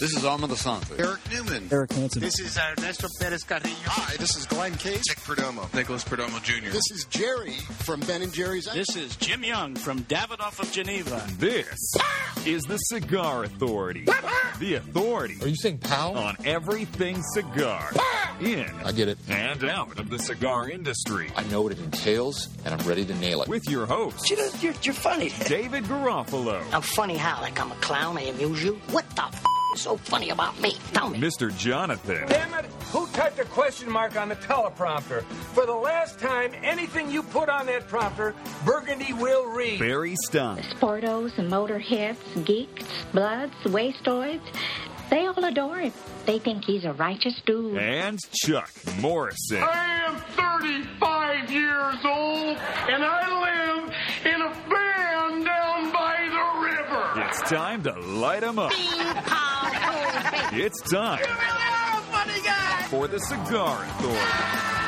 This is Armand Assante. Eric Newman. Eric Hansen. This is uh, Ernesto Perez Carrillo. Hi, this is Glenn Case. Dick Perdomo. Nicholas Perdomo Jr. This is Jerry from Ben and Jerry's. This is Jim Young from Davidoff of Geneva. This is the Cigar Authority. The authority Are you saying pal? on everything cigar. In I get it. and out of the cigar industry. I know what it entails, and I'm ready to nail it. With your host, You know, you're, you're funny. David Garofalo, I'm funny how? Like I'm a clown? I amuse you? What the f- is so funny about me? Tell me. Mr. Jonathan, Damn it! Who typed a question mark on the teleprompter? For the last time, anything you put on that prompter, Burgundy will read. Barry Stein, Sportos and motorheads, geeks, bloods, wastoids, they all adore him. They think he's a righteous dude. and Chuck Morrison. I am 35 years old, and I live in a van down by the river. It's time to light light 'em up. It's time for the Cigar Authority. Ah!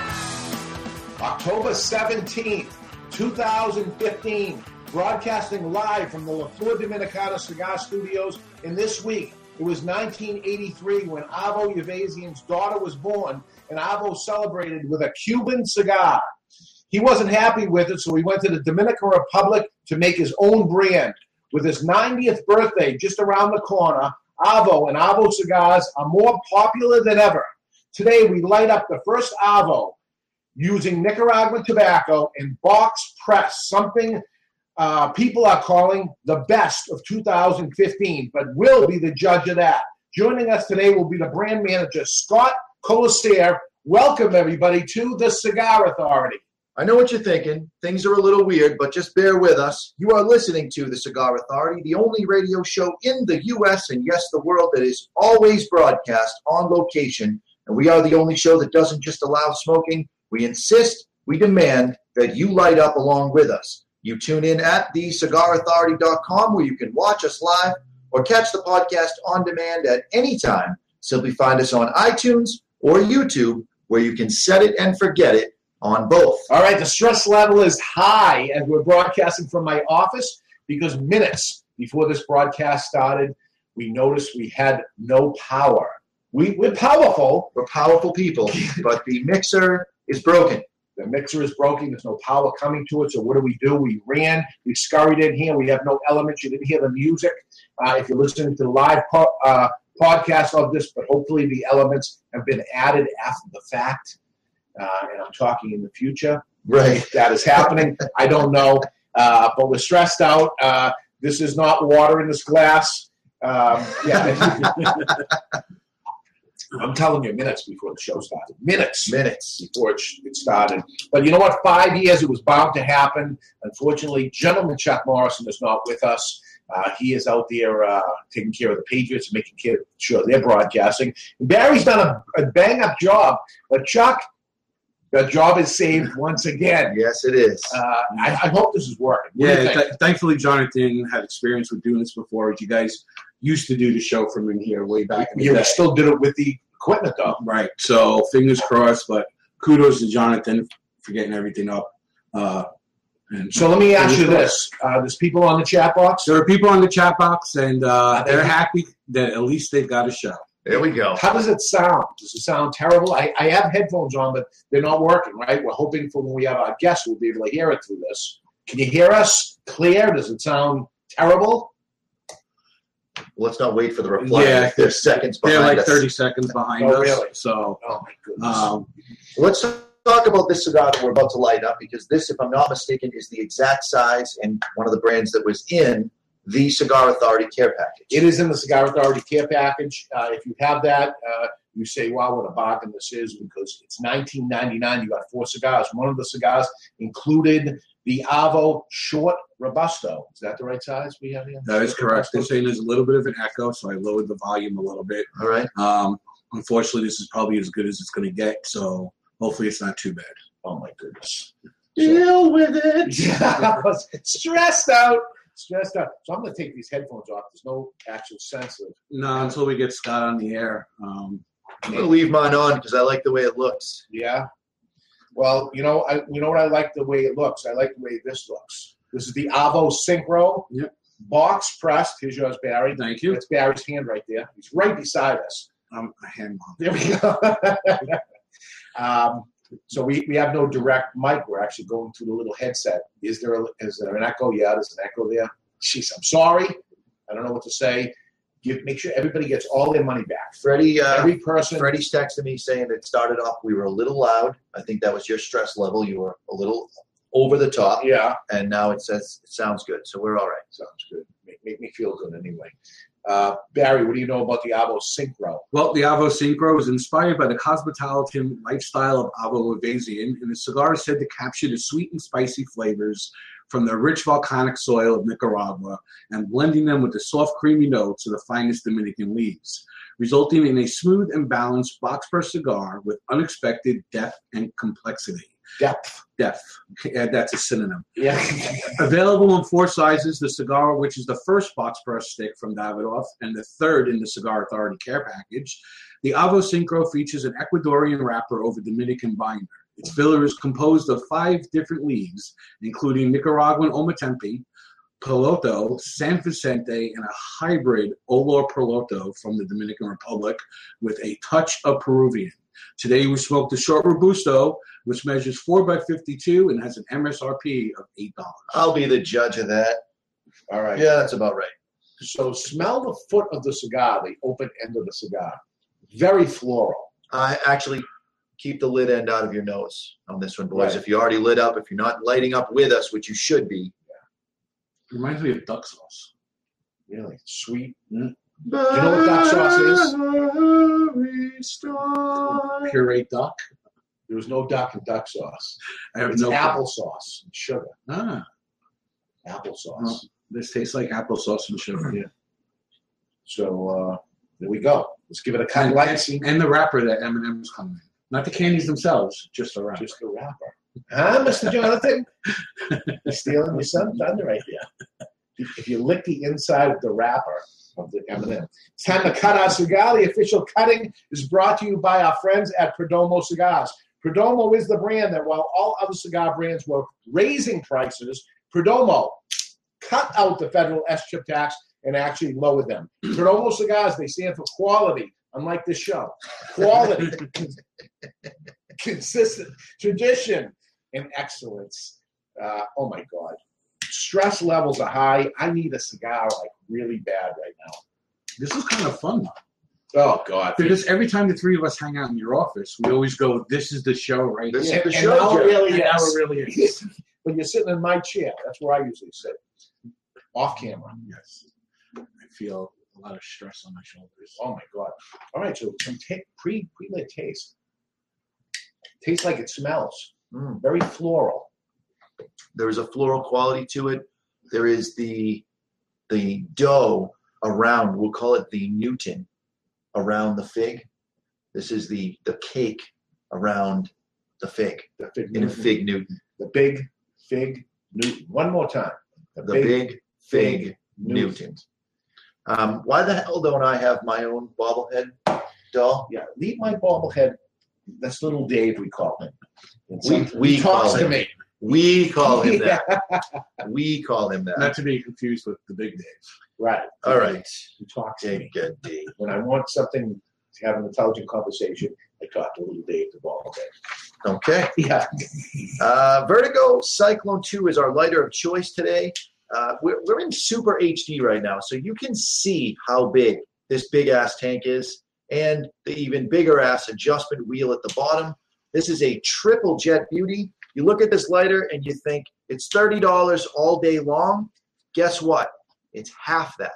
October 17th, 2015, broadcasting live from the La Flor Dominicana Cigar Studios. And this week, it was 1983 when Avo Uvezian's daughter was born, and Avo celebrated with a Cuban cigar. He wasn't happy with it, so he went to the Dominican Republic to make his own brand. With his 90th birthday just around the corner, Avo and Avo cigars are more popular than ever. Today, we light up the first Avo using Nicaraguan tobacco and box press, something uh, people are calling the best of 2015, but we'll be the judge of that. Joining us today will be the brand manager, Scott Kolesaire. Welcome, everybody, to the Cigar Authority. I know what you're thinking. Things are a little weird, but just bear with us. You are listening to the Cigar Authority, the only radio show in the U.S. and yes, the world that is always broadcast on location. And we are the only show that doesn't just allow smoking. We insist, we demand that you light up along with us. You tune in at thecigarauthority.com where you can watch us live or catch the podcast on demand at any time. Simply find us on iTunes or YouTube where you can set it and forget it on both. All right, the stress level is high as we're broadcasting from my office because minutes before this broadcast started, we noticed we had no power. We, we're powerful. We're powerful people, but the mixer is broken. The mixer is broken. There's no power coming to it. So what do we do? We ran. We scurried in here. We have no elements. You didn't hear the music. Uh, if you're listening to the live po- uh, podcast of this, but hopefully the elements have been added after the fact. Uh, and I'm talking in the future. Right. That is happening. I don't know. Uh, but we're stressed out. Uh, this is not water in this glass. Um, yeah. I'm telling you, minutes before the show started. Minutes. Minutes. Before it, sh- it started. But you know what? Five years, it was bound to happen. Unfortunately, gentleman Chuck Morrison is not with us. Uh, he is out there uh, taking care of the Patriots and making care, sure they're broadcasting. And Barry's done a, a bang up job. But Chuck, the job is saved once again. Yes, it is. Uh, I, I hope this is working. What Yeah, th- thankfully Jonathan had experience with doing this before. as You guys used to do the show from in here way back in the you day. still did it with the equipment, though. Right. So fingers crossed, but kudos to Jonathan for getting everything up. Uh, and So let me ask you fingers this: uh, There's people on the chat box. There are people on the chat box, and uh, they're happy that at least they've got a show. There we go. How does it sound? Does it sound terrible? I, I have headphones on, but they're not working, right? We're hoping for when we have our guests, we'll be able to hear it through this. Can you hear us clear? Does it sound terrible? Let's not wait for the reply. Yeah, they're seconds They're like us. 30 seconds behind Oh, us. really? So, Oh, my goodness. um, Let's talk about this cigar that we're about to light up because this, if I'm not mistaken, is the exact size and one of the brands that was in the Cigar Authority care package. it is in the Cigar Authority care package. Uh, if you have that, uh, you say, wow, what a bargain this is because it's $19.99. You got four cigars. One of the cigars included the Avo Short Robusto. Is that the right size we have here? that is correct. They're saying there's a little bit of an echo, so I lowered the volume a little bit. All right. Um, unfortunately, this is probably as good as it's going to get, so hopefully it's not too bad. Oh, my goodness. Deal with it. Yeah, I was stressed out. Stressed out. So I'm going to take these headphones off. There's no actual sense of. No, until we get Scott on the air. Um, I'm gonna leave mine on because I like the way it looks. Yeah. Well, you know, I you know what I like the way it looks. I like the way this looks. This is the Avo Syncro. Yep. box pressed. Here's yours, Barry. Thank you. That's Barry's hand right there. He's right beside us. I'm a hand mom. There we go. um, so we, we have no direct mic. We're actually going through the little headset. Is there a, is there an echo? Yeah, there's an echo there. Jeez, I'm sorry. I don't know what to say. Give, make sure everybody gets all their money back. Freddie, uh, Every person. Freddie's texted me saying it started off. We were a little loud. I think that was your stress level. You were a little over the top, Yeah, and now it says it sounds good. So we're all right. sounds good. Make, make me feel good anyway. Uh, Barry, what do you know about the Avo Syncro? Well, the Avo Syncro is inspired by the cosmopolitan lifestyle of Avo Uvezian, and the cigar is said to capture the sweet and spicy flavors from the rich volcanic soil of Nicaragua and blending them with the soft, creamy notes of the finest Dominican leaves, resulting in a smooth and balanced box per cigar with unexpected depth and complexity. Depth. Depth. Okay, that's a synonym. Yeah. Available in four sizes, the cigar, which is the first box press stick from Davidoff and the third in the Cigar Authority care package. The Avo Syncro features an Ecuadorian wrapper over Dominican binder. Its filler is composed of five different leaves, including Nicaraguan Ometepe, Piloto, San Vicente, and a hybrid Olor Piloto from the Dominican Republic with a touch of Peruvian. Today we smoked the short Robusto, which measures 4 by 52 and has an MSRP of $8. I'll be the judge of that. All right. Yeah, that's about right. So smell the foot of the cigar, the open end of the cigar. Very floral. I actually keep the lid end out of your nose on this one, boys. Right. If you already lit up, if you're not lighting up with us, which you should be. Yeah. Reminds me of duck sauce. Really sweet. Mm. You know what duck sauce is? Puree duck. There was no duck in duck sauce. I have It's no applesauce and sugar. Ah, Applesauce. This tastes like applesauce and sugar. Yeah. So uh, there we go. Let's give it a kind And, like see and the wrapper that M&M's come in. Not the candies themselves, just the wrapper. just the wrapper. Huh, Mr. Jonathan? You're stealing your son thunder right there. If you lick the inside of the wrapper of the M&M, it's time to cut our cigar. The official cutting is brought to you by our friends at Perdomo Cigars. Perdomo is the brand that, while all other cigar brands were raising prices, Perdomo cut out the federal SCHIP tax and actually lowered them. Perdomo Cigars, they stand for quality, unlike this show. Quality, consistent, tradition, and excellence. Uh, oh my God. Stress levels are high. I need a cigar like really bad right now. This is kind of fun, though. Oh God. Because every time the three of us hang out in your office, we always go, "This is the show, right?" This here." is the show, now it Joe. really And now is. it really is. When you're sitting in my chair, that's where I usually sit. Off camera. yes, I feel a lot of stress on my shoulders. Oh my God. All right, so some ta- pre pre lit taste. Tastes like it smells. Mm. Very floral. There is a floral quality to it. There is the the dough around. We'll call it the Newton around the fig. This is the the cake around the fig The fig in a Newton. fig Newton. The big fig Newton. One more time. The, The big, fig, fig Newton. Um, why the hell don't I have my own bobblehead doll? Yeah, leave my bobblehead. That's little Dave, we call him. We- we he talks call to him. me. We call him that. We call him that. Not to be confused with the big Dave. right. All right. He talks to me. Good D. When I want something to have an intelligent conversation, I talk to little Dave the bobblehead. Okay. Yeah. Uh, Vertigo Cyclone 2 is our lighter of choice today. Uh, we're, we're in super HD right now, so you can see how big this big ass tank is and the even bigger ass adjustment wheel at the bottom. This is a triple jet beauty. You look at this lighter and you think it's $30 all day long. Guess what? It's half that.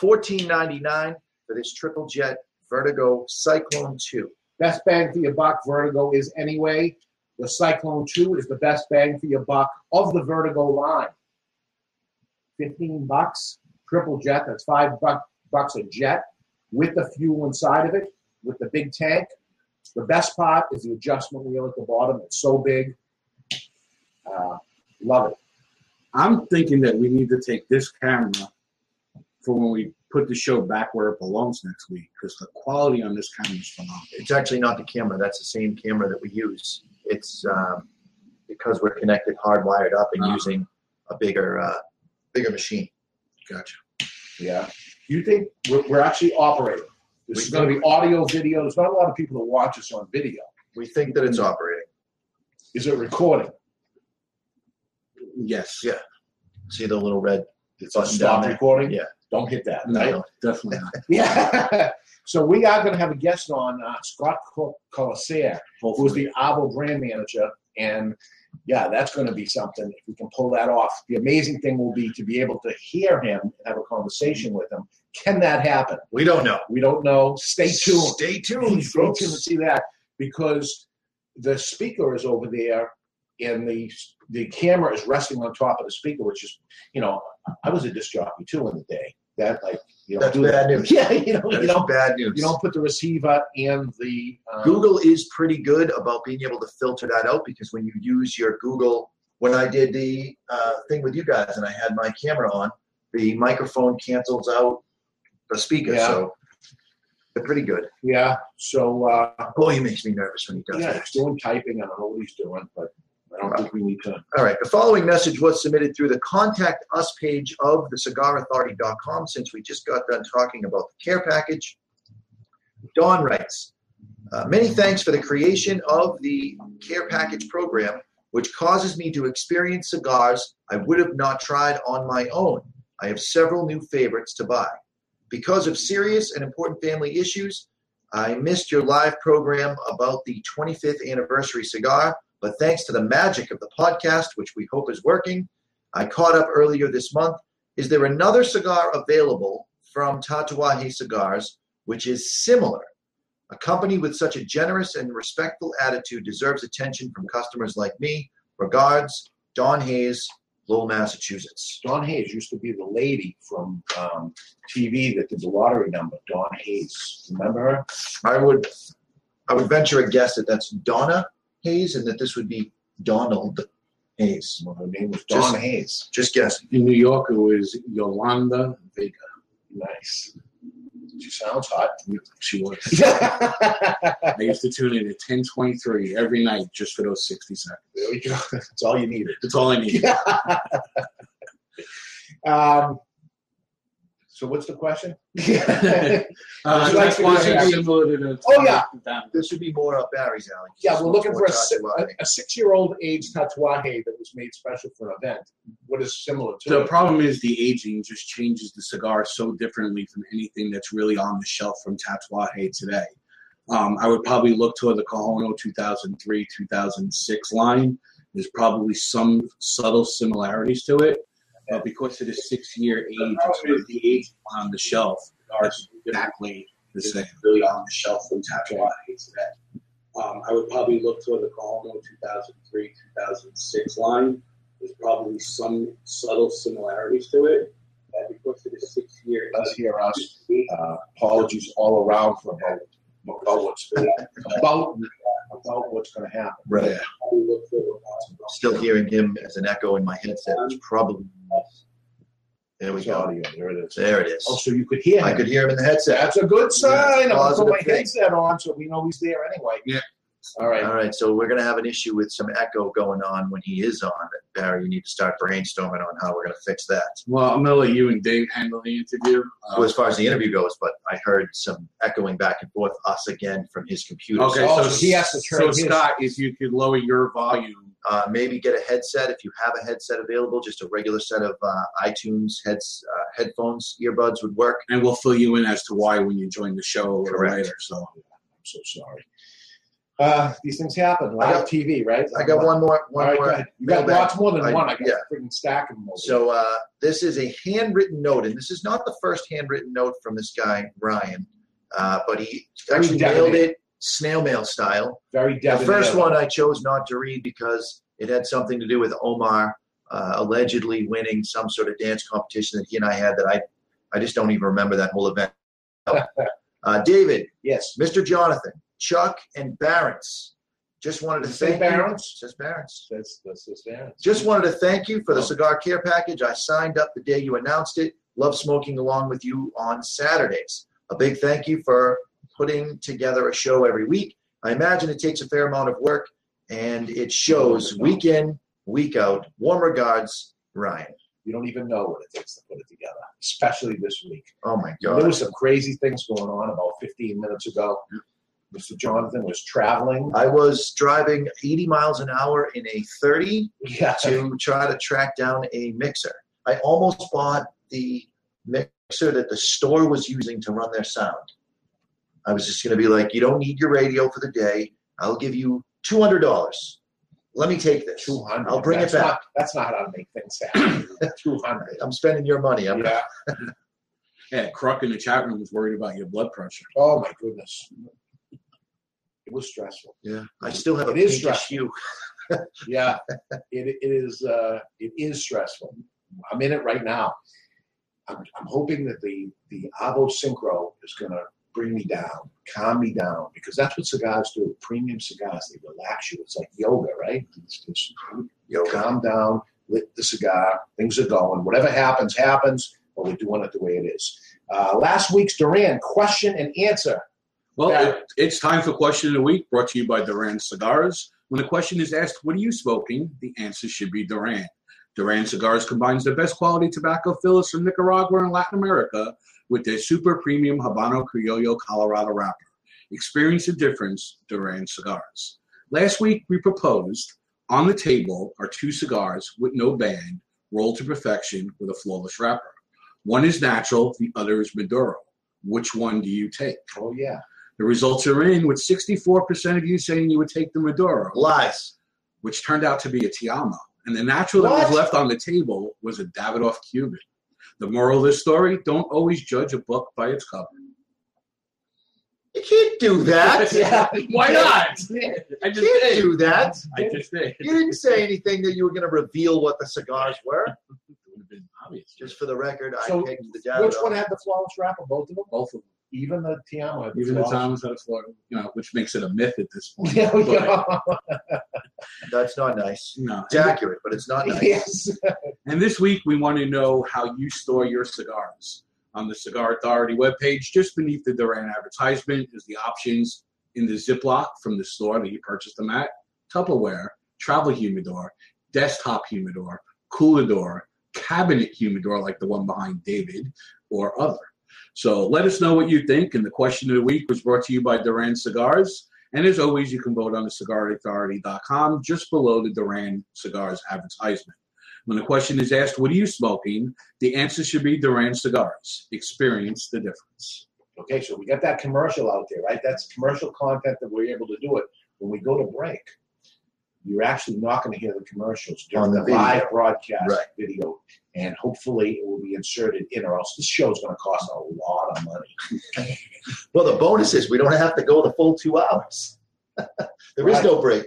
$14.99 for this triple jet Vertigo Cyclone 2. Best bang for your buck, Vertigo is anyway. The Cyclone 2 is the best bang for your buck of the Vertigo line. 15 bucks, triple jet, that's five buck, bucks a jet with the fuel inside of it, with the big tank. The best part is the adjustment wheel at the bottom. It's so big. Uh, love it. I'm thinking that we need to take this camera for when we put the show back where it belongs next week because the quality on this camera is phenomenal. It's actually not the camera. That's the same camera that we use. It's um, because we're connected, hardwired up, and Ah. using a bigger, uh, bigger machine. Gotcha. Yeah. You think we're, we're actually operating? This We is going to be audio, video. There's not a lot of people that watch us on video. We think that it's operating. Is it recording? Yes. Yeah. See the little red It's button stop down there? recording. Yeah. Don't hit that. No, Right? definitely not. Yeah. so we are going to have a guest on uh, Scott Col- Kolesaire, who's the Avo brand manager, and yeah, that's going to be something if we can pull that off. The amazing thing will be to be able to hear him and have a conversation with him. Can that happen? We don't know. We don't know. Stay tuned. Stay tuned, Stay tuned to see that because the speaker is over there and the the camera is resting on top of the speaker, which is, you know, I was a disc jockey too in the day. That like you That's do bad that. news. Yeah, you know, That you don't bad news. you don't put the receiver and the um, Google is pretty good about being able to filter that out because when you use your Google, when I did the uh, thing with you guys and I had my camera on, the microphone cancels out the speaker. Yeah. So they're pretty good. Yeah. So uh, Boy, he makes me nervous when he does yeah, that. he's doing typing. I don't know what he's doing, but I don't think we need to. All right. The following message was submitted through the contact us page of thecigarauthority.com since we just got done talking about the care package. Don writes, uh, many thanks for the creation of the care package program, which causes me to experience cigars I would have not tried on my own. I have several new favorites to buy. Because of serious and important family issues, I missed your live program about the 25th anniversary cigar, but thanks to the magic of the podcast, which we hope is working, I caught up earlier this month. Is there another cigar available from Tatuaje Cigars which is similar? A company with such a generous and respectful attitude deserves attention from customers like me. Regards, Don Hayes, Lowell, Massachusetts. Don Hayes used to be the lady from um, TV that did the lottery number. Don Hayes, remember her? I would, I would venture a guess that that's Donna Hayes, and that this would be Donald Hayes. Well, her name was Dawn Just- Hayes. Just guessing. In New York, it was Yolanda Vega. Nice. She sounds hot. She was. I used to tune in at 1023 every night just for those 60 seconds. There we go. That's all you needed. That's all I need. um, so what's the question? Uh, like that's to why it's similar to the Oh, yeah. This would be more up Barry's alley. yeah, we're looking for a, si- a, a six-year-old aged tatuaje that was made special for an event. What is similar to The it? problem is the aging just changes the cigar so differently from anything that's really on the shelf from Tatuaje today. Um, I would probably look toward the Cojonu 2003 2006 line. There's probably some subtle similarities to it, but because of the six year age, it's really the age on the shelf are exactly the same, really on the shelf from Tatuaje today. Um, I would probably look toward the Cojonu 2003 2006 line. There's probably some subtle similarities to it. And because of the six year Let's hear us. Uh, apologies all around for about, about what's about about what's going to happen. Right. probably look toward Still hearing him as an echo in my headset. It's probably. There we go. audio. There it is. There it is. Oh, so you could hear him. I could hear him in the headset. That's a good sign. I'm going to put my headset on so we know he's there anyway. Yeah. All right. All right, so we're going to have an issue with some echo going on when he is on. Barry, you need to start brainstorming on how we're going to fix that. Well, I'm gonna let you and Dave handle the interview. Well, as far as the interview goes, but I heard some echoing back and forth, us again from his computer. Okay, so, so he has to turn so his- Scott, if you could lower your volume, uh, maybe get a headset if you have a headset available. Just a regular set of uh, iTunes heads, uh, headphones, earbuds would work. and we'll fill you in as to why when you join the show a Correct. later. So I'm so sorry. Uh, these things happen. I Live got- TV, right? I got one more. One right, more. go. You got lots more than I- one. I got yeah. a freaking stack of them. So uh, this is a handwritten note, and this is not the first handwritten note from this guy Ryan, uh, but he actually mailed debonair. it snail mail style. very The first one I chose not to read because it had something to do with Omar uh, allegedly winning some sort of dance competition that he and I had that I, I just don't even remember that whole event. uh, David, Yes. Mr. Jonathan, Chuck, and Barons. Just wanted to Does it say thank Barons? you. Says Barons. That's that's that's there. Just wanted to thank you for the Oh. cigar care package. I signed up the day you announced it. Love smoking along with you on Saturdays. A big thank you for putting together a show every week. I imagine it takes a fair amount of work, and it shows week in, week out. Warm regards, Ryan. You don't even know what it takes to put it together, especially this week. Oh my God! There God. was some crazy things going on about 15 minutes ago. Mr. Jonathan was traveling. I was driving 80 miles an hour in a 30 Yeah. to try to track down a mixer. I almost bought the mixer that the store was using to run their sound. I was just going to be like, you don't need your radio for the day. I'll give you $200. Let me take this. 200. I'll bring that's it back. Not, that's not how to make things happen. 200. I'm spending your money. I'm Yeah. Yeah, Kruk in the chat room was worried about your blood pressure. Oh my goodness. It was stressful. Yeah. I still have a It is stressful. hue. Yeah, it, it is. Uh, it is stressful. I'm in it right now. I'm, I'm hoping that the the Avo Syncro is going to bring me down, calm me down, because that's what cigars do. Premium cigars, they relax you. It's like yoga, right? It's just you calm down, lit the cigar, things are going. Whatever happens, happens, but we're doing it the way it is. Uh, last week's Duran question and answer. Well, Yeah. it, it's time for question of the week, brought to you by Duran Cigars. When the question is asked, "What are you smoking?" the answer should be Duran. Duran Cigars combines the best quality tobacco fillers from Nicaragua and Latin America with their super premium Habano Criollo Colorado wrapper. Experience the difference, Duran Cigars. Last week, we proposed on the table are two cigars with no band, rolled to perfection with a flawless wrapper. One is natural, the other is Maduro. Which one do you take? Oh yeah, The results are in with 64% of you saying you would take the Maduro, Lies. which turned out to be a Tiamo. And the natural that was left on the table was a Davidoff Cuban. The moral of this story don't always judge a book by its cover. You can't do that. yeah. Why not? I just can't did. do that. I just did. You didn't say anything that you were going to reveal what the cigars were. It would have been obvious. Just for the record, So, I picked the Davidoff. Which one had the flawless wrapper? Both of them. Both of them. Even the Tiamo had the Even the flawless- Thomas had a Florida, you know, which makes it a myth at this point. Yeah, But, yeah. That's not nice. no. It's accurate, but it's not nice. yes. And this week, we want to know how you store your cigars. On the Cigar Authority webpage, just beneath the Duran advertisement, is the options in the Ziploc from the store that you purchased them at, Tupperware, travel humidor, desktop humidor, coolador, cabinet humidor like the one behind David, or other. So let us know what you think. And the question of the week was brought to you by Duran Cigars. And as always, you can vote on the cigarauthority.com just below the Duran Cigars advertisement. When the question is asked, what are you smoking? The answer should be Duran Cigars. Experience the difference. Okay, so we got that commercial out there, right? That's commercial content that we're able to do it. When we go to break, you're actually not going to hear the commercials during On the the, video. live broadcast Right. video, and hopefully it will be inserted in, or else this show's going to cost a lot of money. Well, the bonus is we don't have to go the full two hours. there is Right. no break.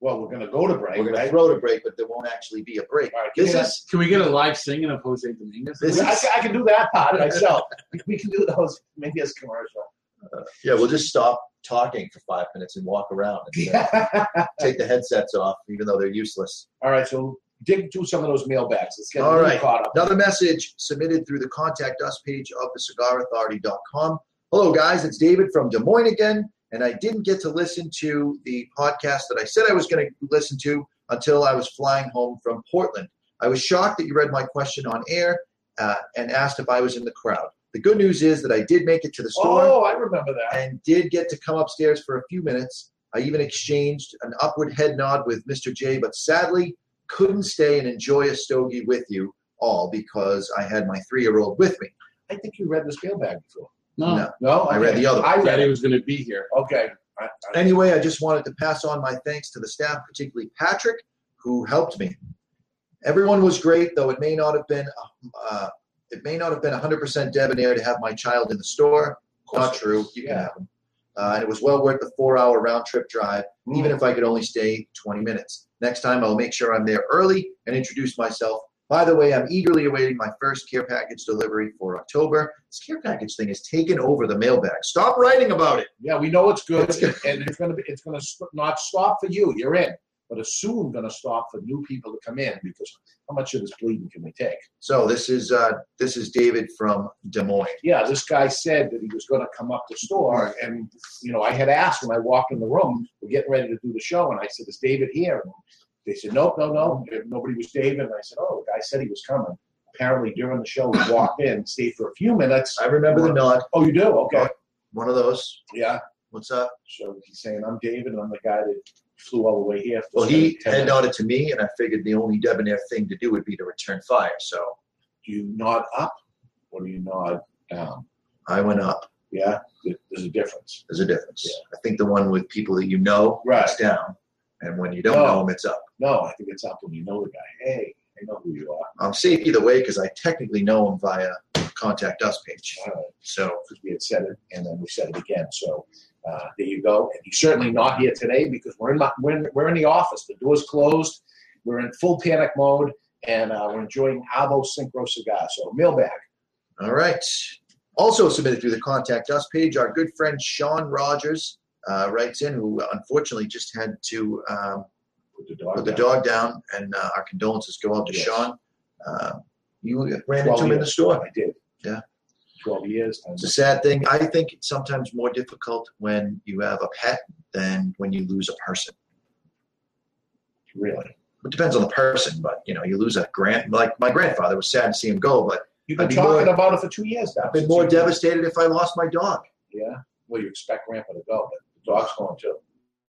Well, we're going to go to break, We're going to right? throw the break, but there won't actually be a break. All right, give This me that. is Can we get a live singing of Jose Dominguez? This I, is- can- I can do that part myself. We- we can do those maybe as commercial. Uh, yeah. We'll just stop talking for five minutes and walk around and uh, take the headsets off, even though they're useless. All right, so dig through some of those mailbags. Let's get All right. caught up. Another message submitted through the contact us page of the cigarauthority.com. Hello, guys. It's David from Des Moines again. And I didn't get to listen to the podcast that I said I was going to listen to until I was flying home from Portland. I was shocked that you read my question on air uh, and asked if I was in the crowd. The good news is that I did make it to the store Oh, I remember that. and did get to come upstairs for a few minutes. I even exchanged an upward head nod with Mr. J, but sadly couldn't stay and enjoy a stogie with you all because I had my three year old with me. I think you read this mailbag before. No. No. No, I read the other one. I read he it. was going to be here. Okay. I, I, Anyway, I just wanted to pass on my thanks to the staff, particularly Patrick, who helped me. Everyone was great, though it may not have been uh, it may not have been 100% debonair to have my child in the store. Not true. You can Yeah. have him. Uh, and it was well worth the four-hour round-trip drive, Mm. even if I could only stay 20 minutes. Next time, I'll make sure I'm there early and introduce myself. By the way, I'm eagerly awaiting my first care package delivery for October. This care package thing has taken over the mailbag. Stop writing about it. Yeah, we know it's good, It's good. and it's gonna be. It's gonna not stop for you. You're in, but it's soon gonna stop for new people to come in because how much of this bleeding can we take? So this is uh, this is David from Des Moines. Yeah, this guy said that he was gonna come up to store, and you know, I had asked when I walked in the room, we're getting ready to do the show, and I said, "Is David here?" And they said, nope, no, no, nobody was David. And I said, oh, the guy said he was coming. Apparently, during the show, he walked in, stayed for a few minutes. I remember the nod. Oh, you do? Okay. One of those. Yeah. What's up? So he's saying, I'm David, and I'm the guy that flew all the way here. Well, he nodded to me, and I figured the only debonair thing to do would be to return fire. So Do you nod up or do you nod down? I went up. Yeah, there's a difference. There's a difference. I think the one with people that you know, Right. it's down, and when you don't No. know them, it's up. No, I think it's up when you know the guy. Hey, I know who you are. I'm safe either way because I technically know him via contact us page. Right. So because we had said it and then we said it again. So uh, there you go. And he's certainly not here today because we're in my, we're in, we're in the office. The door's closed. We're in full panic mode and uh, we're enjoying Avo Syncro cigar. So mailbag. All right. Also submitted through the contact us page, our good friend Sean Rogers uh, writes in, who unfortunately just had to um, Put the dog. put the down. dog down, and uh, our condolences go out to Yes. Sean. Uh, you ran into him in the store. I did. Yeah. Twelve years. and- It's a sad thing. I think it's sometimes more difficult when you have a pet than when you lose a person. Really. It depends on the person, but you know, you lose a grand. Like my grandfather was sad to see him go, but You've been be talking more- about it for two years now. I've been more devastated if I lost my dog. Yeah. Well, you expect Grandpa to go, but the dog's going too.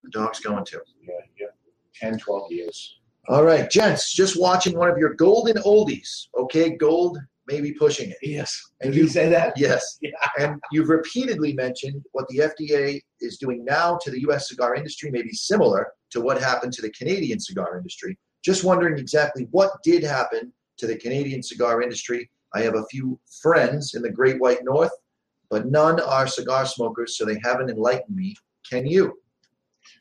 The dog's going too. Yeah, yeah. 10, 12 years. All right, gents, just watching one of your golden oldies. Okay, gold may be pushing it. Yes. And Did you say that? Yes. Yeah. And you've repeatedly mentioned what the FDA is doing now to the U.S. cigar industry may be similar to what happened to the Canadian cigar industry. Just wondering exactly what did happen to the Canadian cigar industry. I have a few friends in the Great White North, but none are cigar smokers, so they haven't enlightened me. Can you?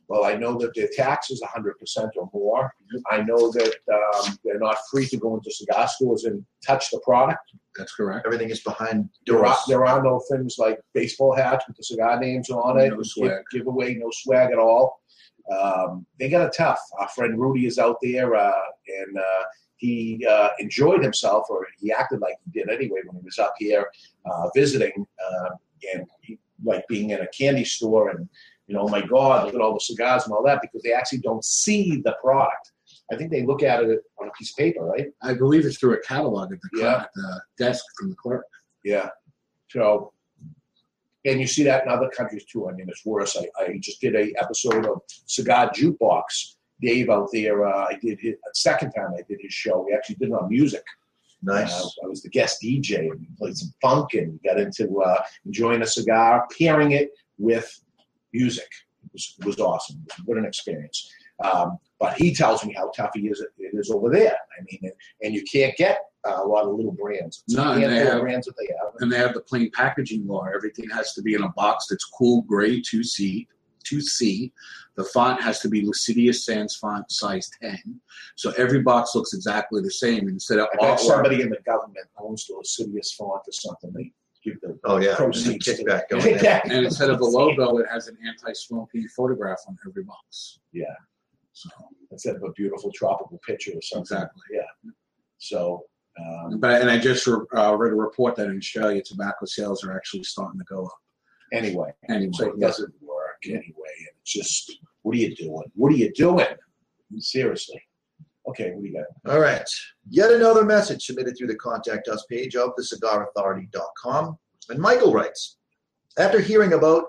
Well, I know that their tax is 100% or more. I know that um, they're not free to go into cigar stores and touch the product. That's correct. Everything is behind There doors. are, there are no things like baseball hats with the cigar names on it. No Give- swag. giveaway, no swag at all. Um, they got it tough. Our friend Rudy is out there, uh, and uh, he uh, enjoyed himself, or he acted like he did anyway when he was up here uh, visiting, uh, and he, like being in a candy store and you know, oh my God, look at all the cigars and all that, because they actually don't see the product. I think they look at it on a piece of paper, right? I believe it's through a catalog at the, Yeah. at the desk from the clerk. Yeah. So, and you see that in other countries too. I mean, it's worse. I, I just did a episode of Cigar Jukebox. Dave out there, uh, I did his second time I did his show. We actually did it on music. Nice. Uh, I was the guest DJ and we played some funk and got into uh, enjoying a cigar, pairing it with music. It was, it was awesome. What an experience. Um, but he tells me how tough he is. It is over there. I mean, and, and you can't get uh, a lot of little brands. It's No, and they have- brands that they have. And they have the plain packaging law. Everything has to be in a box that's cool gray 2C. 2C. The font has to be Lucida Sans font size 10. So every box looks exactly the same. Instead of I bet somebody in the government owns the Lascivious font or something. They give the Oh, yeah. proceeds. to- Kickback going there. Kickback. and instead of a logo, it has an anti-smoking photograph on every box. Yeah. So, Instead of a beautiful tropical picture or something. Exactly. Yeah. So, um, but and I just uh, read a report that in Australia, tobacco sales are actually starting to go up. anyway, Anyway, so it doesn't work anyway. And it's just, what are you doing? What are you doing? Seriously. Okay, what do you got? All right. Yet another message submitted through the contact us page of thecigarauthority.com. And Michael writes After hearing about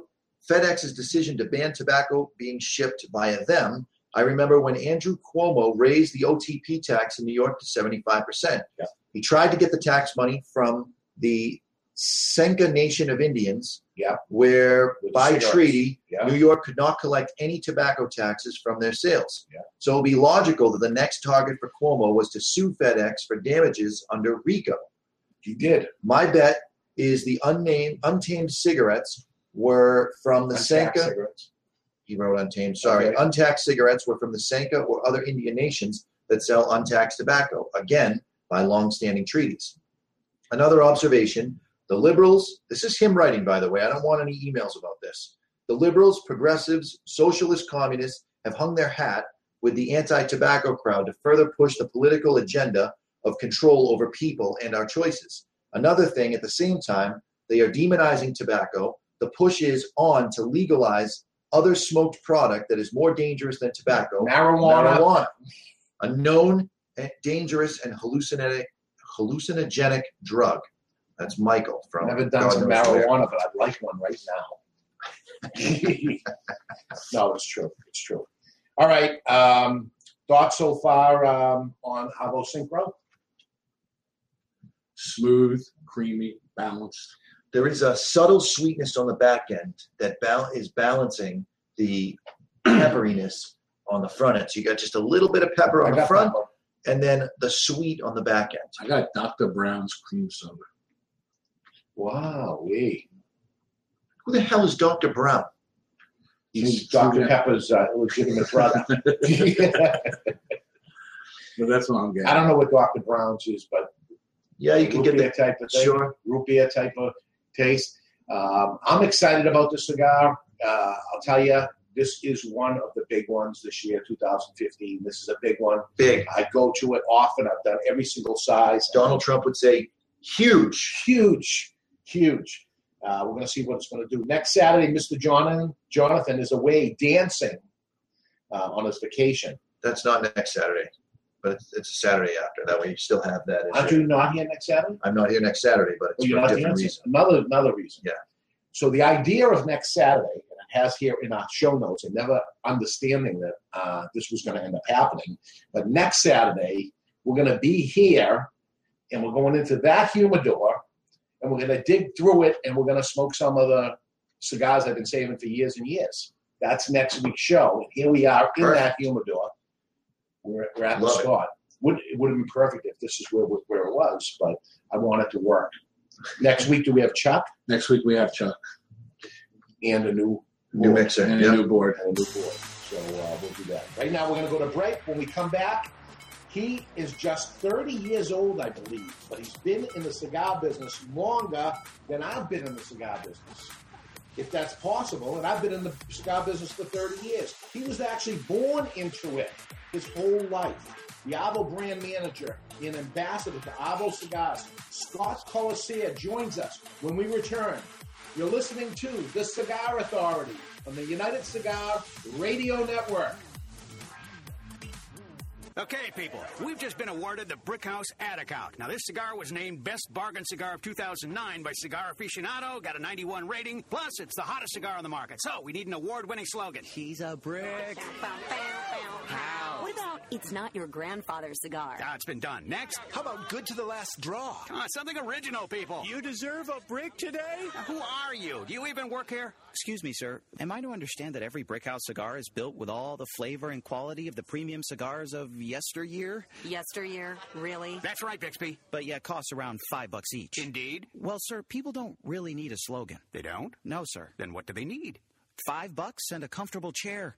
FedEx's decision to ban tobacco being shipped via them, I remember when Andrew Cuomo raised the OTP tax in New York to 75%. Yeah. He tried to get the tax money from the Seneca Nation of Indians, Yeah. where With by cigarettes. treaty, Yeah. New York could not collect any tobacco taxes from their sales. Yeah. So it would be logical that the next target for Cuomo was to sue FedEx for damages under RICO. He did. My bet is the unnamed, untamed cigarettes were from the Untaxed cigarettes. He wrote untamed. Sorry, Okay. untaxed cigarettes were from the Seneca or other Indian nations that sell untaxed tobacco. Again, by long-standing treaties. Another observation: the liberals. This is him writing, by the way. I don't want any emails about this. The liberals, progressives, socialist, communists have hung their hat with the anti-tobacco crowd to further push the political agenda of control over people and our choices. Another thing, at the same time, they are demonizing tobacco. The push is on to legalize other smoked product that is more dangerous than tobacco. Marijuana. Marijuana. A known eh, dangerous and hallucinogenic hallucinogenic drug. That's Michael from. Never done God some knows where. marijuana, but I'd like one right now. no, it's true. It's true. All right. Um, thoughts so far um, on Avo Syncro? Smooth, creamy, balanced. There is a subtle sweetness on the back end that bal- is balancing the pepperiness on the front end. So you got just a little bit of pepper I on the got front, pepper. and then the sweet on the back end. I got Dr. Brown's cream soda. Wow, we. Who the hell is Dr. Brown? He's Dr. Pepper's uh, legitimate brother. But that's what I'm getting. I don't know what Dr. Brown's is, but Yeah, you can get that type of thing. sure. Root beer type of taste. Um, I'm excited about the cigar. Uh, I'll tell you, this is one of the big ones this year, 2015. This is a big one. Big. I go to it often. I've done every single size. Donald Trump would say huge. huge, huge. Uh, we're going to see what it's going to do next Saturday. Mr. Jonathan Jonathan is away dancing uh, on his vacation. That's not next Saturday, but it's, it's a Saturday after. That way you still have that. Aren't issue. you not here next Saturday? I'm not here next Saturday, but it's Oh, for a different dancing. reason. Another another reason. Yeah. So the idea of next Saturday, and it has here in our show notes, and never understanding that uh, this was going to end up happening, but next Saturday we're going to be here, and we're going into that humidor, and we're going to dig through it, and we're going to smoke some of the cigars I've been saving for years and years. That's next week's show. And here we are in that humidor. We're, we're at the Love it. spot. Would it would have been perfect if this is where where it was, but I want it to work. Next week, do we have Chuck Next week we have Chuck and a new New mixer. and a new board. and a new board. So uh, we'll do that. Right now, we're going to go to break. When we come back, he is just 30 years old, I believe, but he's been in the cigar business longer than I've been in the cigar business. If that's possible, and I've been in the cigar business for 30 years. He was actually born into it his whole life. The Avo brand manager and ambassador to Avo Cigars, Scott Kolesaire, joins us when we return. You're listening to The Cigar Authority on the United Cigar Radio Network. Okay, people, we've just been awarded the Brickhouse Ad Account. Now, this cigar was named Best Bargain Cigar of 2009 by Cigar Aficionado, got a 91 rating, plus it's the hottest cigar on the market. So, we need an award winning slogan. He's a brick. How? What about it's not your grandfather's cigar? Ah, it's been done. Next. How about good to the last draw? Come on, something original, people. You deserve a brick today? Who are you? Do you even work here? Excuse me, sir. Am I to understand that every Brickhouse cigar is built with all the flavor and quality of the premium cigars of yesteryear? Yesteryear? Really? That's right, Bixby. But yet costs around five bucks each. Indeed. Well, sir, people don't really need a slogan. They don't? No, sir. Then what do they need? Five bucks and a comfortable chair.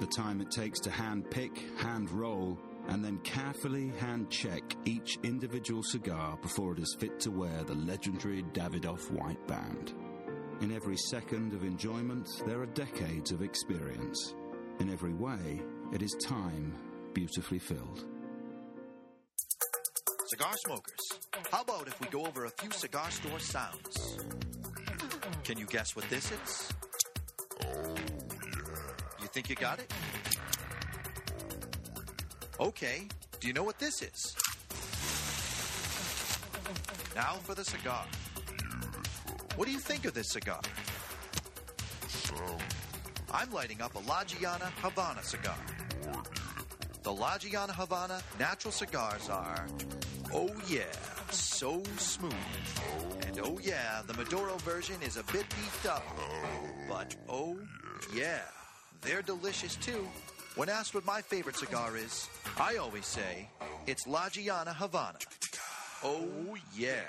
the time it takes to hand pick, hand roll, and then carefully hand check each individual cigar before it is fit to wear the legendary Davidoff white band. In every second of enjoyment, there are decades of experience. In every way, it is time beautifully filled. Cigar smokers, how about if we go over a few cigar store sounds? Can you guess what this is? Think you got it? Okay, do you know what this is? Now for the cigar. What do you think of this cigar? I'm lighting up a La Gianna Havana cigar. The La Gianna Havana natural cigars are, oh yeah, so smooth. And oh yeah, the Maduro version is a bit beefed up. But oh yeah, they're delicious too. When asked what my favorite cigar is, I always say it's La Gianna Havana. Oh yeah.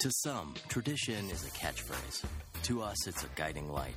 To some, tradition is a catchphrase. To us, it's a guiding light.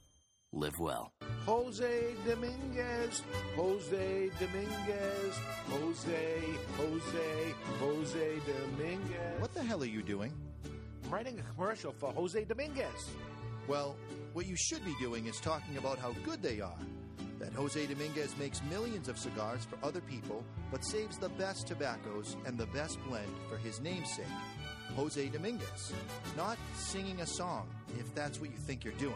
Live well. Jose Dominguez, Jose Dominguez, Jose, Jose, Jose Dominguez. What the hell are you doing? I'm writing a commercial for Jose Dominguez. Well, what you should be doing is talking about how good they are. That Jose Dominguez makes millions of cigars for other people, but saves the best tobaccos and the best blend for his namesake, Jose Dominguez. Not singing a song, if that's what you think you're doing.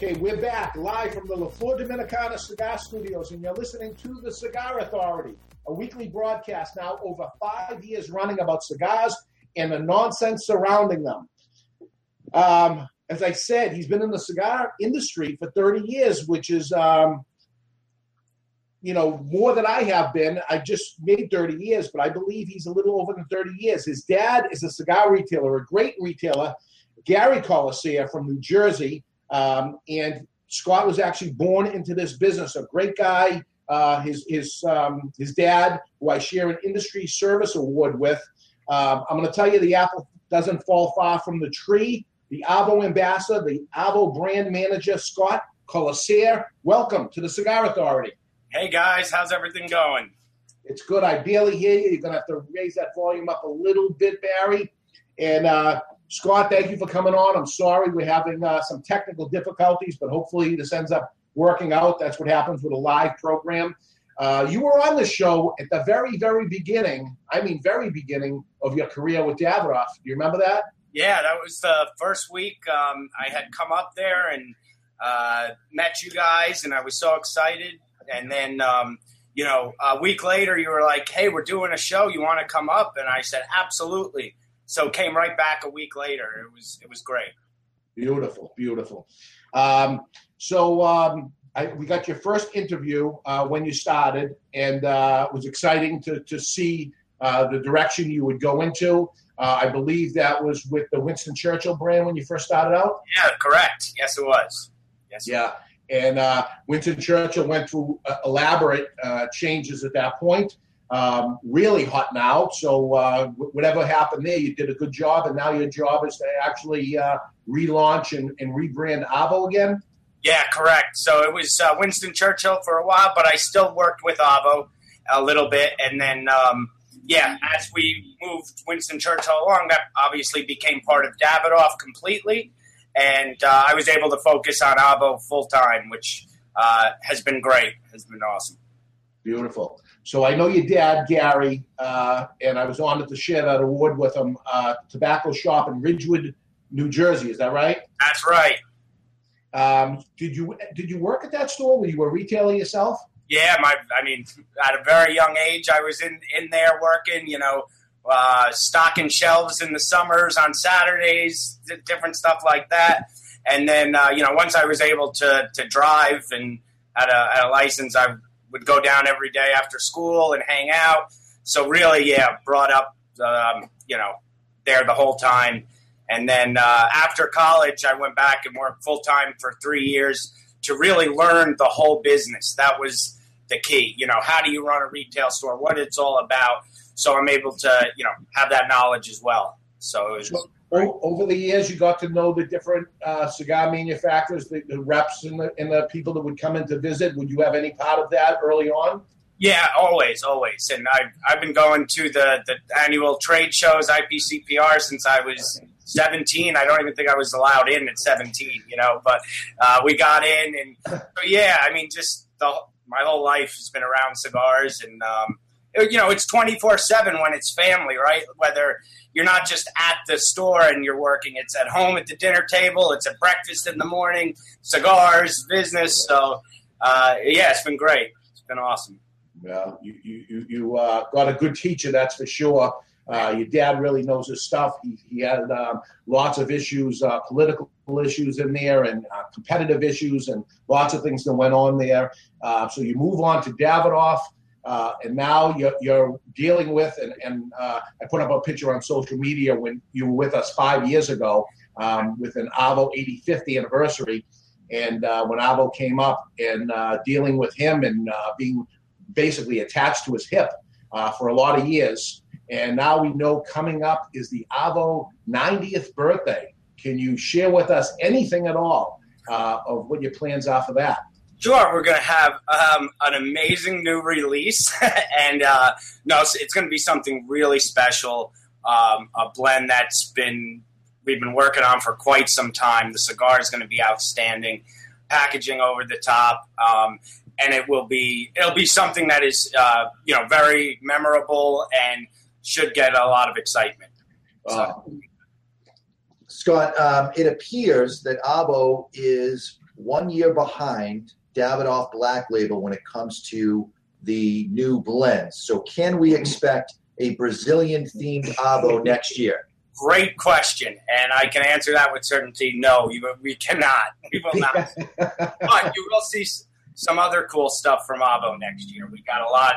Okay, we're back live from the La Flor Dominicana Cigar Studios, and you're listening to the Cigar Authority, a weekly broadcast now over five years running about cigars and the nonsense surrounding them. Um, as I said, he's been in the cigar industry for 30 years, which is, um, you know, more than I have been. I just made 30 years, but I believe he's a little over than 30 years. His dad is a cigar retailer, a great retailer, Gary Kolesaire from New Jersey. Um, and Scott was actually born into this business. A great guy. Uh, his his um, his dad, who I share an industry service award with. Um, I'm going to tell you, the apple doesn't fall far from the tree. The Avo ambassador, the Avo brand manager, Scott Kolesaire. Welcome to the Cigar Authority. Hey guys, how's everything going? It's good. I barely hear you. You're going to have to raise that volume up a little bit, Barry. And uh, Scott, thank you for coming on. I'm sorry we're having uh, some technical difficulties, but hopefully this ends up working out. That's what happens with a live program. Uh, you were on the show at the very, very beginning. I mean, very beginning of your career with Davidoff. Do you remember that? Yeah, that was the first week um, I had come up there and uh, met you guys, and I was so excited. And then, um, you know, a week later, you were like, "Hey, we're doing a show. You want to come up?" And I said, "Absolutely." So came right back a week later. It was it was great. Beautiful, beautiful. Um, so um, I, we got your first interview uh, when you started, and uh, it was exciting to to see uh, the direction you would go into. Uh, I believe that was with the Winston Churchill brand when you first started out. Yeah, correct. Yes, it was. Yes. Yeah. And uh, Winston Churchill went through uh, elaborate changes at that point um, really hot now. So uh, whatever happened there, you did a good job, and now your job is to actually uh, relaunch and, and, rebrand Avo again. Yeah, correct. So it was uh, Winston Churchill for a while, but I still worked with Avo a little bit, and then um, yeah, as we moved Winston Churchill along, that obviously became part of Davidoff completely, and uh, I was able to focus on Avo full time, which uh, has been great. Has been awesome. Beautiful. So I know your dad, Gary, uh, and I was honored to share that award with him. Uh, tobacco shop in Ridgewood, New Jersey. Is that right? That's right. Um, did you did you work at that store? Were you a retailer yourself? Yeah, my I mean, at a very young age, I was in in there working. You know, uh, stocking shelves in the summers on Saturdays, different stuff like that. And then uh, you know, once I was able to to drive and had a, had a license, I would go down every day after school and hang out. So really, yeah, brought up um, you know there the whole time. And then uh, after college, I went back and worked full time for three years to really learn the whole business. That was the key. You know, how do you run a retail store? What it's all about. So I'm able to, you know, have that knowledge as well. So it was. So, over the years, you got to know the different uh, cigar manufacturers, the, the reps, and the, and the people that would come in to visit. Would you have any part of that early on? Yeah, always, always. And I've, I've been going to the, the annual trade shows, IPCPR, since I was 17. I don't even think I was allowed in at 17, you know, but uh, we got in. And so, yeah, I mean, just the, my whole life has been around cigars. And, um, it, you know, it's 24 7 when it's family, right? Whether you're not just at the store and you're working, it's at home at the dinner table, it's at breakfast in the morning, cigars, business. So, uh, yeah, it's been great. It's been awesome. Yeah, you you you uh, got a good teacher, that's for sure. Uh, your dad really knows his stuff. He, he had um, lots of issues, uh, political issues in there, and uh, competitive issues, and lots of things that went on there. Uh, so you move on to Davidoff, uh, and now you're, you're, dealing with, and, and I put up a picture on social media when you were with us five years ago um, with an Avo 85th anniversary. And when Avo came up and dealing with him and being basically attached to his hip uh, for a lot of years. And now we know coming up is the Avo 90th birthday. Can you share with us anything at all uh, of what your plans are for that? Sure, we're going to have um, an amazing new release, and uh, no, it's, it's going to be something really special. Um, a blend that's been we've been working on for quite some time. The cigar is going to be outstanding, packaging over the top, um, and it will be it'll be something that is uh, you know very memorable and should get a lot of excitement. So. Scott, um, it appears that Avo is one year behind Davidoff Black Label when it comes to the new blends. So, can we expect a Brazilian themed Avo next year? Great question, and I can answer that with certainty. No, you, we cannot. We will not. but you will see some other cool stuff from Avo next year. We got a lot,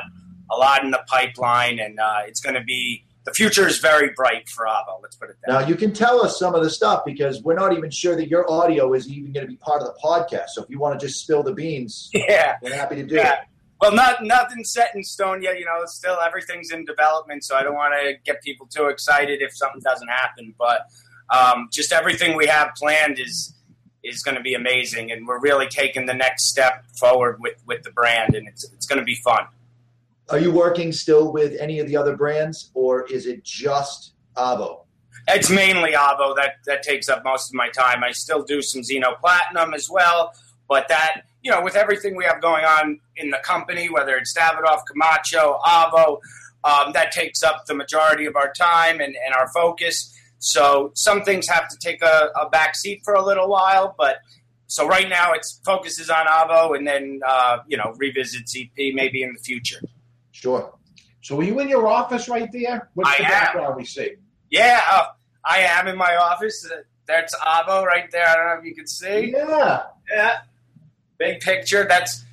a lot in the pipeline, and uh, it's going to be the future is very bright for Avo. Let's put it that. Now way. you can tell us some of the stuff because we're not even sure that your audio is even going to be part of the podcast. So if you want to just spill the beans, yeah, we're happy to do yeah. it. Well, not nothing set in stone yet. You know, still everything's in development, so I don't want to get people too excited if something doesn't happen. But um, just everything we have planned is is going to be amazing, and we're really taking the next step forward with with the brand, and it's it's going to be fun. Are you working still with any of the other brands, or is it just Avo? It's mainly Avo that that takes up most of my time. I still do some Zino Platinum as well, but that you know, with everything we have going on in the company, whether it's Davidoff, Camacho, Avo, um, that takes up the majority of our time and, and our focus. So some things have to take a, a back seat for a little while, but so right now it's focuses on Avo and then uh, you know revisit ZP maybe in the future. Sure. So are you in your office right there? What's I the am. background we see? Yeah, uh, I am in my office. Uh, That's Avo right there. I don't know if you can see. Yeah. Yeah. Big picture. That's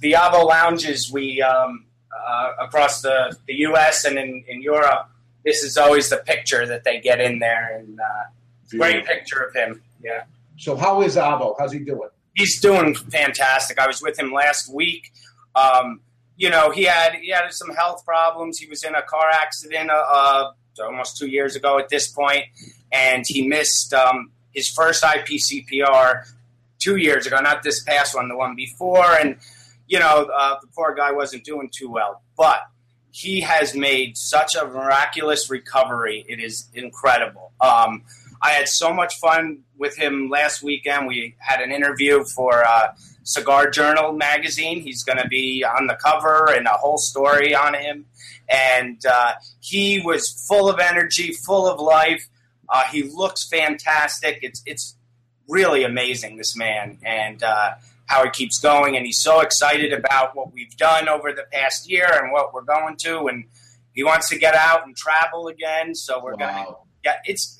the Avo lounges we um, uh, across the, the U.S. and in, in Europe. This is always the picture that they get in there, and uh, great picture of him. Yeah. So how is Avo? How's he doing? He's doing fantastic. I was with him last week. Um, you know, he had he had some health problems. He was in a car accident uh, uh, almost two years ago at this point, and he missed um, his first IPCPR two years ago, not this past one, the one before. And you know, uh, the poor guy wasn't doing too well, but he has made such a miraculous recovery. It is incredible. Um, I had so much fun with him last weekend. We had an interview for uh, Cigar Journal magazine. He's going to be on the cover and a whole story on him. And uh, he was full of energy, full of life. Uh, he looks fantastic. It's it's really amazing, this man, and uh, how he keeps going, and he's so excited about what we've done over the past year and what we're going to, and he wants to get out and travel again. So we're Wow. gonna, yeah, it's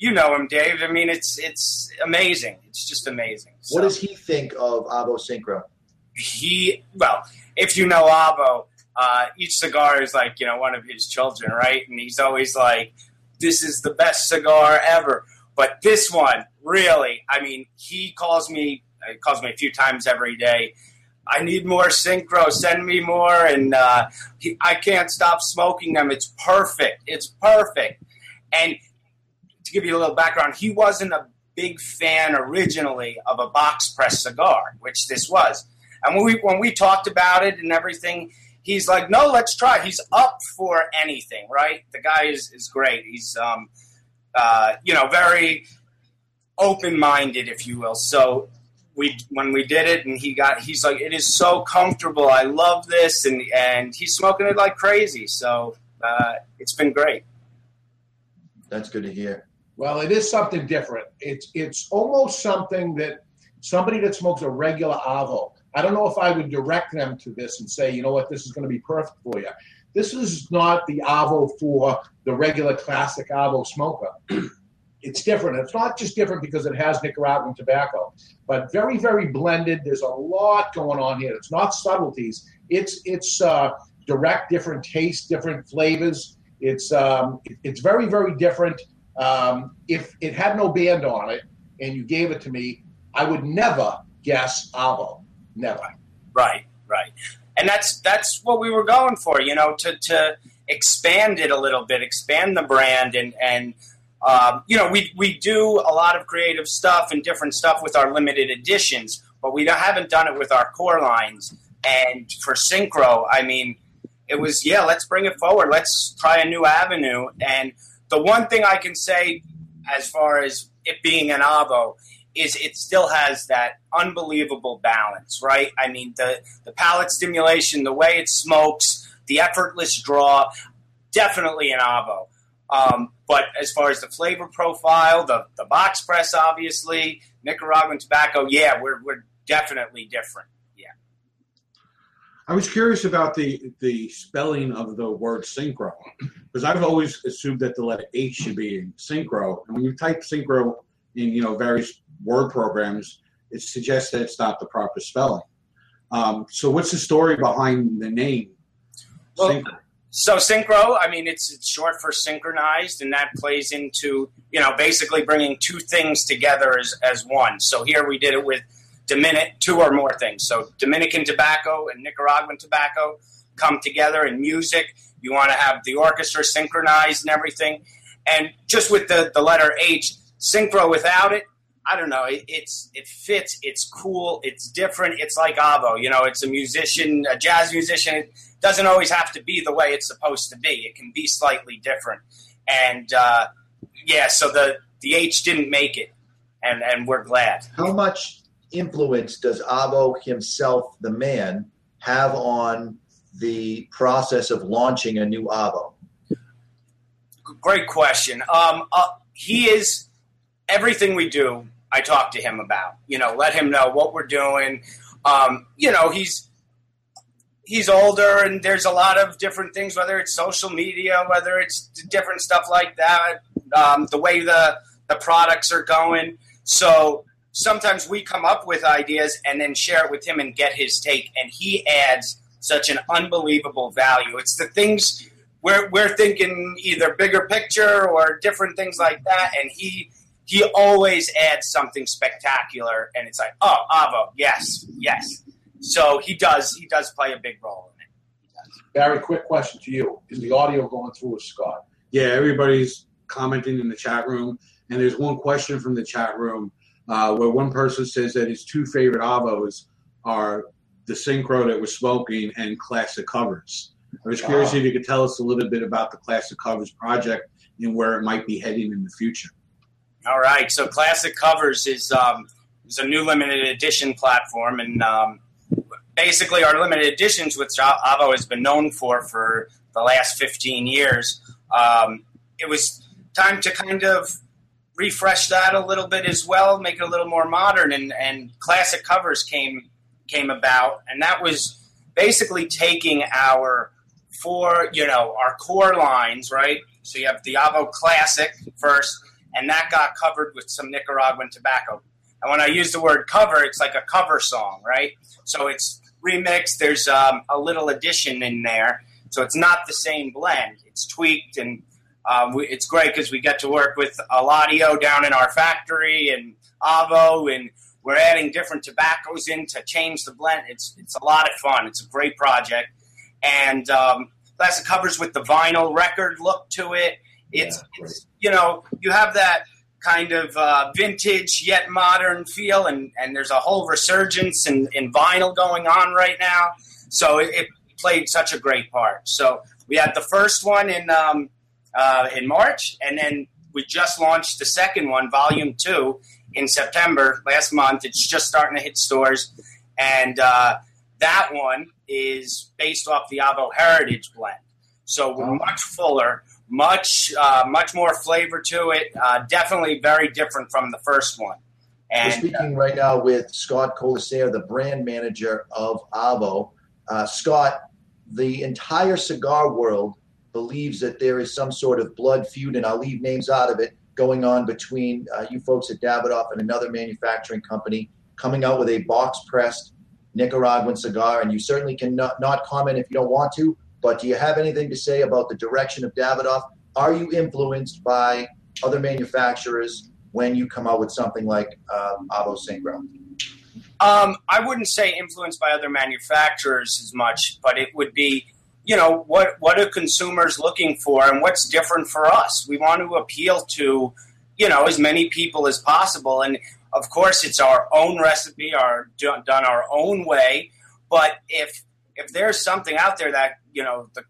you know him, Dave. I mean, it's it's amazing. It's just amazing. What does he think of Avo Syncro? he well, if you know Avo, uh, each cigar is like you know one of his children, right? And he's always like, "This is the best cigar ever." But this one, really, I mean, he calls me, he calls me a few times every day. I need more syncro. Send me more, and uh, he, I can't stop smoking them. It's perfect. It's perfect. And to give you a little background, he wasn't a big fan originally of a box press cigar, which this was. And when we when we talked about it and everything, he's like, "No, let's try." He's up for anything, right? The guy is is great. He's um, uh, you know, very open minded, if you will. So we when we did it, and he got, he's like, "It is so comfortable. I love this," and and he's smoking it like crazy. So uh, it's been great. That's good to hear. Well, it is something different. It's it's almost something that somebody that smokes a regular Avo. I don't know if I would direct them to this and say, you know what, this is going to be perfect for you. This is not the Avo for the regular classic Avo smoker. it's different. It's not just different because it has Nicaraguan tobacco, but very, very blended. There's a lot going on here. It's not subtleties. It's it's uh, direct, different tastes, different flavors. It's um, it- it's very, very different. Um, if it had no band on it and you gave it to me, I would never guess Avo. Never. Right, right. And that's that's what we were going for, you know, to to expand it a little bit, expand the brand, and and um, you know, we we do a lot of creative stuff and different stuff with our limited editions, but we haven't done it with our core lines. And for Syncro, I mean, it was yeah, let's bring it forward, let's try a new avenue. And the one thing I can say, as far as it being an Avo, is it still has that unbelievable balance, right? I mean, the the palate stimulation, the way it smokes, the effortless draw, definitely an Avo. Um, but as far as the flavor profile, the the box press, obviously, Nicaraguan tobacco, yeah, we're we're definitely different. Yeah. I was curious about the the spelling of the word syncro because I've always assumed that the letter H should be in syncro, and when you type syncro in you know various word programs, it suggests that it's not the proper spelling. Um, so, what's the story behind the name? Well, Syncro? So syncro, I mean, it's, it's short for synchronized, and that plays into you know basically bringing two things together as, as one. So here we did it with Dominic, two or more things. So Dominican tobacco and Nicaraguan tobacco come together in music. You want to have the orchestra synchronized and everything, and just with the the letter H, syncro without it. I don't know. It, it's it fits. It's cool. It's different. It's like Avo. You know, it's a musician, a jazz musician. It doesn't always have to be the way it's supposed to be. It can be slightly different. And uh, yeah, so the the H didn't make it, and and we're glad. How much influence does Avo himself, the man, have on the process of launching a new Avo? Great question. Um, uh, he is everything we do. I talk to him about. You know, let him know what we're doing. Um, you know, he's he's older, and there's a lot of different things. Whether it's social media, whether it's different stuff like that, um, the way the the products are going. So sometimes we come up with ideas and then share it with him and get his take, and he adds such an unbelievable value. It's the things we're we're thinking either bigger picture or different things like that, and he he always adds something spectacular, and it's like, oh, Avo, yes, yes. So he does he does play a big role in it. Barry, quick question to you: Is the audio going through with Scott? Yeah, everybody's commenting in the chat room, and there's one question from the chat room uh, where one person says that his two favorite avos are the syncro that we're smoking and classic covers. I was curious Wow. if you could tell us a little bit about the classic covers project and where it might be heading in the future. All right, so Classic Covers is um, is a new limited edition platform, and um, basically our limited editions, which Avo has been known for for the last 15 years, um, it was time to kind of refresh that a little bit as well, make it a little more modern, and, and classic covers came came about, and that was basically taking our four, you know, our core lines, right? So you have the Avo Classic first, and that got covered with some Nicaraguan tobacco. And when I use the word cover, it's like a cover song, right? So it's remixed. There's um, a little addition in there, so it's not the same blend. It's tweaked, and um, we, it's great because we get to work with Eladio down in our factory and Avo, and we're adding different tobaccos in to change the blend. It's it's a lot of fun. It's a great project, and um, classic covers with the vinyl record look to it. It's, yeah, it's you know you have that kind of uh, vintage yet modern feel, and, and there's a whole resurgence in, in vinyl going on right now. So it, it, played such a great part. So we had the first one in um, uh, in March, and then we just launched the second one, Volume Two, in September last month. It's just starting to hit stores, and uh, that one is based off the Avo Heritage blend. So we're much fuller, much uh, much more flavor to it. Uh, definitely very different from the first one. And, We're speaking right now with Scott Kolesaire, the brand manager of Avo. Uh, Scott, the entire cigar world believes that there is some sort of blood feud, and I'll leave names out of it, going on between uh, you folks at Davidoff and another manufacturing company coming out with a box pressed Nicaraguan cigar. And you certainly can not, not comment if you don't want to, but do you have anything to say about the direction of Davidoff? Are you influenced by other manufacturers when you come out with something like um, Avo? Um, I wouldn't say influenced by other manufacturers as much, but it would be, you know, what what are consumers looking for and what's different for us? We want to appeal to, you know, as many people as possible, and of course, it's our own recipe, our done our own way. But if if there's something out there that you know the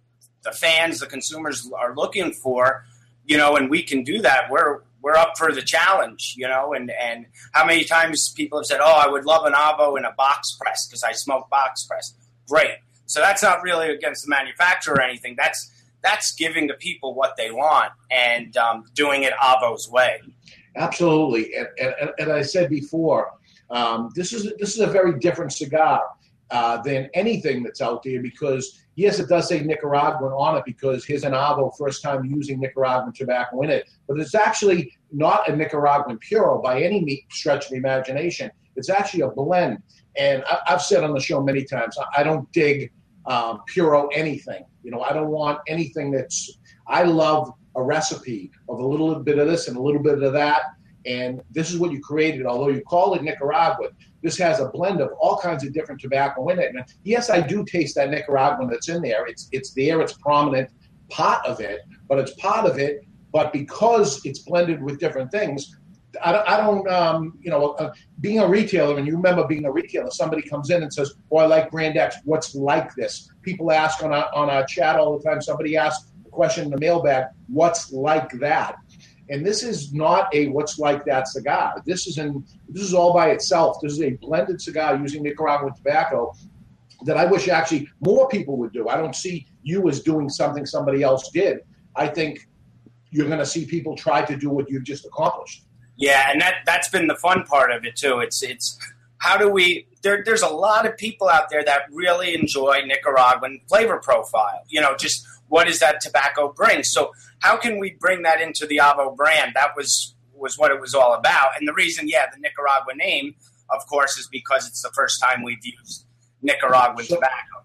the fans, the consumers are looking for, you know, and we can do that, we're we're up for the challenge, you know. And and how many times people have said, "Oh, I would love an Avo in a box press because I smoke box press." Great. So that's not really against the manufacturer or anything. That's that's giving the people what they want and um, doing it Avo's way. Absolutely, and, and, and I said before, um, this is this is a very different cigar uh, than anything that's out there because yes, it does say Nicaraguan on it because here's an Avo first time using Nicaraguan tobacco in it, but it's actually not a Nicaraguan Puro by any stretch of the imagination. It's actually a blend, and I, have said on the show many times, I don't dig um, Puro anything. You know, I don't want anything that's. I love a recipe of a little bit of this and a little bit of that, and this is what you created. Although you call it Nicaraguan, this has a blend of all kinds of different tobacco in it. And yes, I do taste that Nicaraguan that's in there. It's it's there. It's prominent part of it, but it's part of it. But because it's blended with different things, I I don't um, you know, uh, being a retailer, and you remember being a retailer, somebody comes in and says, "Oh, I like Brand X. What's like this?" People ask on our, on our chat all the time. Somebody asks a question in the mailbag, "What's like that?" And this is not a what's like that cigar. This is in this is all by itself. This is a blended cigar using Nicaraguan tobacco that I wish actually more people would do. I don't see you as doing something somebody else did. I think you're going to see people try to do what you've just accomplished. Yeah, and that that's been the fun part of it too. It's it's how do we there, there's a lot of people out there that really enjoy Nicaraguan flavor profile. You know, just what does that tobacco bring? So how can we bring that into the Avo brand? That was was what it was all about. And the reason, yeah, the Nicaragua name, of course, is because it's the first time we've used Nicaraguan so, tobacco.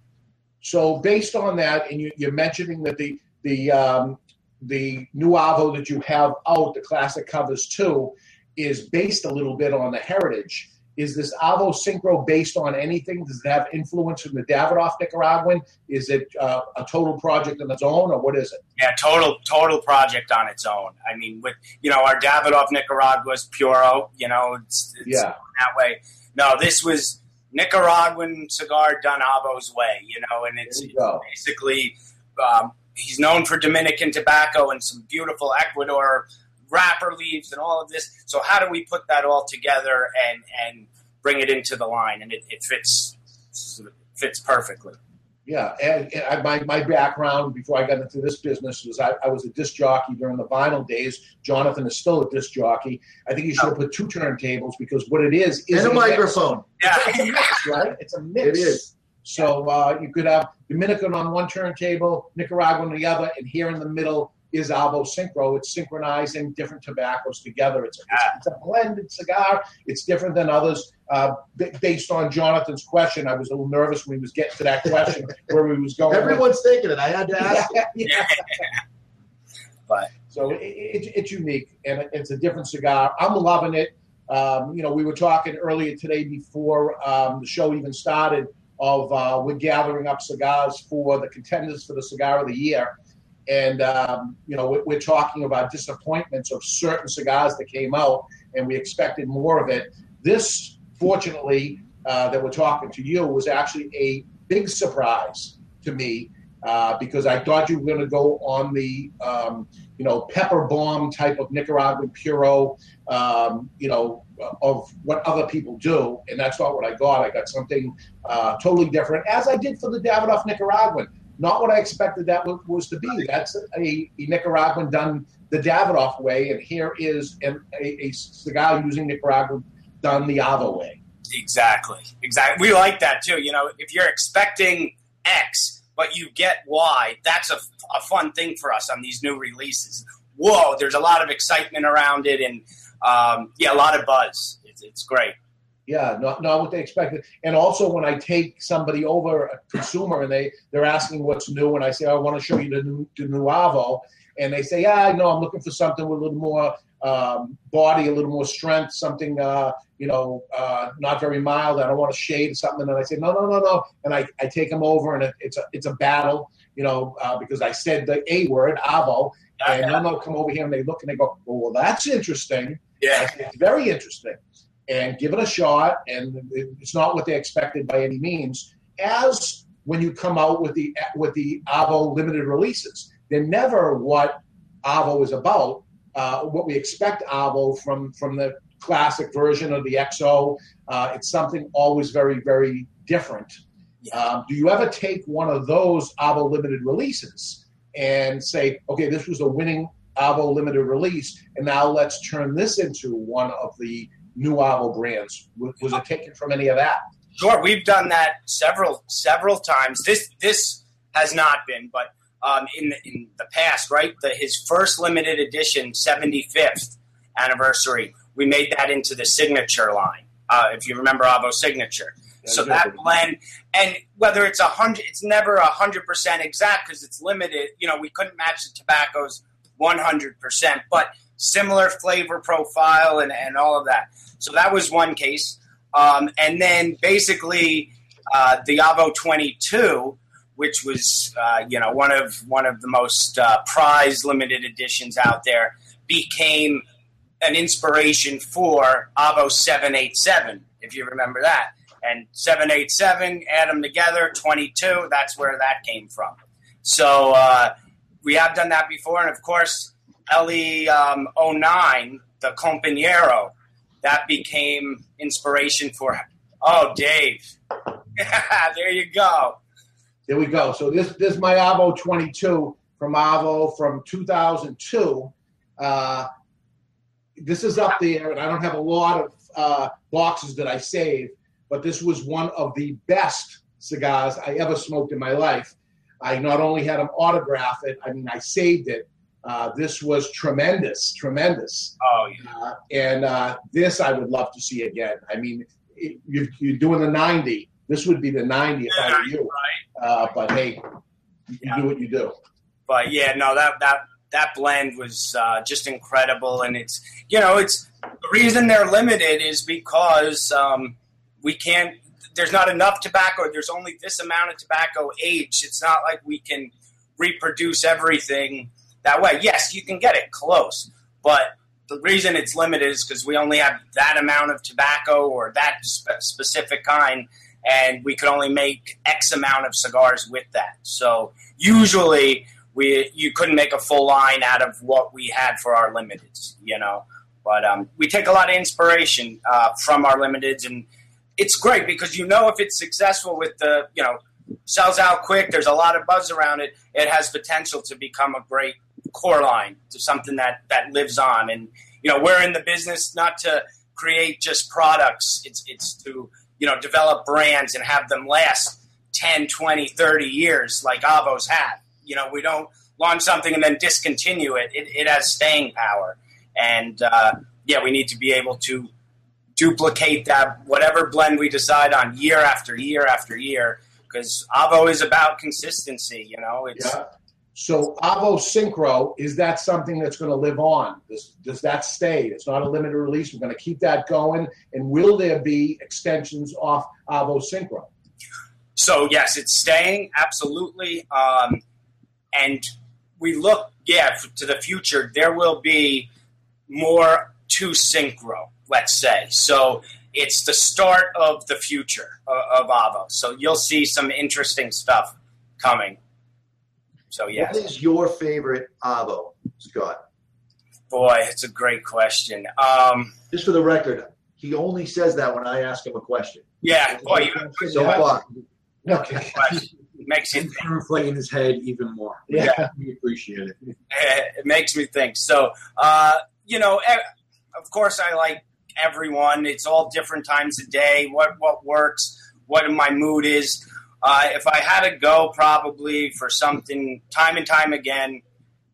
So based on that, and you, are mentioning that the the um, the new Avo that you have out, the classic covers too, is based a little bit on the heritage. Is this Avo Syncro based on anything? Does it have influence from the Davidoff Nicaraguan? Is it uh, a total project on its own, or what is it? Yeah, total total project on its own. I mean, with you know our Davidoff Nicaragua is Puro. You know, it's, it's yeah. that way. No, this was Nicaraguan cigar done Avo's way. You know, and it's, it's basically um, he's known for Dominican tobacco and some beautiful Ecuador wrapper leaves and all of this. So how do we put that all together and and bring it into the line? And it, it fits fits perfectly. Yeah, and, and I, my my background before I got into this business was I, I was a disc jockey during the vinyl days. Jonathan is still a disc jockey. I think you should have put two turntables because what it is is And a mix. microphone. Yeah. It's a mix, right? It's a mix. It is. So uh, you could have Dominican on one turntable, Nicaraguan on the other, and here in the middle is Avo Syncro. It's synchronizing different tobaccos together. It's, it's, it's a blended cigar. It's different than others. Uh, b- based on Jonathan's question, I was a little nervous when he was getting to that question where he was going. Everyone's thinking it. I had to ask. Yeah, yeah. But So it, it, it's unique and it- it's a different cigar. I'm loving it. Um, you know, we were talking earlier today before um, the show even started of uh, we're gathering up cigars for the contenders for the cigar of the year. And, um, you know, we're, talking about disappointments of certain cigars that came out and we expected more of it. This, fortunately, uh, that we're talking to you was actually a big surprise to me uh, because I thought you were going to go on the um, you know pepper bomb type of Nicaraguan puro, um, you know, of what other people do, and that's not what I got. I got something uh, totally different, as I did for the Davidoff Nicaraguan. Not what I expected that was, to be. That's a, a Nicaraguan done the Davidoff way, and here is an, a, a cigar using Nicaraguan done the Avo way. Exactly. Exactly. We like that too. You know, if you're expecting X, but you get Y, that's a, a fun thing for us on these new releases. Whoa, there's a lot of excitement around it, and um, yeah, a lot of buzz. It's, it's great. Yeah, not not what they expected. And also, when I take somebody over, a consumer, and they they're asking what's new, and I say I want to show you the new the new Avo, and they say, yeah, no, I'm looking for something with a little more um, body, a little more strength, something uh, you know, uh, not very mild. I don't want to shade something. And I say, no, no, no, no. And I, I take them over, and it, it's a it's a battle, you know, uh, because I said the A word, Avo, and then they'll come over here and they look and they go, well, well that's interesting. Yeah, it's very interesting and give it a shot. And it's not what they expected by any means. As when you come out with the with the Avo limited releases, they're never what Avo is about. Uh, what we expect Avo from from the classic version of the XO. Uh, it's something always very very different. Um, do you ever take one of those Avo limited releases and say, okay, this was a winning Avo limited release, and now let's turn this into one of the new Avo brands? Was, it taken from any of that? Sure, we've done that several several times. This this has not been, but um, in the, in the past, right? The, his first limited edition, seventy fifth anniversary, we made that into the signature line. Uh, if you remember Avo signature, so that blend, and whether it's a hundred, it's never a hundred percent exact because it's limited. You know, we couldn't match the tobaccos one hundred percent, but similar flavor profile and, and all of that. So that was one case. Um, and then basically uh, the Avo 22, which was uh, you know one of one of the most uh, prized limited editions out there, became an inspiration for Avo 787, if you remember that. And 787, add them together, 22, that's where that came from. So uh, we have done that before. And of course, LE um, 09, the Compañero, that became inspiration for. Oh, Dave. there you go. There we go. So this this is my Avo 22 from Avo from 2002. Uh, this is up there, and I don't have a lot of uh, boxes that I save, but this was one of the best cigars I ever smoked in my life. I not only had him autograph it, I mean, I saved it. Uh, this was tremendous, tremendous. Oh, yeah. Uh, and uh, this I would love to see again. I mean, it, you, you're doing the 90. This would be the 90 if I were you. Uh, but hey, you do what you do. but yeah, no, that that that blend was uh, just incredible, and it's you know it's the reason they're limited is because um, we can't. There's not enough tobacco. There's only this amount of tobacco aged. It's not like we can reproduce everything that way. Yes, you can get it close, but the reason it's limited is because we only have that amount of tobacco or that spe- specific kind, and we could only make X amount of cigars with that. So usually we you couldn't make a full line out of what we had for our limiteds, you know. But um, we take a lot of inspiration uh, from our limiteds, and it's great because you know if it's successful with the you know sells out quick. There's a lot of buzz around it. It has potential to become a great core line to something that that lives on. And you know, we're in the business not to create just products. It's it's to you know develop brands and have them last 10, 20, 30 years like Avos have. You know, we don't launch something and then discontinue it. It, it has staying power. And uh, yeah, we need to be able to duplicate that whatever blend we decide on year after year after year because Avo is about consistency. You know, it's Yeah. So Avo Syncro, is that something that's going to live on? Does, does that stay? It's not a limited release. We're going to keep that going. And will there be extensions off Avo Syncro? So yes, it's staying absolutely. Um, and we look, yeah, to the future. There will be more to syncro. Let's say so. It's the start of the future of, of Avo. So you'll see some interesting stuff coming. So yeah, What is your favorite Avo, Scott? boy, it's a great question. Um, Just for the record, he only says that when I ask him a question. yeah, boy, you have So far. Okay. Makes you And in his head even more. Yeah. we appreciate it. it makes me think. So, uh, you know, of course, I like everyone. It's all different times of day. What what works? What my mood is. Uh, if I had to go, probably for something time and time again,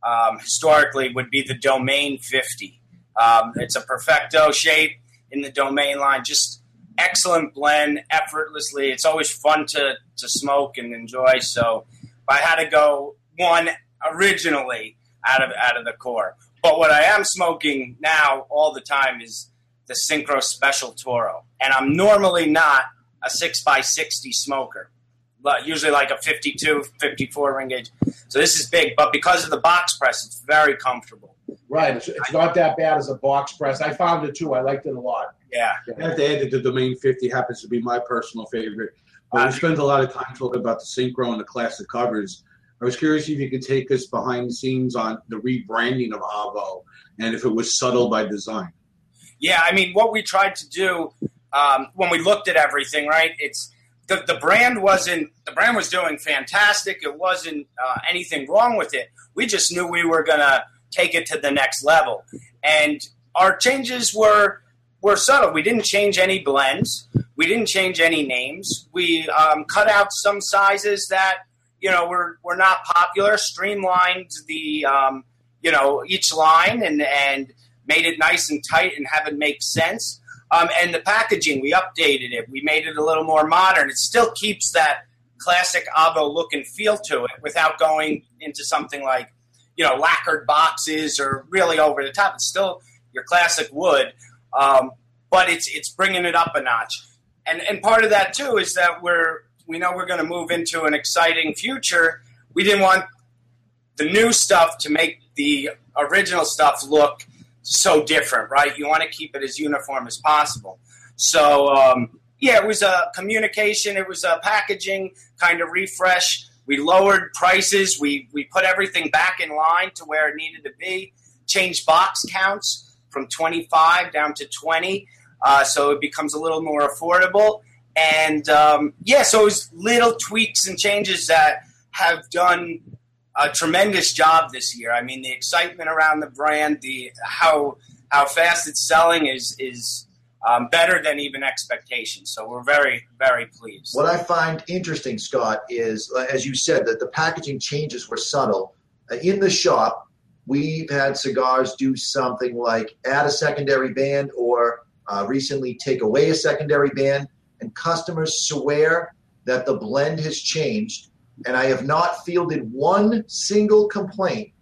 um, historically, would be the Domaine 50. Um, it's a perfecto shape in the Domaine line. Just excellent blend, effortlessly. It's always fun to to smoke and enjoy. So, if I had to go one originally out of out of the core, but what I am smoking now all the time is the Syncro Special Toro, and I'm normally not a six x sixty smoker, usually like a 52, 54 ring gauge. So this is big, but because of the box press, it's very comfortable. Right. It's, it's not that bad as a box press. I found it too. I liked it a lot. Yeah. I have to add that the Domaine 50 happens to be my personal favorite. But we spend a lot of time talking about the Syncro and the classic covers. I was curious if you could take us behind the scenes on the rebranding of Avo and if it was subtle by design. Yeah, I mean, what we tried to do um, when we looked at everything, right? It's the, the brand wasn't the brand was doing fantastic. It wasn't uh, anything wrong with it. We just knew we were gonna take it to the next level, and our changes were were subtle. We didn't change any blends. We didn't change any names. We um, cut out some sizes that you know were were not popular. Streamlined the um, you know each line and and made it nice and tight and have it make sense. Um, and the packaging, we updated it. We made it a little more modern. It still keeps that classic Avo look and feel to it without going into something like, you know, lacquered boxes or really over the top. It's still your classic wood, um, but it's it's bringing it up a notch. And and part of that too is that we're we know we're going to move into an exciting future. We didn't want the new stuff to make the original stuff look so different, right? You want to keep it as uniform as possible. So, um, yeah, it was a communication, it was a packaging kind of refresh. We lowered prices, we, we put everything back in line to where it needed to be, changed box counts from 25 down to 20, uh, so it becomes a little more affordable. And um, yeah, so it was little tweaks and changes that have done a tremendous job this year. I mean, the excitement around the brand, the how how fast it's selling is is um, better than even expectations. So we're very very pleased. What I find interesting, Scott, is uh, as you said that the packaging changes were subtle. Uh, in the shop, we've had cigars do something like add a secondary band or uh, recently take away a secondary band, and customers swear that the blend has changed. And I have not fielded one single complaint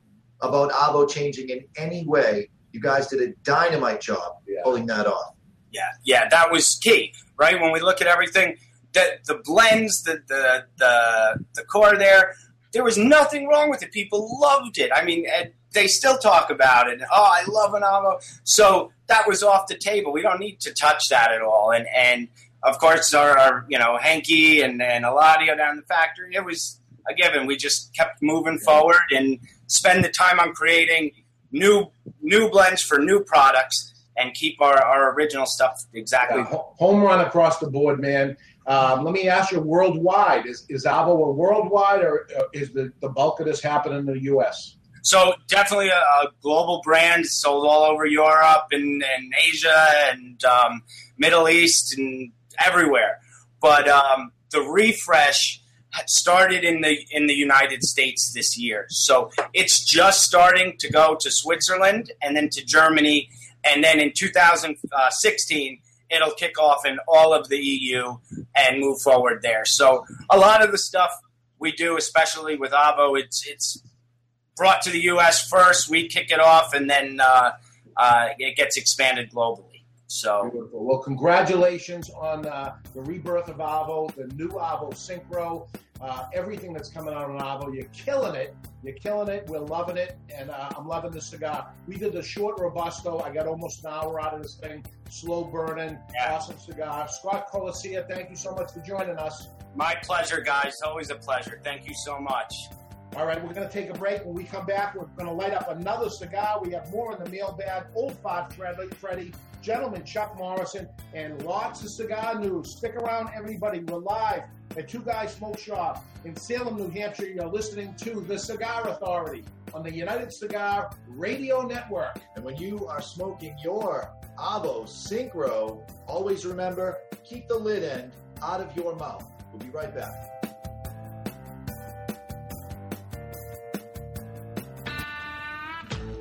about Avo changing in any way. You guys did a dynamite job pulling that off. Yeah, yeah, that was key, right? When we look at everything, the the blends, the the the, the core there, there was nothing wrong with it. People loved it. I mean, they still talk about it. Oh, I love an Avo. So that was off the table. We don't need to touch that at all. And and of course, our, our you know Henke and and Eladio down the factory, it was a given. We just kept moving forward and spend the time on creating new new blends for new products and keep our, our original stuff exactly. Yeah, ho- home run across the board, man. Um, let me ask you, worldwide is is Avo a worldwide, or uh, is the, the bulk of this happening in the U.S.? So definitely a, a global brand sold all over Europe and, and Asia and um, Middle East and everywhere. But um, the refresh started in the in the United States this year, so it's just starting to go to Switzerland and then to Germany, and then in 2016 it'll kick off in all of the EU and move forward there. So a lot of the stuff we do, especially with Avo, it's it's brought to the U.S. first. We kick it off, and then uh, uh, it gets expanded globally. So, Beautiful. well, congratulations on uh, the rebirth of Avo, the new Avo Syncro, uh, everything that's coming out on Avo. You're killing it. You're killing it. We're loving it, and uh, I'm loving the cigar. We did the short robusto. I got almost an hour out of this thing. Slow burning, awesome cigar. Scott Kolesaire, thank you so much for joining us. my pleasure, guys. Always a pleasure. Thank you so much. All right, we're going to take a break. When we come back, we're going to light up another cigar. We have more in the mailbag. Old Fart Freddy, Freddy, Gentleman Chuck Morrison, and lots of cigar news. Stick around, everybody. We're live at Two Guys Smoke Shop in Salem, New Hampshire. You're listening to The Cigar Authority on the United Cigar Radio Network. And when you are smoking your Avo Syncro, always remember keep the lid end out of your mouth. We'll be right back.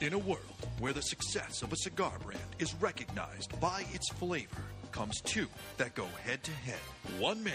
In a world where the success of a cigar brand is recognized by its flavor, comes two that go head to head. One man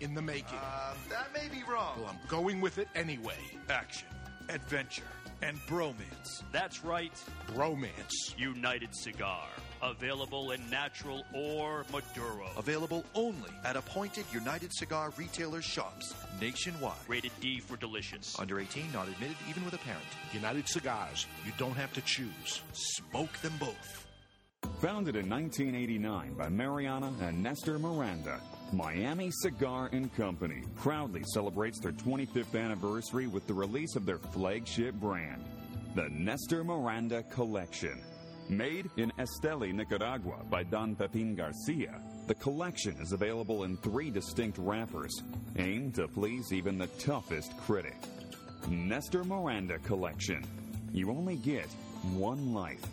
in the making. Uh, that may be wrong. Well, I'm going with it anyway. Action, adventure, and bromance. That's right. Bromance. United Cigar. Available in natural or Maduro. Available only at appointed United Cigar retailer shops nationwide. Rated D for delicious. Under 18, not admitted even with a parent. United Cigars. You don't have to choose. Smoke them both. Founded in 1989 by Mariana and Nestor Miranda, Miami Cigar and Company proudly celebrates their 25th anniversary with the release of their flagship brand, the Nestor Miranda Collection. Made in Esteli, Nicaragua by Don Pepin Garcia, the collection is available in three distinct wrappers, aimed to please even the toughest critic. Nestor Miranda Collection. You only get one life.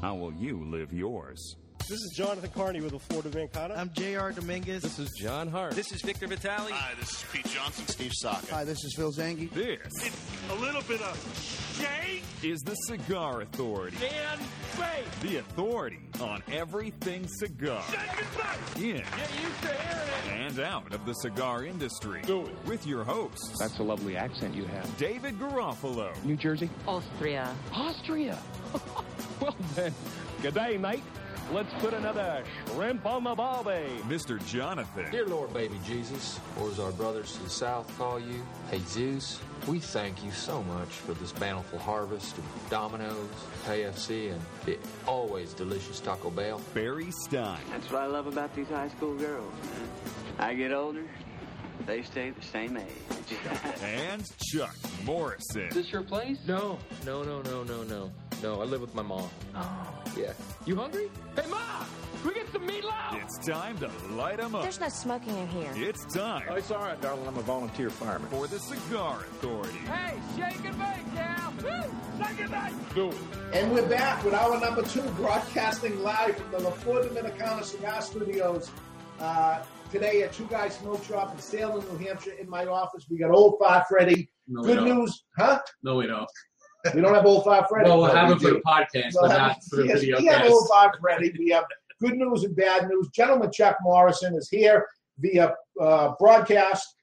How will you live yours? This is Jonathan Carney with the Florida Mancana. I'm JR Dominguez. This is John Hart. This is Victor Vitale. Hi, this is Pete Johnson. Steve Saka. Hi, this is Phil Zanghi. This It's a little bit of gay. is the Cigar Authority. And fake. The authority on everything cigar. In Get used to hearing it. and out of the cigar industry. Do it. With your hosts, That's a lovely accent you have. David Garofalo, New Jersey? Austria. Austria. well then, good day, mate. Let's put another shrimp on the barbie. Mr. Jonathan, Dear Lord, baby Jesus, or as our brothers to the south call you, Hey Jesus, we thank you so much for this bountiful harvest of Domino's, KFC, and the always delicious Taco Bell. Barry Stein, That's what I love about these high school girls. man. I get older, they stay the same age. and Chuck Morrison. Is this your place? No, no, no, no, no, no. No, I live with my mom. Oh. Yeah. You hungry? Hey, Ma! We get some meatloaf! It's time to light 'em up. There's no smoking in here. It's time Oh, it's all right, darling. I'm a volunteer fireman. for the Cigar Authority. Hey, shake and bake, gal. Woo! Shake and bake. Do it. And we're back with our number two, broadcasting live from the La Flor Dominicana Cigar Studios. Uh, today at Two Guys Smoke Shop in Salem, New Hampshire. In my office, we got Old Fat Freddy. No, Good news, huh? No, we don't. We don't have Old Fat Freddy. Well, we'll have we him for the podcast, We'll but have- not for the yes, video We have. Old Fat Freddy. We have good news and bad news. Gentleman Chuck Morrison is here via uh, broadcast.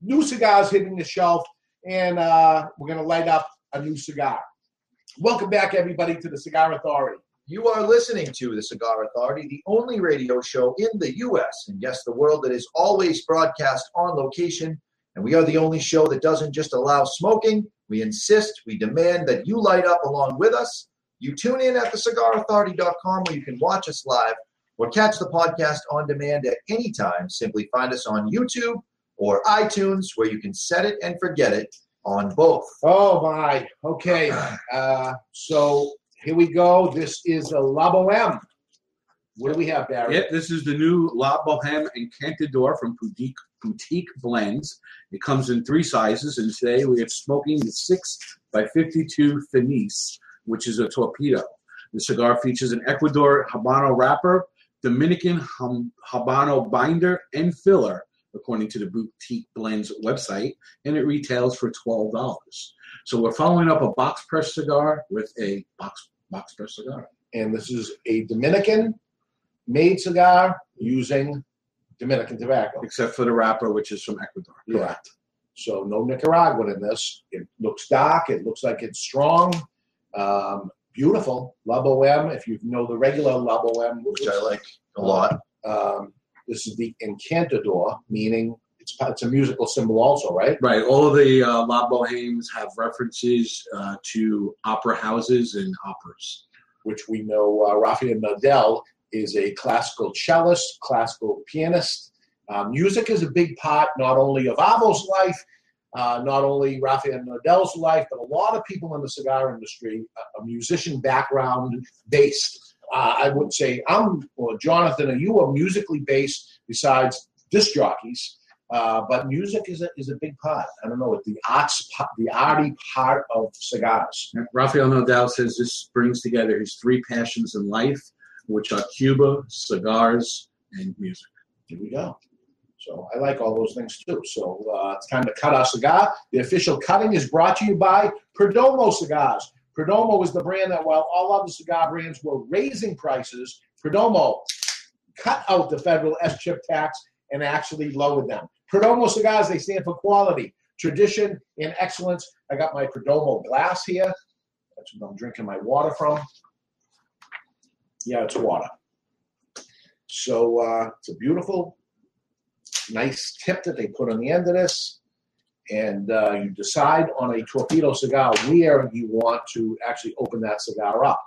New cigars hitting the shelf, and uh, we're going to light up a new cigar. Welcome back, everybody, to the Cigar Authority. You are listening to the Cigar Authority, the only radio show in the U.S. and yes, the world that is always broadcast on location. And we are the only show that doesn't just allow smoking. We insist, we demand that you light up along with us. You tune in at thecigarauthority.com where you can watch us live or catch the podcast on demand at any time. Simply find us on YouTube or iTunes where you can set it and forget it on both. Oh my. Okay. Uh, so here we go. This is a La Boheme. What do we have, Barry? This is the new La Boheme Encantador from Boutique, Boutique Blends. It comes in three sizes, and today we are smoking the 6 by 52 Finis, which is a torpedo. The cigar features an Ecuador Habano wrapper, Dominican Habano binder, and filler, according to the Boutique Blends website, and it retails for $12. So we're following up a box press cigar with a box box press cigar. And this is a Dominican made cigar using Dominican tobacco. Except for the wrapper, which is from Ecuador. Correct. So no Nicaraguan in this. It looks dark. It looks like it's strong. Um, beautiful. La Boheme. If you know the regular La Boheme, Which I like a lot. Um, this is the Encantador, meaning it's it's a musical symbol also, right? Right. All of the uh, La Bohemes have references uh, to opera houses and operas. Which we know uh, Rafael Nodal is a classical cellist, classical pianist. Uh, music is a big part not only of Avo's life, uh, not only Rafael Nodal's life, but a lot of people in the cigar industry, a, a musician background based. Uh, I would say I'm, or Jonathan, are you are musically based besides disc jockeys? Uh, but music is a, is a big part. I don't know, the arts, the arty part of cigars. Rafael Nodal says this brings together his three passions in life, which are Cuba, cigars, and music. Here we go. So I like all those things too. So uh, it's time to cut our cigar. The official cutting is brought to you by Perdomo Cigars. Perdomo is the brand that, while all other cigar brands were raising prices, Perdomo cut out the federal SCHIP tax and actually lowered them. Perdomo Cigars, they stand for quality, tradition, and excellence. I got my Perdomo glass here. That's what I'm drinking my water from. Yeah, it's water. So uh, it's a beautiful, nice tip that they put on the end of this. And uh, you decide on a torpedo cigar where you want to actually open that cigar up.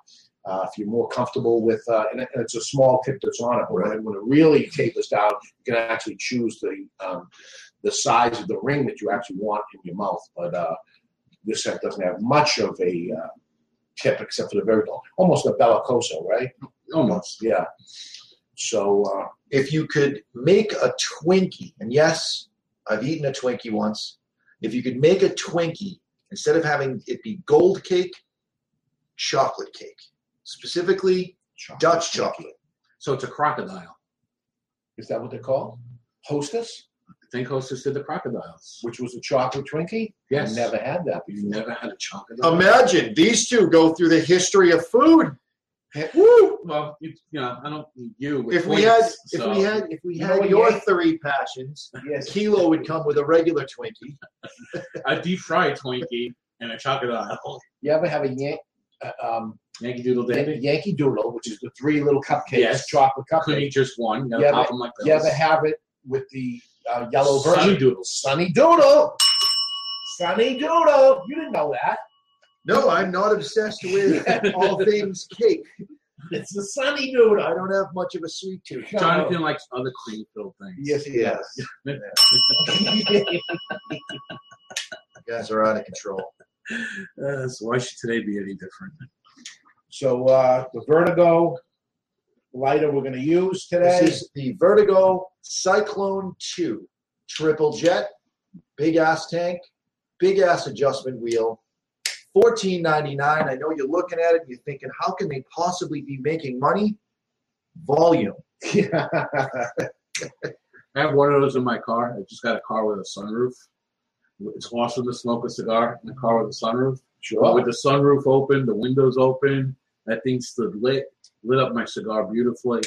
Uh, if you're more comfortable with, uh, and, it- and it's a small tip that's on it, but when, it, when it really tapers down, you can actually choose the um, the size of the ring that you actually want in your mouth. But uh, this set doesn't have much of a uh, tip except for the very almost a bellicoso, right? Almost, yeah. So uh, if you could make a Twinkie, and yes, I've eaten a Twinkie once. If you could make a Twinkie instead of having it be gold cake, chocolate cake, specifically Dutch chocolate. So it's a chocodile. Is that what they're called? Hostess? I think Hostess did the chocodiles. Which was a chocolate Twinkie? Yes. I never had that before. You never had a chocolate. Imagine these two go through the history of food. Woo! Well, you, you know, I don't you. If we had, points, if we had, if we You know had your Yank? three passions, Yes. Kilo would come with a regular Twinkie. a deep fried Twinkie and a chocodile. You ever have a Yank, uh, um, Yankee Doodle Dandy. Yankee Doodle, which is the three little cupcakes, Yes. chocolate Couldn't eat cupcakes? just one. You You gotta ever, pop them like you pills. ever have it with the uh, yellow version? Sunny Doodles. Sunny Doodle. Sunny Doodle. You didn't know that. No, I'm not obsessed with all things cake. It's the Sunny Doodle. I don't have much of a sweet tooth. Jonathan likes other cream filled things. Yes, he Yes. does. You guys are out of control. Uh, so why should today be any different? So uh, the Vertigo lighter we're going to use today. This is the Vertigo Cyclone 2 triple jet, big ass tank, big ass adjustment wheel. Fourteen ninety nine. I know you're looking at it and you're thinking, how can they possibly be making money? Volume. I have one of those in my car. I just got a car with a sunroof. It's awesome to smoke a cigar in a car with a sunroof. Sure. With the sunroof open, the windows open, that thing stood lit, lit up my cigar beautifully.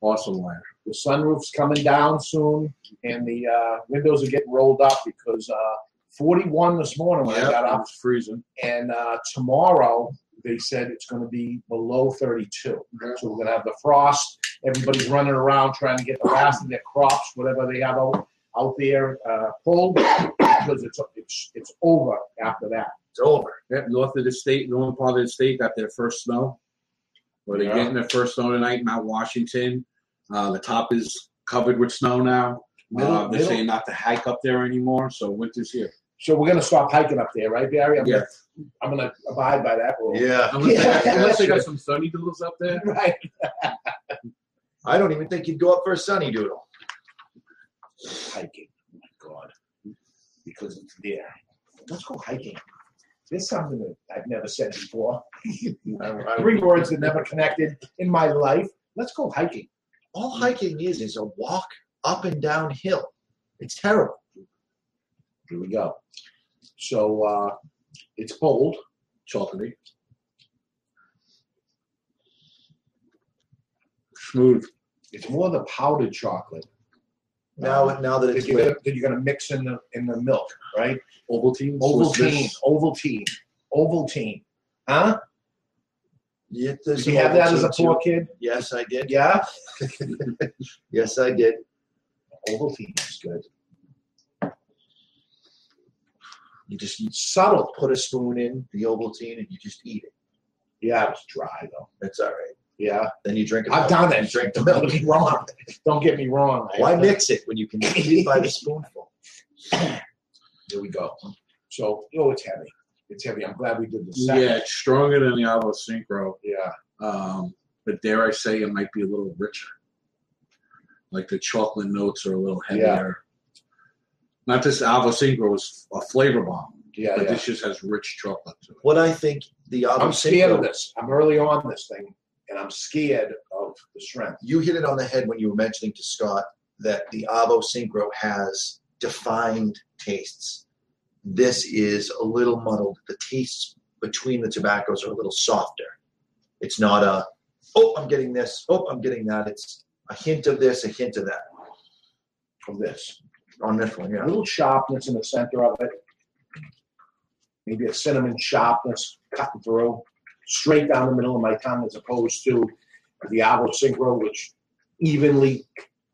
Awesome life. The sunroof's coming down soon, and the uh, windows are getting rolled up because uh, 41 this morning when I got it up, was freezing. and uh, tomorrow they said it's going to be below 32. So we're going to have the frost. Everybody's running around trying to get the last of their crops, whatever they have out, out there, uh, pulled because it's it's it's over after that. It's over. Yep, north of the state, northern part of the state got their first snow. Where they're Yeah. getting their first snow tonight, Mount Washington. Uh, the top is covered with snow now. Middle- uh, they're middle- saying not to hike up there anymore, so winter's here. So we're going to stop hiking up there, right, Barry? I'm Yeah. Gonna, I'm going to abide by that rule. Yeah. Unless, they, got, unless they got some sunny doodles up there. Right. I don't even think you'd go up for a sunny doodle. hiking. Oh my God. Because it's there. Let's go hiking. There's something that I've never said before. Three words that never connected in my life. Let's go hiking. All hiking is is a walk up and down hill. It's terrible. Here we go. So uh, it's bold. Chocolatey. Smooth. It's more the powdered chocolate. Now, um, now that it's you're, gonna, that you're gonna mix in the in the milk, right? Ovaltine. Ovaltine. Ovaltine, Ovaltine. Huh? Yeah, Did you have that as a poor too. kid? Yes, I did. Yeah. Yes, I did. Ovaltine is good. You just you Subtle. put a spoon in the Ovaltine and you just eat it. Yeah, it was dry though. That's all right. Yeah. Then you drink it. I've done You it. drink the Don't milk. get me wrong. Don't get me wrong. Why mix it when you can eat it by the spoonful? Here we go. So, oh, it's heavy. It's heavy. I'm glad we did the Yeah, it's stronger than the Avo Syncro. Yeah. Um, but dare I say, it might be a little richer. Like the chocolate notes are a little heavier. Yeah. Not this Avo Syncro is a flavor bomb. Yeah, but yeah. this just has rich chocolate to it. What I think the Avo I'm scared of this. I'm early on this thing, and I'm scared of the strength. You hit it on the head when you were mentioning to Scott that the Avo Syncro has defined tastes. This is a little muddled. The tastes between the tobaccos are a little softer. It's not a, oh, I'm getting this, oh, I'm getting that. It's a hint of this, a hint of that Of this. on this one, yeah. A little sharpness in the center of it. Maybe a cinnamon sharpness cutting through. Straight down the middle of my tongue as opposed to the Avo Syncro, which evenly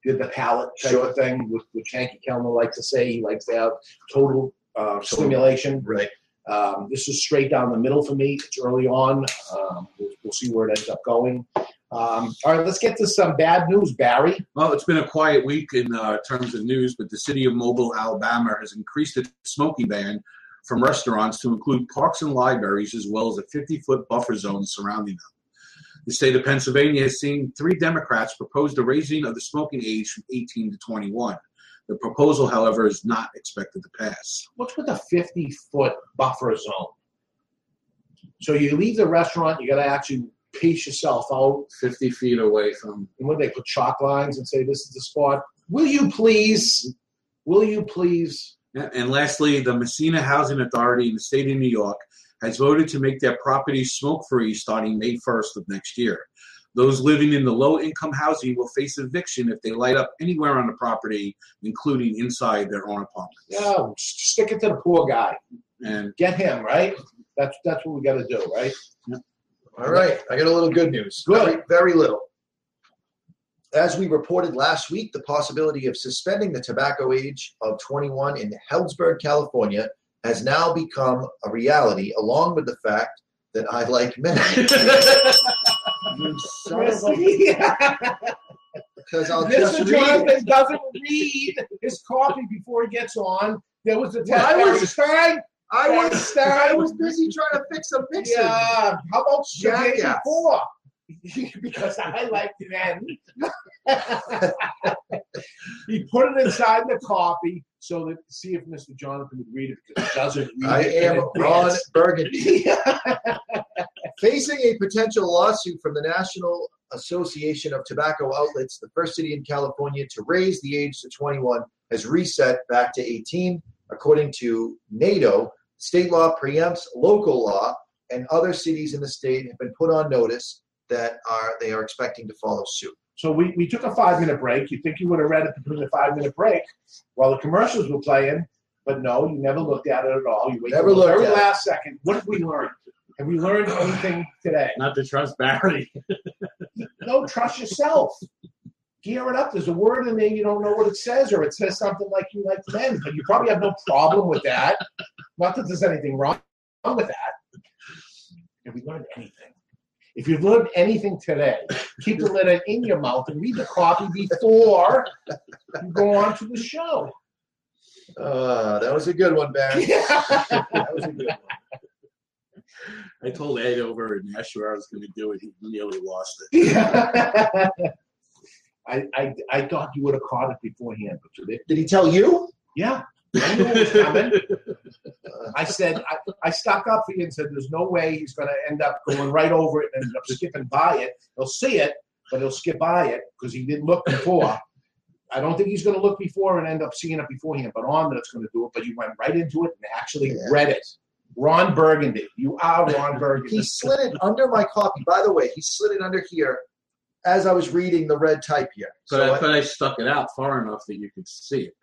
did the palate type Sure. of thing, which, which Henke Kelner likes to say. He likes to have total uh, stimulation. Right. Um, this is straight down the middle for me. It's early on. Um, we'll, we'll see where it ends up going. Um, all right, let's get to some bad news, Barry. Well, it's been a quiet week in uh, terms of news, but the city of Mobile, Alabama has increased its smoking ban from restaurants to include parks and libraries, as well as a 50 foot buffer zone surrounding them. The state of Pennsylvania has seen three Democrats propose the raising of the smoking age from 18 to 21. The proposal, however, is not expected to pass. What's with a 50 foot buffer zone? So you leave the restaurant, you got to actually pace yourself out. 50 feet away from. And when they put chalk lines and say, this is the spot, will you please? Will you please? And lastly, the Massena Housing Authority in the state of New York has voted to make their properties smoke free starting May 1st of next year. Those living in the low income housing will face eviction if they light up anywhere on the property, including inside their own apartment. Yeah, stick it to the poor guy. And Get him, right? That's, that's what we got to do, right? All right, I got a little good news. Good. Very, very little. As we reported last week, the possibility of suspending the tobacco age of 21 in Healdsburg, California, has now become a reality, along with the fact that I like men. You son of Because I'll just Mr. read it. Jonathan doesn't read his coffee before he gets on. There was a Well, I was- trying. I was Stein. I was busy trying to fix some pictures. Yeah. How about the day Jackass. before? because I like then. he put it inside the coffee so that see if Mr. Jonathan would read it because he doesn't read I it. in am Ron. Burgundy. Facing a potential lawsuit from the National Association of Tobacco Outlets, the first city in California to raise the age to 21 has reset back to 18. According to NATO, state law preempts local law, and other cities in the state have been put on notice that are they are expecting to follow suit. So we, we took a five minute break. You think you would have read it between the five minute break while the commercials were playing, but no, you never looked at it at all. You wait Never till the looked very at it. last second. What have we learned? Have we learned anything today? Not to trust Barry. no, trust yourself. Gear it up. There's a word in there you don't know what it says, or it says something like you like men, but you probably have no problem with that. Not that there's anything wrong with that. Have we learned anything? If you've learned anything today, keep the letter in your mouth and read the copy before you go on to the show. Uh, that was a good one, Barry. that was a good one. I told Ed over in Nashua I was going to do it. He nearly lost it. I, I, I thought you would have caught it beforehand, but you didn't. Did he tell you? Yeah. I knew it was coming. I said, I, I stuck up for you and said, there's no way he's going to end up going right over it and end up skipping by it. He'll see it, but he'll skip by it because he didn't look before. I don't think he's going to look before and end up seeing it beforehand, but on that's going to do it. But you went right into it and actually read it. Ron Burgundy. You are Ron Burgundy. He slid it under my copy. By the way, he slid it under here as I was reading the red type here. But, So I, I- but I stuck it out far enough that you could see it.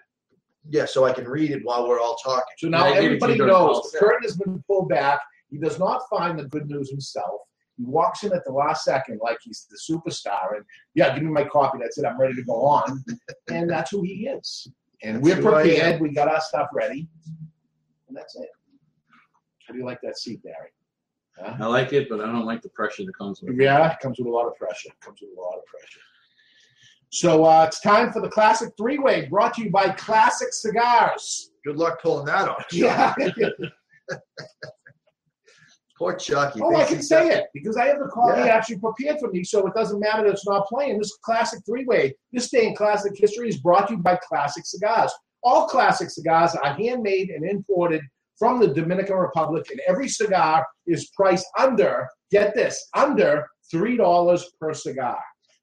Yeah, so I can read it while we're all talking. So now everybody knows the curtain has been pulled back. He does not find the good news himself. He walks in at the last second like he's the superstar. And yeah, give me my copy. That's it. I'm ready to go on. and that's who he is. And That's we're who I am. prepared. We got our stuff ready. And that's it. How do you like that seat, Barry? Huh? I like it, but I don't like the pressure that comes with it. Yeah, it comes with a lot of pressure. It comes with a lot of pressure. So uh, it's time for the classic three-way, brought to you by Classic Cigars. Good luck pulling that off. Yeah. Poor Chucky. Oh, I can say it because I have the copy Yeah. actually prepared for me, so it doesn't matter that it's not playing. This classic three-way, this day in classic history is brought to you by Classic Cigars. All classic cigars are handmade and imported from the Dominican Republic, and every cigar is priced under, get this, under $3 per cigar.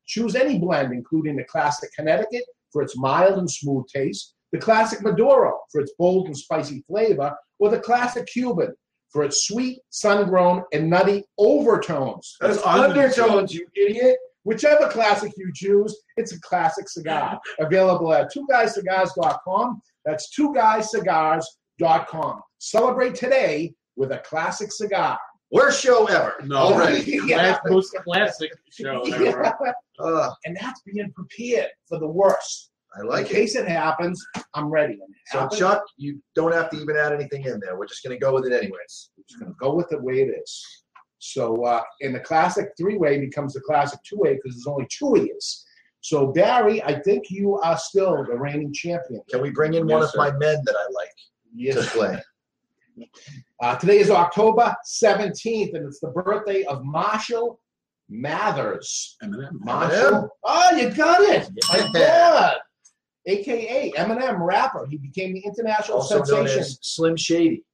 Choose any blend, including the Classic Connecticut for its mild and smooth taste, the Classic Maduro for its bold and spicy flavor, or the Classic Cuban for its sweet, sun-grown, and nutty overtones. That's undertones, you idiot. Whichever classic you choose, it's a classic cigar. Available at twoguyscigars.com. That's twoguyscigars.com. Celebrate today with a classic cigar. Worst show ever. No, Already. Last most classic show ever. Yeah. and that's being prepared for the worst. I like In case it happens, I'm ready. It So, happens, Chuck, you don't have to even add anything in there. We're just going to go with it anyways. We're just going to go with the way it is. So, uh, and the classic three-way becomes the classic two-way because there's only two of yous. So, Barry, I think you are still the reigning champion. Can we bring in one Yes, of sir. my men that I like Yes. to play? Uh, today is October 17th, and it's the birthday of Marshall Mathers. Eminem. Marshall. Oh, you got it. My God. AKA Eminem rapper. He became the international Also known sensation. as Slim Shady.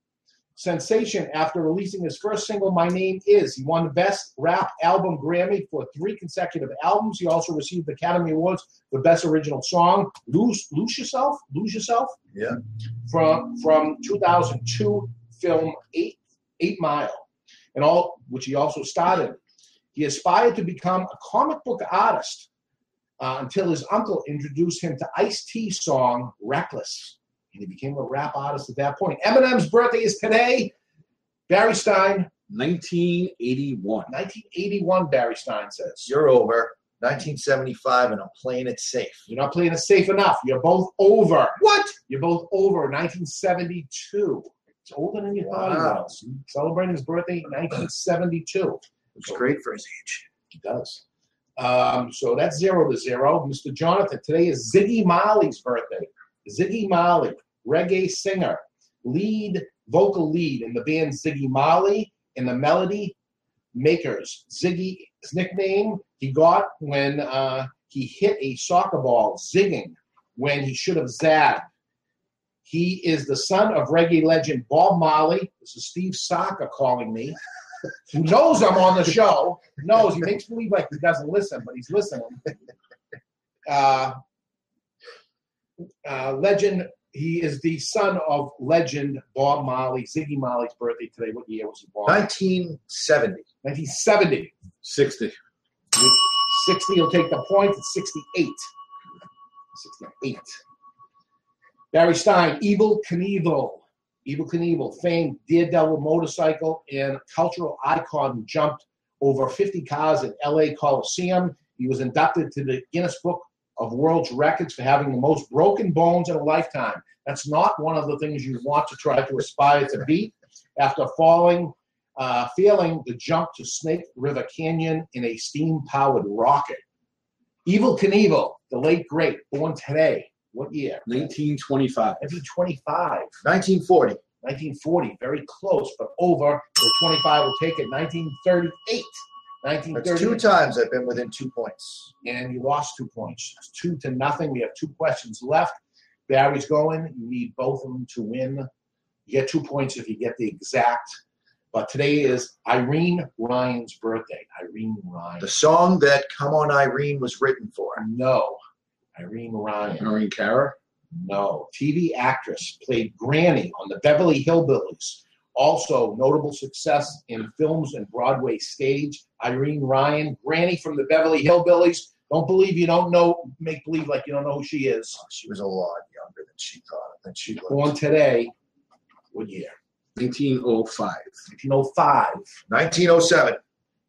Sensation after releasing his first single, My Name Is. He won the Best Rap Album Grammy for three consecutive albums. He also received the Academy Awards for Best Original Song, Lose, Lose Yourself, Lose Yourself, Yeah. from from 2002 film Eight Eight Mile, and all which he also starred in. He aspired to become a comic book artist uh, until his uncle introduced him to Ice T song "Reckless," and he became a rap artist at that point. Eminem's birthday is today. Barry Stein, 1981. 1981. Barry Stein says. You're over. 1975, and I'm playing it safe. You're not playing it safe enough. You're both over. What? You're both over. 1972. It's older than you thought he Wow. was. Celebrating his birthday in 1972. It's great for his age. He does. Um, so that's zero to zero. Mr. Jonathan, today is Ziggy Marley's birthday. Ziggy Marley, reggae singer, lead vocal lead in the band Ziggy Marley and the Melody Makers. Ziggy's nickname he got when uh, he hit a soccer ball zigging when he should have zagged. He is the son of reggae legend Bob Marley. This is Steve Saka calling me. Who knows I'm on the show? Knows he makes believe like he doesn't listen, but he's listening. Uh, uh, legend. He is the son of legend Bob Marley. Ziggy Marley's birthday today. What year was he born? 1970. 1970. 60. 60 He'll take the point. It's 68. 68. Barry Stein, Evel Knievel. Evel Knievel, famed Daredevil motorcycle and cultural icon jumped over 50 cars at LA Coliseum. He was inducted to the Guinness Book of World's Records for having the most broken bones in a lifetime. That's not one of the things you want to try to aspire to beat. After falling, uh, failing the jump to Snake River Canyon in a steam-powered rocket. Evel Knievel, the late great, born today. What year? 1925. 1925. 1940. 1940. Very close, but over. So 25 will take it. 1938. 1938. That's two times I've been within two points. And you lost two points. It's two to nothing. We have two questions left. Barry's going. You need both of them to win. You get two points if you get the exact. But today is Irene Ryan's birthday. Irene Ryan. The song that Come On Irene was written for. No. Irene Ryan. Irene Cara? No. TV actress. Played Granny on the Beverly Hillbillies. Also, notable success in films and Broadway stage. Irene Ryan, Granny from the Beverly Hillbillies. Don't believe you don't know, make believe like you don't know who she is. Oh, she was a lot younger than she thought. Than she looked. Born today. What year? 1905. 1905. 1907.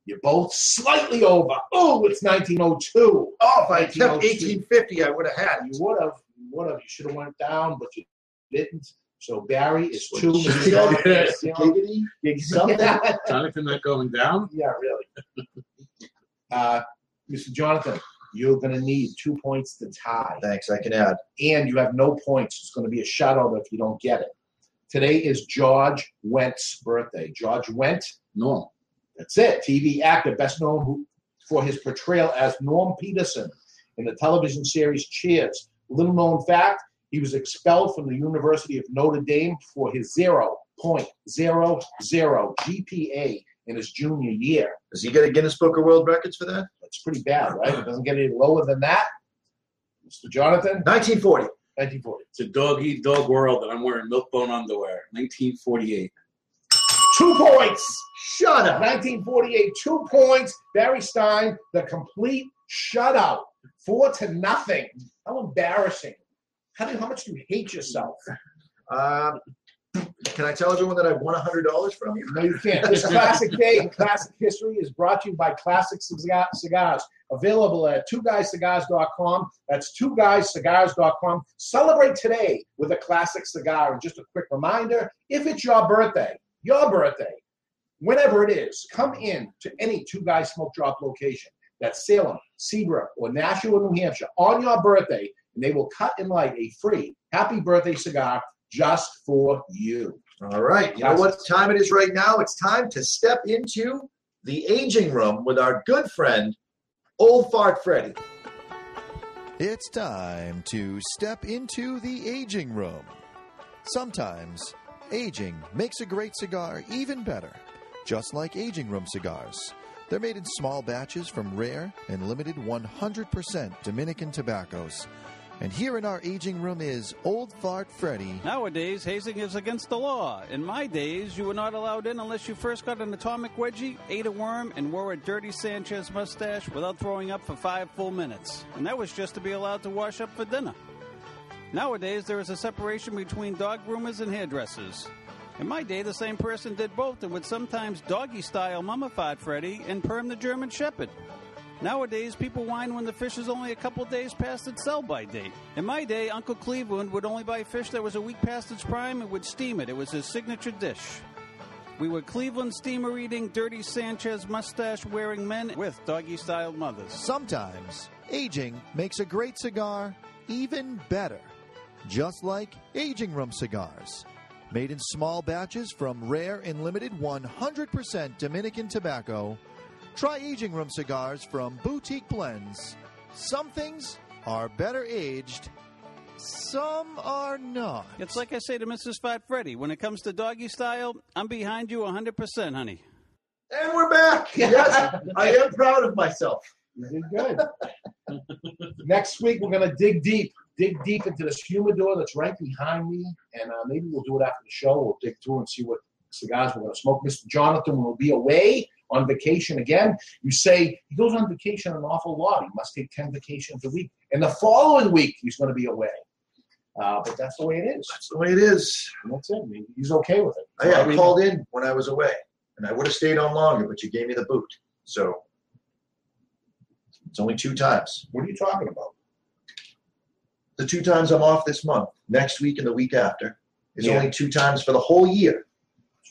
You're both slightly over. Oh, it's 1902. Oh, if I kept 1850, I would have had it. You would have. You would have. You should have went down, but you didn't. So Barry is two. Giggity. Something. Jonathan not going down? Yeah, really. Uh, Mr. Jonathan, you're going to need two points to tie. Thanks, I can add. And you have no points. It's going to be a shutout if you don't get it. Today is George Wendt's birthday. George Wendt, Norm. that's it. TV actor, best known who, for his portrayal as Norm Peterson in the television series Cheers. Little known fact, he was expelled from the University of Notre Dame for his 0.00 GPA in his junior year. Does he get a Guinness Book of World Records for that? That's pretty bad, right? It doesn't get any lower than that. Mr. Jonathan? 1940. 1940. It's a dog eat dog world, and I'm wearing milk-bone underwear. 1948. Two points. Shut up. 1948, two points. Barry Stein, the complete shutout. Four to nothing. How embarrassing. How, do, how much do you hate yourself? Um, can I tell everyone that I won $100 from you? No, you can't. This classic day in classic history is brought to you by Classic Cigars. Available at twoguyscigars.com. That's twoguyscigars.com. Celebrate today with a classic cigar. And just a quick reminder if it's your birthday, your birthday, whenever it is, come in to any Two Guys Smoke Drop location. That's Salem, Seabrook, or Nashua, New Hampshire on your birthday, and they will cut and light a free happy birthday cigar just for you. All right. You know what time it is right now? It's time to step into the aging room with our good friend, Old Fart Freddy. It's time to step into the aging room. Sometimes, aging makes a great cigar even better, just like aging room cigars. They're made in small batches from rare and limited 100% Dominican tobaccos. And here in our aging room is Old Fart Freddy. Nowadays, hazing is against the law. In my days, you were not allowed in unless you first got an atomic wedgie, ate a worm, and wore a dirty Sanchez mustache without throwing up for five full minutes. And that was just to be allowed to wash up for dinner. Nowadays, there is a separation between dog groomers and hairdressers. In my day, the same person did both and would sometimes doggy style mummified Freddy and perm the German Shepherd. Nowadays, people whine when the fish is only a couple days past its sell by date. In my day, Uncle Cleveland would only buy fish that was a week past its prime and would steam it. It was his signature dish. We were Cleveland steamer eating, dirty Sanchez mustache wearing men with doggy styled mothers. Sometimes, aging makes a great cigar even better, just like aging room cigars. Made in small batches from rare and limited 100% Dominican tobacco, try aging room cigars from Boutique Blends. Some things are better aged some are not. It's like I say to Mrs. Fat Freddy when it comes to doggy style, I'm behind you 100%, honey. And we're back. Yes, I am proud of myself. You did good. Next week, we're going to dig deep, dig deep into this humidor that's right behind me, and uh, maybe we'll do it after the show. We'll dig through and see what cigars we're going to smoke. Mr. Jonathan will be away on vacation again. You say he goes on vacation an awful lot. He must take 10 vacations a week. And the following week, he's going to be away. Uh, but that's the way it is. That's the way it is. And that's it. I mean, He's okay with it. I, I called in when I was away, and I would have stayed on longer, but you gave me the boot. So it's only two times. What are you talking about? The two times I'm off this month, next week and the week after, is Yeah. only two times for the whole year.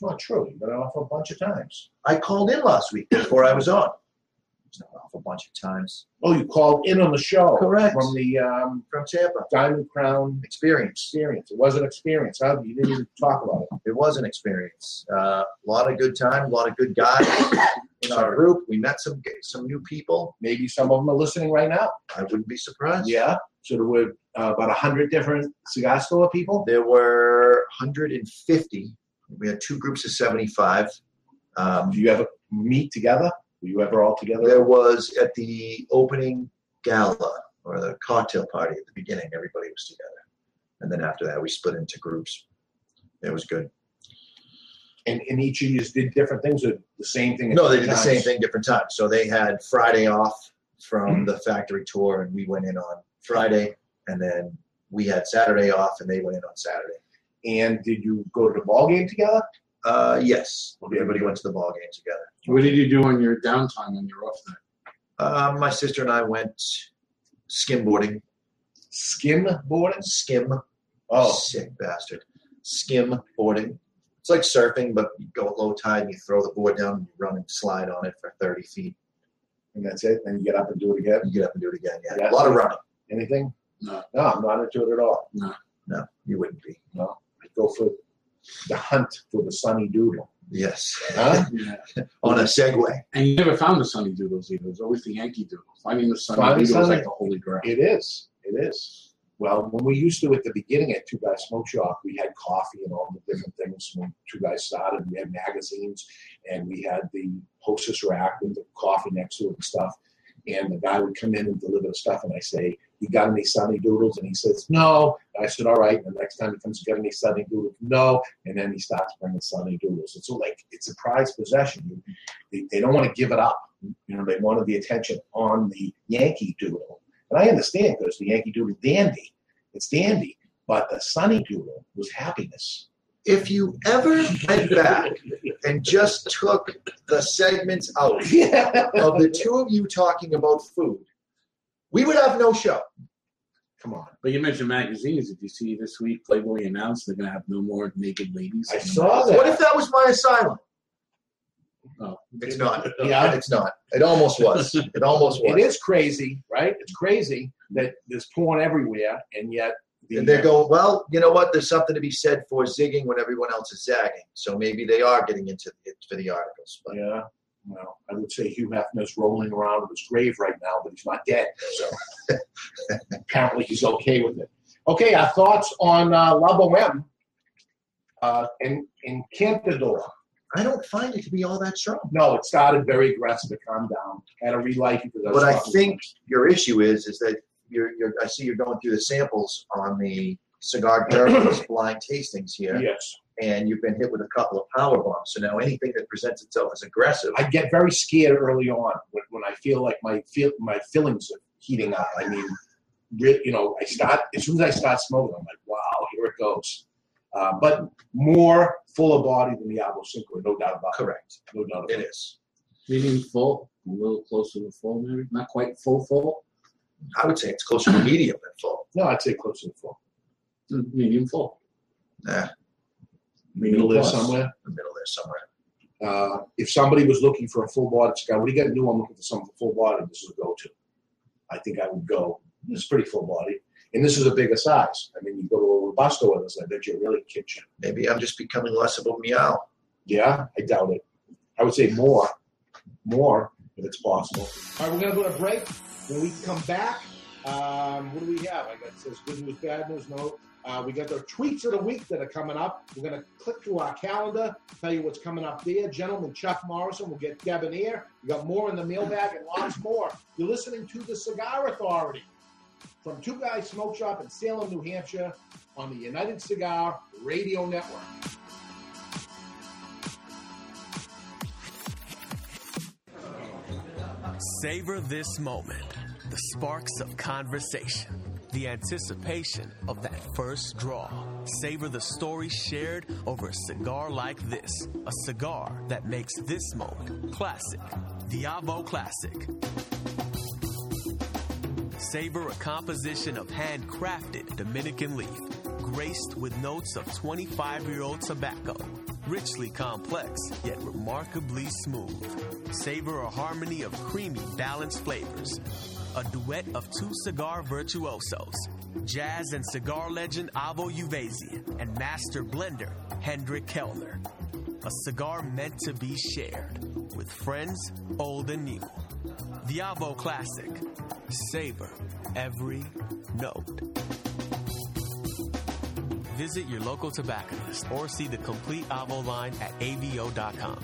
It's not true. You've been off a bunch of times. I called in last week before I was on. It's not off a bunch of times. Oh, you called in on the show. Correct. From the um, From Tampa. Diamond Crown Experience. experience. It was an experience. Huh? You didn't even talk about it. It was an experience. Uh, a lot of good time, a lot of good guys in our group. We met some some new people. Maybe some of them are listening right now. I wouldn't be surprised. Yeah. So there were uh, about 100 different cigar store people. There were 150. We had two groups of 75. Um, Do you ever meet together? Were you ever all together? There was at the opening gala or the cocktail party at the beginning, everybody was together. And then after that, we split into groups. It was good. And, and each of you did different things or the same thing? No, they did different the same thing different times. So they had Friday off from the factory tour, and we went in on Friday, and then we had Saturday off, and they went in on Saturday. And did you go to the ball game together? Uh, yes, everybody went to the ball game together. What did you do on your downtime when you're off there? Uh, my sister and I went skimboarding. Skim boarding? Skim. Oh. sick bastard. Skim boarding. It's like surfing, but you go at low tide and you throw the board down and you run and slide on it for 30 feet. And that's it? And you get up and do it again? You get up and do it again. Yeah, Yeah. a lot of running. Anything? No. No, I'm not into it at all. No. No, you wouldn't be. No. I go for the hunt for the sunny doodle. Yes. Huh? Yeah. On a Segway. And you never found the Sunny Doodles either. It was always the Yankee Doodle. Finding the Sunny Finding Doodle was Sunny- like the holy grail. It is. It is. Well, when we used to at the beginning at Two Guys Smoke Shop, we had coffee and all the different things. When Two Guys started, we had magazines and we had the hostess rack with the coffee next to it and stuff. And the guy would come in and deliver the stuff, and I say, "You got any Sunny Doodles?" And he says, "No." And I said, "All right." And the next time he comes, "Got any Sunny Doodles?" No. And then he starts bringing Sunny Doodles. It's like it's a prized possession. They, they don't want to give it up. You know, they wanted the attention on the Yankee Doodle. And I understand because the Yankee Doodle dandy. It's dandy. But the Sunny Doodle was happiness. If you ever went back and just took the segments out of the two of you talking about food, we would have no show. Come on. But you mentioned magazines. Did you see this week Playboy announced they're going to have no more naked ladies? I saw that. What if that was my asylum? Oh. It's not. Yeah. It's not. It almost was. It almost was. It is crazy, right? It's crazy that there's porn everywhere, and yet the, And they're going, well, you know what? There's something to be said for zigging when everyone else is zagging. So maybe they are getting into it for the articles. But Yeah. Well, I would say Hugh Hefner's rolling around in his grave right now, but he's not dead. So apparently he's okay with it. Okay, our thoughts on uh, La Boheme uh, in, in Cantador. I don't find it to be all that strong. No, it started very aggressive. It calmed down. Had to relight because I What I think your issue is, is that you're, you're, I see you're going through the samples on the cigar therapist blind tastings here. Yes. And you've been hit with a couple of power bombs. So now anything that presents itself as aggressive, I get very scared early on when, when I feel like my feel my feelings are heating up. I mean, re- you know, I start as soon as I start smoking, I'm like, wow, here it goes. Uh, but more fuller body than the Avo Syncro, no doubt about it. correct. No doubt about It it. is. Medium full, a little closer to full, maybe not quite full full. I would say it's closer to medium than full. No, I'd say closer to full. Mm, Medium full. Nah, Middle there plus. somewhere. the middle there somewhere. Uh, if somebody was looking for a full body cigar, what do you got to do? I'm looking for something full body. This is a go to. I think I would go. This is pretty full body. And this is a bigger size. I mean, you go to a Robusto with this, I bet you really kick you. Maybe I'm just becoming less of a meow. Yeah, I doubt it. I would say more, more if it's possible. All right, we're gonna go to a break. When we come back, Um, what do we have? I got it says good news, bad news. No. Uh, we got the tweets of the week that are coming up. We're going to click through our calendar, tell you what's coming up there. Gentleman Chuck Morrison will get Debonair. We got more in the mailbag and lots more. You're listening to the Cigar Authority from Two Guys Smoke Shop in Salem, New Hampshire on the United Cigar Radio Network. Savor this moment. The sparks of conversation. The anticipation of that first draw. Savor the story shared over a cigar like this. A cigar that makes this moment classic. The Classic. Savor a composition of handcrafted Dominican leaf, graced with notes of 25 year old tobacco. Richly complex, yet remarkably smooth. Savor a harmony of creamy, balanced flavors. A duet of two cigar virtuosos, jazz and cigar legend Avo Uvezian and master blender Hendrik Kelner. A cigar meant to be shared with friends old and new. The Avo Classic. Savor every note. Visit your local tobacconist or see the complete Avo line at avo.com.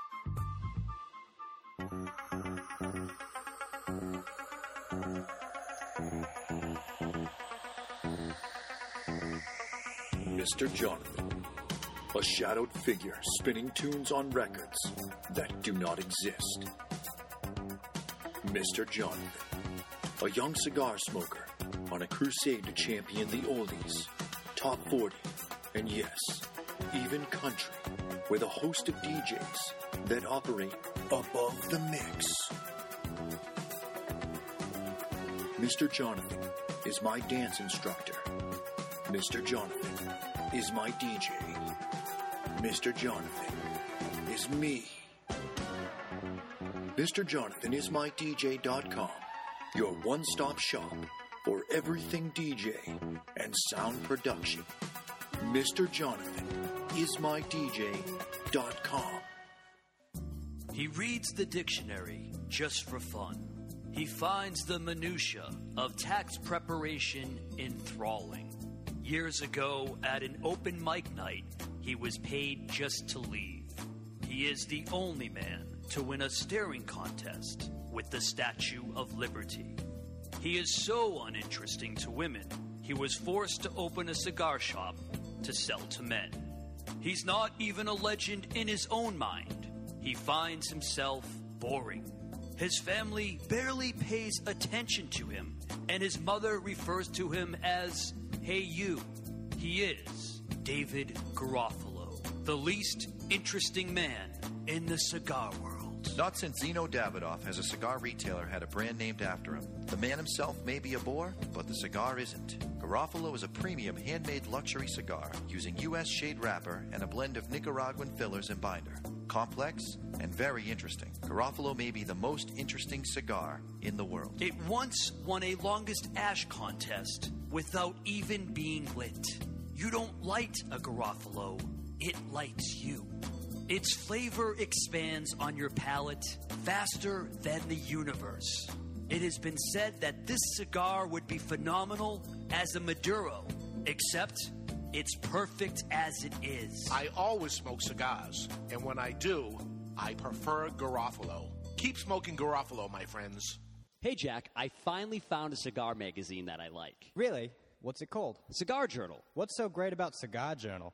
Mr. Jonathan, a shadowed figure spinning tunes on records that do not exist. Mr. Jonathan, a young cigar smoker on a crusade to champion the oldies, top 40, and yes, even country, with a host of DJs that operate above the mix. Mr. Jonathan is my dance instructor. Mr. Jonathan is my DJ. Mr. Jonathan is me. Mr. Jonathan is my DJ.com, your one stop shop for everything DJ and sound production. Mr. Jonathan is my DJ.com. He reads the dictionary just for fun. He finds the minutia of tax preparation enthralling. Years ago, at an open mic night, he was paid just to leave. He is the only man to win a staring contest with the Statue of Liberty. He is so uninteresting to women, he was forced to open a cigar shop to sell to men. He's not even a legend in his own mind. He finds himself boring. His family barely pays attention to him, and his mother refers to him as, Hey, you. He is David Garofalo, the least interesting man in the cigar world. Not since Zino Davidoff has a cigar retailer had a brand named after him. The man himself may be a bore, but the cigar isn't. Garofalo is a premium handmade luxury cigar using U.S. shade wrapper and a blend of Nicaraguan fillers and binder. Complex and very interesting. Garofalo may be the most interesting cigar in the world. It once won a longest ash contest without even being lit. You don't light a Garofalo, it lights you. Its flavor expands on your palate faster than the universe. It has been said that this cigar would be phenomenal as a Maduro, except it's perfect as it is. I always smoke cigars, and when I do, I prefer Garofalo. Keep smoking Garofalo, my friends. Hey, Jack, I finally found a cigar magazine that I like. Really? What's it called? Cigar Journal. What's so great about Cigar Journal?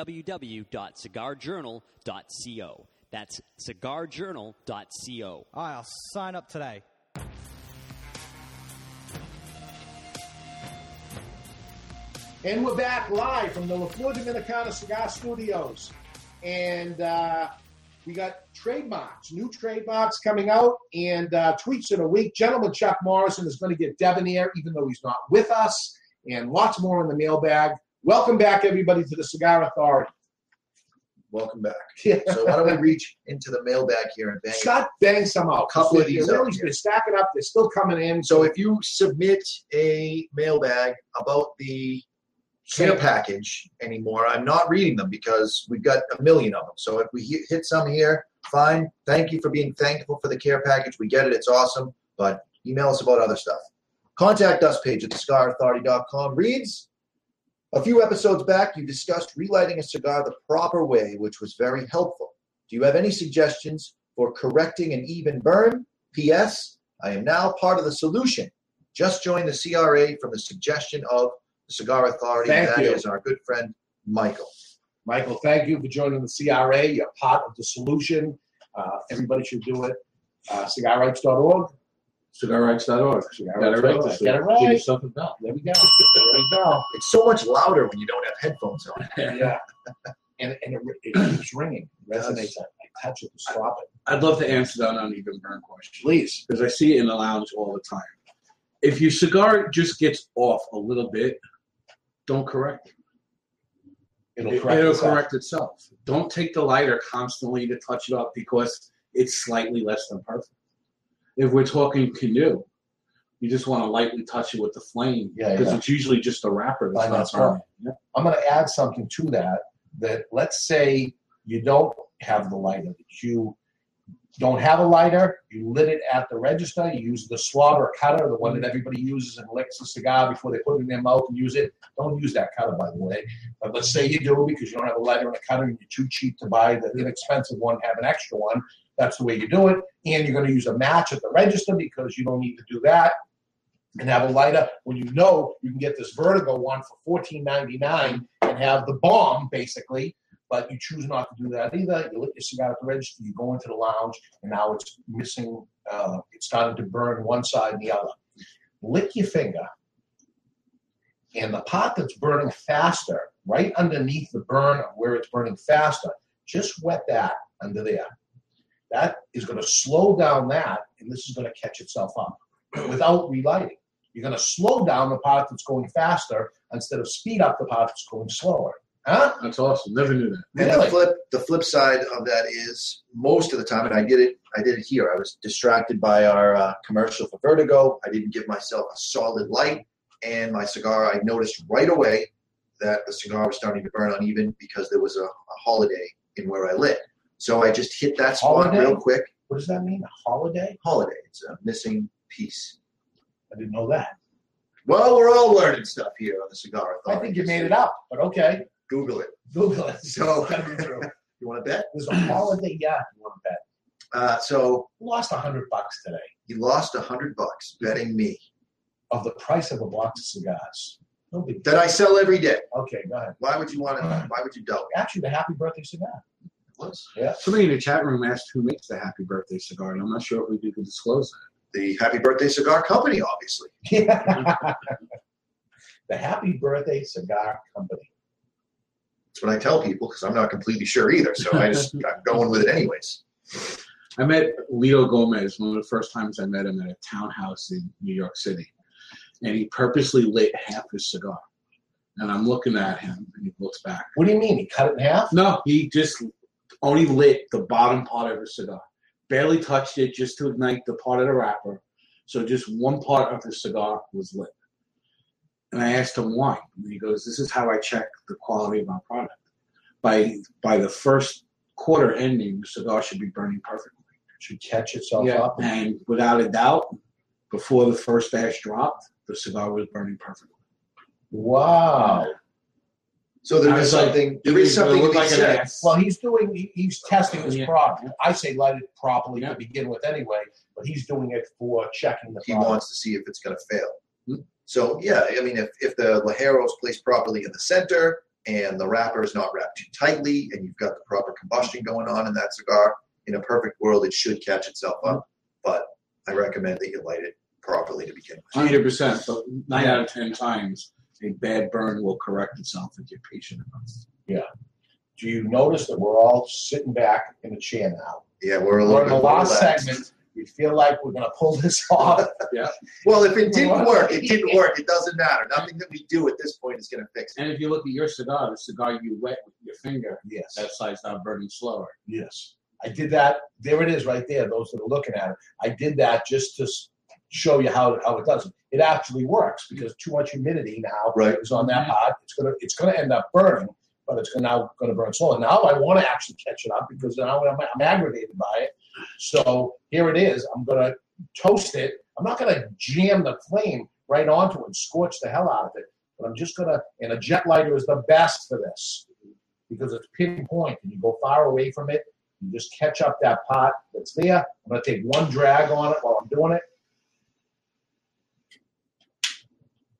www.cigarjournal.co. That's cigarjournal.co. All right, I'll sign up today. And we're back live from the La Flor Dominicana Cigar Studios. And uh, we got trademarks, new trademarks coming out, and uh, tweets in a week. Gentleman Chuck Morrison is going to get debonair, even though he's not with us, and lots more in the mailbag. Welcome back, everybody, to the Cigar Authority. Welcome back. So why don't we reach into the mailbag here and bang Scott bang some out. a couple of these out really here. they're stacking up. They're still coming in. So if you submit a mailbag about the care package anymore, I'm not reading them because we've got a million of them. So if we hit- hit some here, fine. Thank you for being thankful for the care package. We get it. It's awesome. But email us about other stuff. Contact us page at thecigarauthority.com reads a few episodes back, you discussed relighting a cigar the proper way, which was very helpful. Do you have any suggestions for correcting an even burn? P.S. I am now part of the solution. Just joined the CRA from the suggestion of the Cigar Authority. Thank That you. is our good friend Michael. Michael, thank you for joining the CRA. You're part of the solution. Uh, everybody should do it. Uh, cigarrights.org. Cigarrights.org. Got it right. Get it right. Give yourself a bell. There we go. There we go. It's so much louder when you don't have headphones on. Yeah. And, and it, it keeps ringing. It resonates. I, I touch it to stop it. I'd love to answer that uneven burn question. Please. Because I see it in the lounge all the time. If your cigar just gets off a little bit, don't correct it. It'll It- correct it'll itself. correct itself. Don't take the lighter constantly to touch it up because it's slightly less than perfect. If we're talking canoe, you just want to lightly touch it with the flame Yeah, because yeah. it's usually just a wrapper that's not that's fine. I'm going to add something to that. That let's say you don't have the lighter, you don't have a lighter, you lit it at the register, you use the slobber cutter, the one that everybody uses and licks a cigar before they put it in their mouth and use it. Don't use that cutter, by the way. But let's say you do because you don't have a lighter and a cutter and you're too cheap to buy the inexpensive one, have an extra one. That's the way you do it. And you're going to use a match at the register because you don't need to do that and have a lighter when you know you can get this Vertigo one for $14.99 and have the bomb basically, but you choose not to do that either. You lit your cigar at the register, you go into the lounge, and now it's missing. Uh, it's starting to burn one side and the other. Lick your finger, and the part that's burning faster, right underneath the burn where it's burning faster, just wet that under there. That is going to slow down that, and this is going to catch itself up without relighting. You're going to slow down the part that's going faster instead of speed up the part that's going slower. Huh? That's awesome. Never knew that. And the flip, the flip side of that is most of the time, and I did it. I did it here. I was distracted by our uh, commercial for Vertigo. I didn't give myself a solid light, and my cigar. I noticed right away that the cigar was starting to burn uneven because there was a, a holiday in where I lit. So I just hit that spot Holiday? real quick. What does that mean? A holiday? Holiday. It's a missing piece. I didn't know that. Well, we're all learning stuff here on the Cigar I think you made it up, but okay. Google it. Google it. So, Gotta be true. you want to bet? There's a holiday. Yeah, you want to bet? Uh, so Who lost a hundred bucks today you lost a hundred bucks betting me of the price of a box of cigars. No that I sell every day. Okay, go ahead. Why would you want to? Why would you doubt me? Actually, the happy birthday cigar. Was Yeah. Somebody in the chat room asked who makes the happy birthday cigar, and I'm not sure if we could disclose that. the Happy Birthday Cigar Company, obviously. the Happy Birthday Cigar Company. That's what I tell people because I'm not completely sure either. So I just I'm going with it anyways. I met Leo Gomez one of the first times I met him at a townhouse in New York City, and he purposely lit half his cigar. And I'm looking at him, and he looks back. What do you mean? He cut it in half? No, he just only lit the bottom part of his cigar, barely touched it, just to ignite the part of the wrapper. So just one part of the cigar was lit. And I asked him why. And he goes, This is how I check the quality of my product. By by the first quarter ending, the cigar should be burning perfectly. It should catch itself yeah. up. And without a doubt, before the first ash dropped, the cigar was burning perfectly. Wow. So there I is was like, something. There is something gonna look be like an said. ass. Well, he's doing. he- He's testing his Yeah. product. I say light it properly to begin with, anyway. But he's doing it for checking the He product. wants to see if it's going to fail. Hmm? So yeah, I mean, if if the ligero is placed properly in the center and the wrapper is not wrapped too tightly, and you've got the proper combustion going on in that cigar, in a perfect world, it should catch itself up. But I recommend that you light it properly to begin with. Hundred percent. But nine out of ten times, a bad burn will correct itself if you're patient enough. Yeah. Do you notice that we're all sitting back in a chair now? Yeah, we're a We're little in the bit more last relaxed. segment. We feel like we're going to pull this off. yeah. Well, if it didn't work, it didn't work. It doesn't matter. Nothing that we do at this point is going to fix it. And if you look at your cigar, the cigar you wet with your finger, yes, that side's not burning slower. Yes. I did that. There it is right there, those that are looking at it. I did that just to s- show you how, how it does. It actually works because too much humidity now Right. is on that pot. It's gonna it's gonna end up burning, but it's gonna, now gonna burn slower. Now I want to actually catch it up because now I'm, I'm aggravated by it. So here it is. I'm gonna toast it. I'm not gonna jam the flame right onto it and scorch the hell out of it. But I'm just gonna and a jet lighter is the best for this because it's pinpoint and you go far away from it. You just catch up that pot that's there. I'm going to take one drag on it while I'm doing it.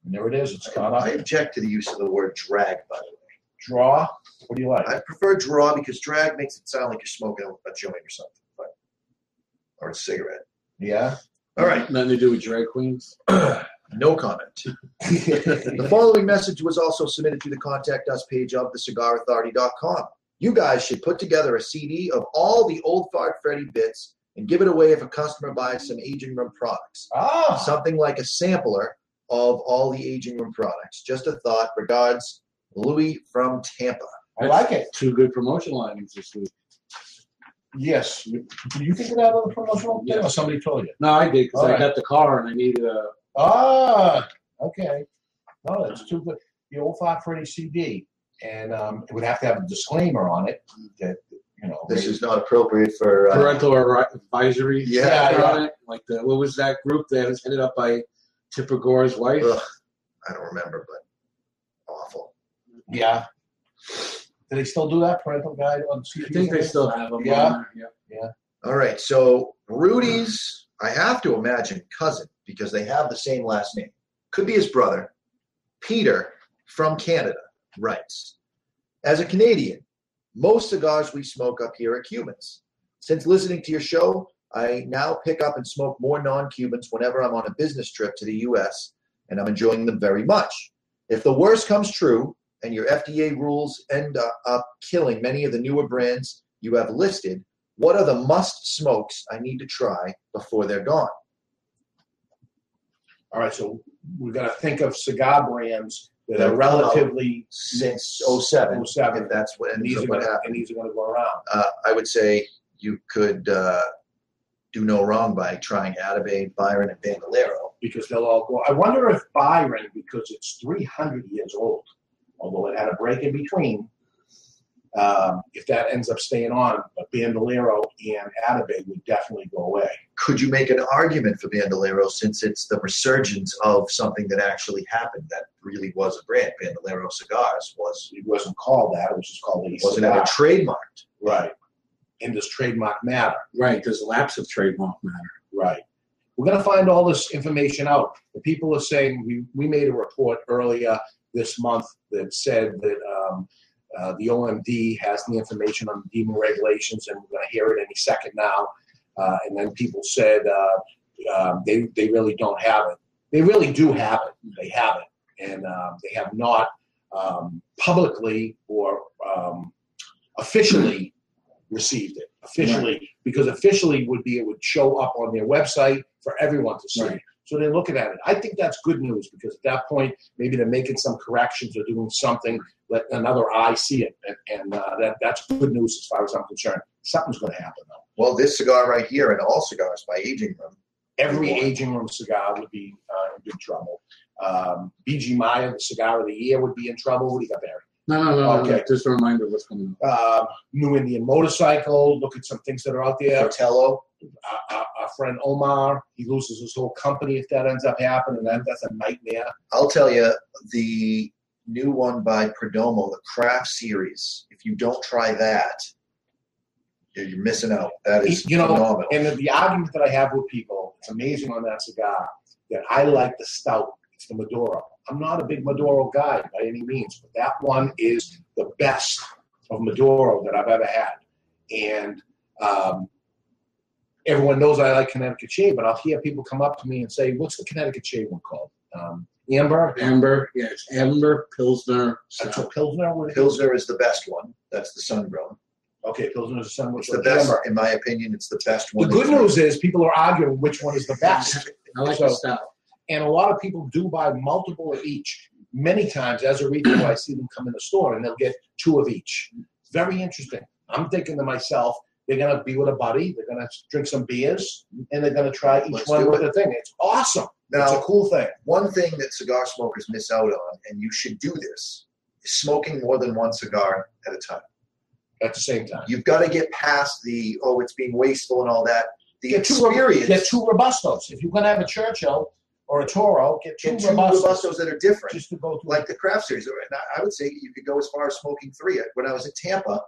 And there it is. It's caught up. I object to the use of the word drag, by the way. Draw. What do you like? I prefer draw because drag makes it sound like you're smoking a a joint or something, but, or a cigarette. Yeah. All right. Nothing to do with drag queens. No comment. the following message was also submitted to the contact us page of thecigarauthority.com. You guys should put together a CD of all the old Fart Freddy bits and give it away if a customer buys some aging room products. Ah. Something like a sampler of all the aging room products. Just a thought. Regards, Louis from Tampa. I like it. Two good promotional items this week. Yes. Did you think of that on the promotional thing or somebody told you? No, I did because All I right. got the car and I needed a. Ah, okay. No, that's too good. The old Fat Freddy CD. And um, it would have to have a disclaimer on it that, you know. This is not appropriate for. Uh, parental advisory. Yeah, yeah. it. Like the what was that group that was headed up by Tipper Gore's wife? Ugh, I don't remember, but awful. Yeah. Do they still do that parental guide on CDs? I think they still have them. Yeah. On. Yeah. Yeah. All right, so Rudy's, I have to imagine cousin because they have the same last name. Could be his brother. Peter from Canada writes As a Canadian, most cigars we smoke up here are Cubans. Since listening to your show, I now pick up and smoke more non Cubans whenever I'm on a business trip to the US, and I'm enjoying them very much. If the worst comes true and your FDA rules end up, killing many of the newer brands you have listed, what are the must smokes I need to try before they're gone? All right, so we're going to think of cigar brands that are relatively since 07, 07. if that's what and these are what gonna, and these are going to go around. Uh, I would say you could uh, do no wrong by trying Atabey, Byron, and Bandolero. because they'll all go. I wonder if Byron, because it's 300 years old, although it had a break in between, um, if that ends up staying on, but Bandolero and Atabey would definitely go away. Could you make an argument for Bandolero since it's the resurgence of something that actually happened that really was a brand? Bandolero Cigars was. It wasn't called that; it was just called a Wasn't cigar. ever trademarked. Right. And does trademark matter? Right. Does lapse of trademark matter? Right. We're going to find all this information out. The people are saying we, we made a report earlier this month that said that um, uh, the OMB has the information on the deeming regulations, and we're going to hear it any second now. Uh, and then people said uh, um, they, they really don't have it. They really do have it. They have it. And um, they have not um, publicly or um, officially received it. Officially, because officially would be it would show up on their website for everyone to see. Right. So they're looking at it. I think that's good news because at that point, maybe they're making some corrections or doing something. Let another eye see it, and, and uh, that that's good news as far as I'm concerned. Something's going to happen though. Well, this cigar right here and all cigars by Aging Room Every aging room cigar would be uh, in big trouble. Um, BG Meyer, the cigar of the year, would be in trouble. What do you got, Barry? No, no, no. Okay. no. Just a reminder what's coming up. Uh, New Indian Motorcycle. Look at some things that are out there. Fratello. Our, our, our friend Omar, he loses his whole company if that ends up happening. That, that's a nightmare. I'll tell you, the new one by Perdomo, the Craft Series. If you don't try that, you're you're missing out. That is you know, phenomenal. and the, the argument that I have with people, it's amazing on that cigar that I like the stout. It's the Maduro. I'm not a big Maduro guy by any means, but that one is the best of Maduro that I've ever had. And um, everyone knows I like Connecticut Shade, but I'll hear people come up to me and say, "What's the Connecticut Shade one called?" Um, Amber. Amber, yeah, it's Amber Pilsner. That's Pilsner. What is? Pilsner is the best one. That's the sun grown. Okay, Pilsner is the sun. It's the best, in my opinion. It's the best one. The good news is people are arguing which one is the best. I like So- the stout. And a lot of people do buy multiple of each. Many times, as a retailer, I see them come in the store and they'll get two of each. Very interesting. I'm thinking to myself, they're gonna be with a buddy, they're gonna drink some beers, and they're gonna try each Let's one with it. their thing. It's awesome. it's Now- a cool thing. One thing that cigar smokers miss out on, and you should do this, is smoking more than one cigar at a time. At the same time. You've got to get past the, oh, it's being wasteful and all that. The Get two, experience. get two robustos. If you're gonna have a Churchill or a Toro, get two, Get two robustos. robustos that are different. Just to go through. like the craft series. And I- I would say you could go as far as smoking three. When I was in Tampa,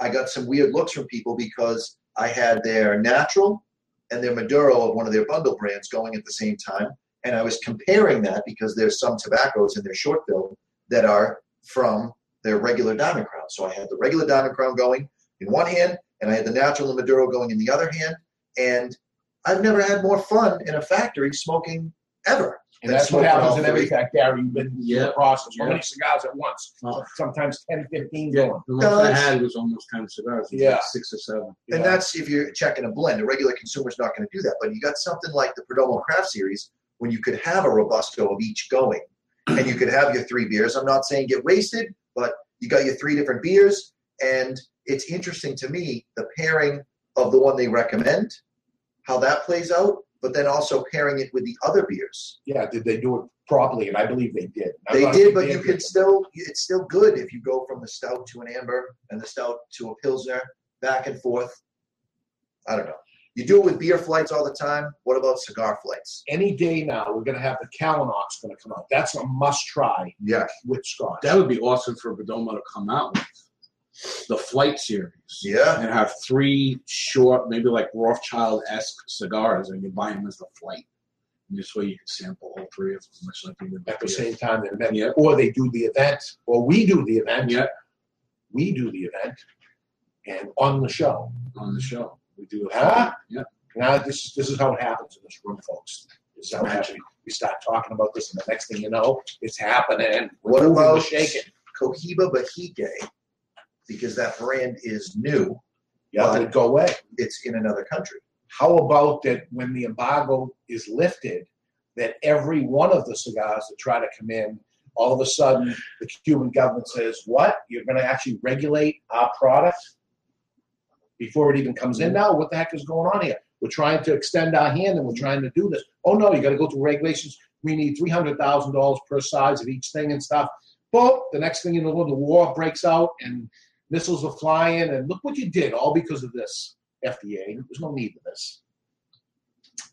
I got some weird looks from people because I had their natural and their Maduro of one of their bundle brands going at the same time. And I was comparing that because there's some tobaccos in their short bill that are from their regular Diamond Crown. So I had the regular Diamond Crown going in one hand, and I had the natural and Maduro going in the other hand. And I've never had more fun in a factory smoking ever. And than that's what happens in every three. fact, Gary. You've been through Yeah. the process. How Yeah. many cigars at once? Oh. Sometimes 10, 15 Yeah, going. the most I had was almost kind of cigars. Yeah. like six or seven. And that's if you're checking a blend. A regular consumer's not going to do that. But you got something like the Perdomo Craft Series when you could have a Robusto of each going and you could have your three beers. I'm not saying get wasted, but you got your three different beers. And it's interesting to me the pairing of the one they recommend, how that plays out, but then also pairing it with the other beers. Yeah, did they do it properly? And I believe they did. I'm They did, but you of could still, it's still good if you go from the stout to an amber and the stout to a pilsner, back and forth. I don't know. You do it with beer flights all the time. What about cigar flights? Any day now, we're going to have the Kalanox going to come out. That's a must try Yeah. with Scotch. That would be awesome for Perdomo to come out with. The flight series. Yeah. And have three short, maybe like Rothschild esque cigars, and you buy them as the flight. And this way you can sample all three of them, much like you did at the with same time, and then, Yeah. or they do the event, or we do the event. Yeah. We do the event, and on the show. on the show. We do it. Huh? Yeah. Now this this is how it happens in this room, folks. This is how it happens. We start talking about this, and the next thing you know, it's happening. We're What about shaking? Cohiba Behike? Because that brand is new. Yeah, but it'll go away. It's in another country. How about that when the embargo is lifted, that every one of the cigars that try to come in, all of a sudden the Cuban government says, "What? You're going to actually regulate our product before it even comes in mm-hmm. now? What the heck is going on here? We're trying to extend our hand and we're trying to do this. Oh no, you got to go through regulations. We need three hundred thousand dollars per size of each thing and stuff. Boom! The next thing you know, the war breaks out and missiles are flying, and look what you did, all because of this FDA. There's no need for this.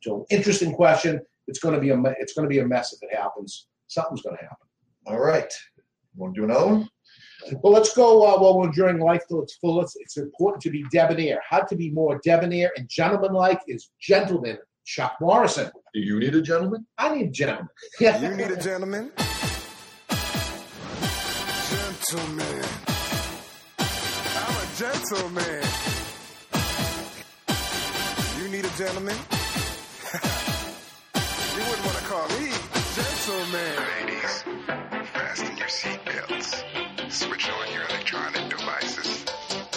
So interesting question. It's going to be a it's going to be a mess if it happens. Something's going to happen. All right. Want to do another one? Well, let's go uh, while we're enjoying life till its fullest. It's important to be debonair. How to be more debonair and gentlemanlike is gentleman Chuck Morrison. Do you need a gentleman? I need a gentleman. You need a gentleman? Gentleman. I'm a gentleman. You need a gentleman? you wouldn't want to call me gentleman. Ladies, fasten your seatbelts, switch on your electronic devices,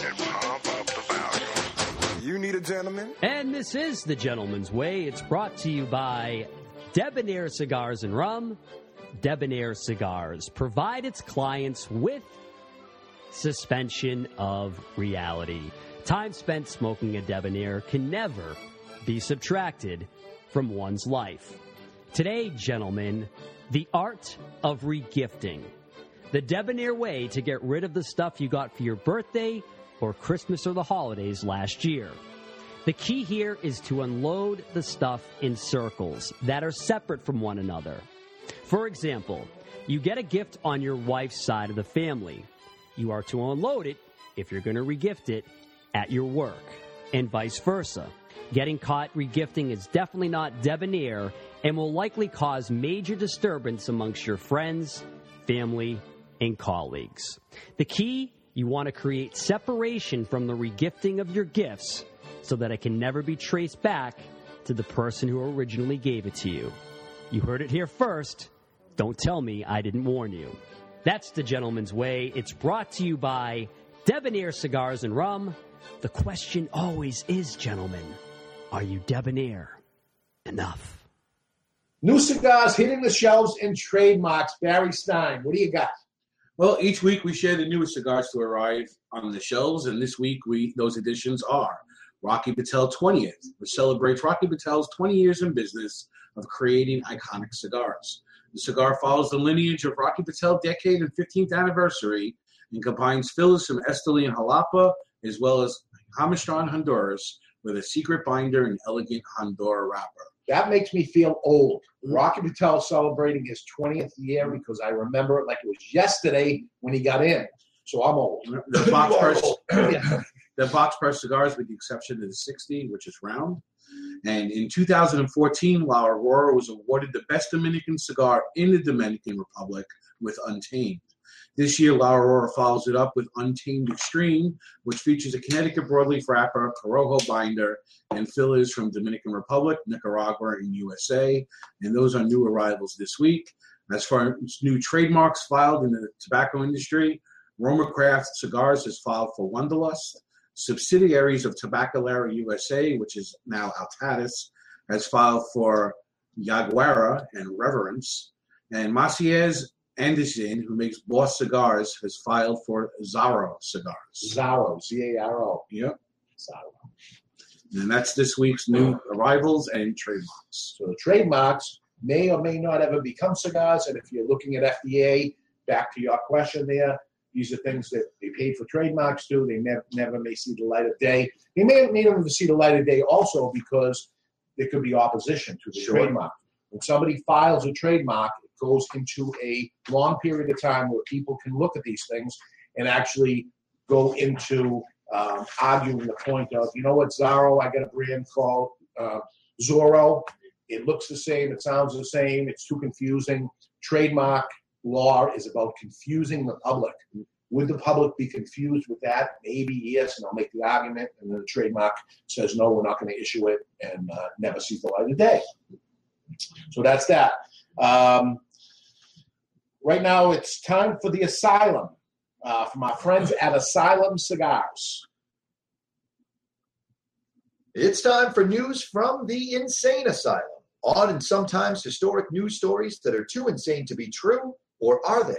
and pump up the volume. You need a gentleman? And this is The Gentleman's Way. It's brought to you by Debonair Cigars and Rum. Debonair Cigars provide its clients with suspension of reality. Time spent smoking a Debonair can never be subtracted from one's life. Today, gentlemen, the art of regifting. The debonair way to get rid of the stuff you got for your birthday or Christmas or the holidays last year. The key here is to unload the stuff in circles that are separate from one another. For example, you get a gift on your wife's side of the family. You are to unload it, if you're going to regift it, at your work, and vice versa. Getting caught regifting is definitely not debonair and will likely cause major disturbance amongst your friends, family, and colleagues. The key you want to create separation from the regifting of your gifts so that it can never be traced back to the person who originally gave it to you. You heard it here first. Don't tell me I didn't warn you. That's the gentleman's way. It's brought to you by Debonair Cigars and Rum. The question always is, gentlemen, are you debonair enough? New cigars hitting the shelves and trademarks. Barry Stein, what do you got? Well, each week we share the newest cigars to arrive on the shelves, and this week we those editions are Rocky Patel 20th, which celebrates Rocky Patel's 20 years in business of creating iconic cigars. The cigar follows the lineage of Rocky Patel decade and 15th anniversary and combines fillers from Esteli and Jalapa as well as Jamastran Honduras with a secret binder and elegant Honduras wrapper. That makes me feel old. Mm. Rocky Patel celebrating his 20th year mm. because I remember it like it was yesterday when he got in. So I'm old. The box press, old. the box press cigars, with the exception of the 60, which is round. And in 2014, La Aurora was awarded the best Dominican cigar in the Dominican Republic with Untamed. This year, La Aurora follows it up with Untamed Extreme, which features a Connecticut broadleaf wrapper, Corojo binder, and fillers from Dominican Republic, Nicaragua, and USA. And those are new arrivals this week. As far as new trademarks filed in the tobacco industry, Roma Craft Cigars has filed for Wunderlust. Subsidiaries of Tabacalera USA, which is now Altadis, has filed for Yaguara and Reverence. And Maciez Anderson, who makes Boss Cigars, has filed for Zaro Cigars. Zaro, Z-A-R-O. Yep. Zaro. And that's this week's new arrivals and trademarks. So the trademarks may or may not ever become cigars. And if you're looking at FDA, back to your question there, these are things that they paid for trademarks to. They never, never may see the light of day. They may them to see the light of day also because there could be opposition to the Sure. trademark. When somebody files a trademark, it goes into a long period of time where people can look at these things and actually go into um, arguing the point of, you know what, Zaro, I got a brand called uh, Zorro. It looks the same, it sounds the same, it's too confusing. Trademark law is about confusing the public. Would the public be confused with that? Maybe yes, and I'll make the argument, and the trademark says no, we're not going to issue it, and uh, never sees the light of day. So that's that. Um, right now, it's time for the asylum uh, our friends at Asylum Cigars. It's time for news from the Insane Asylum. Odd and sometimes historic news stories that are too insane to be true, or are they?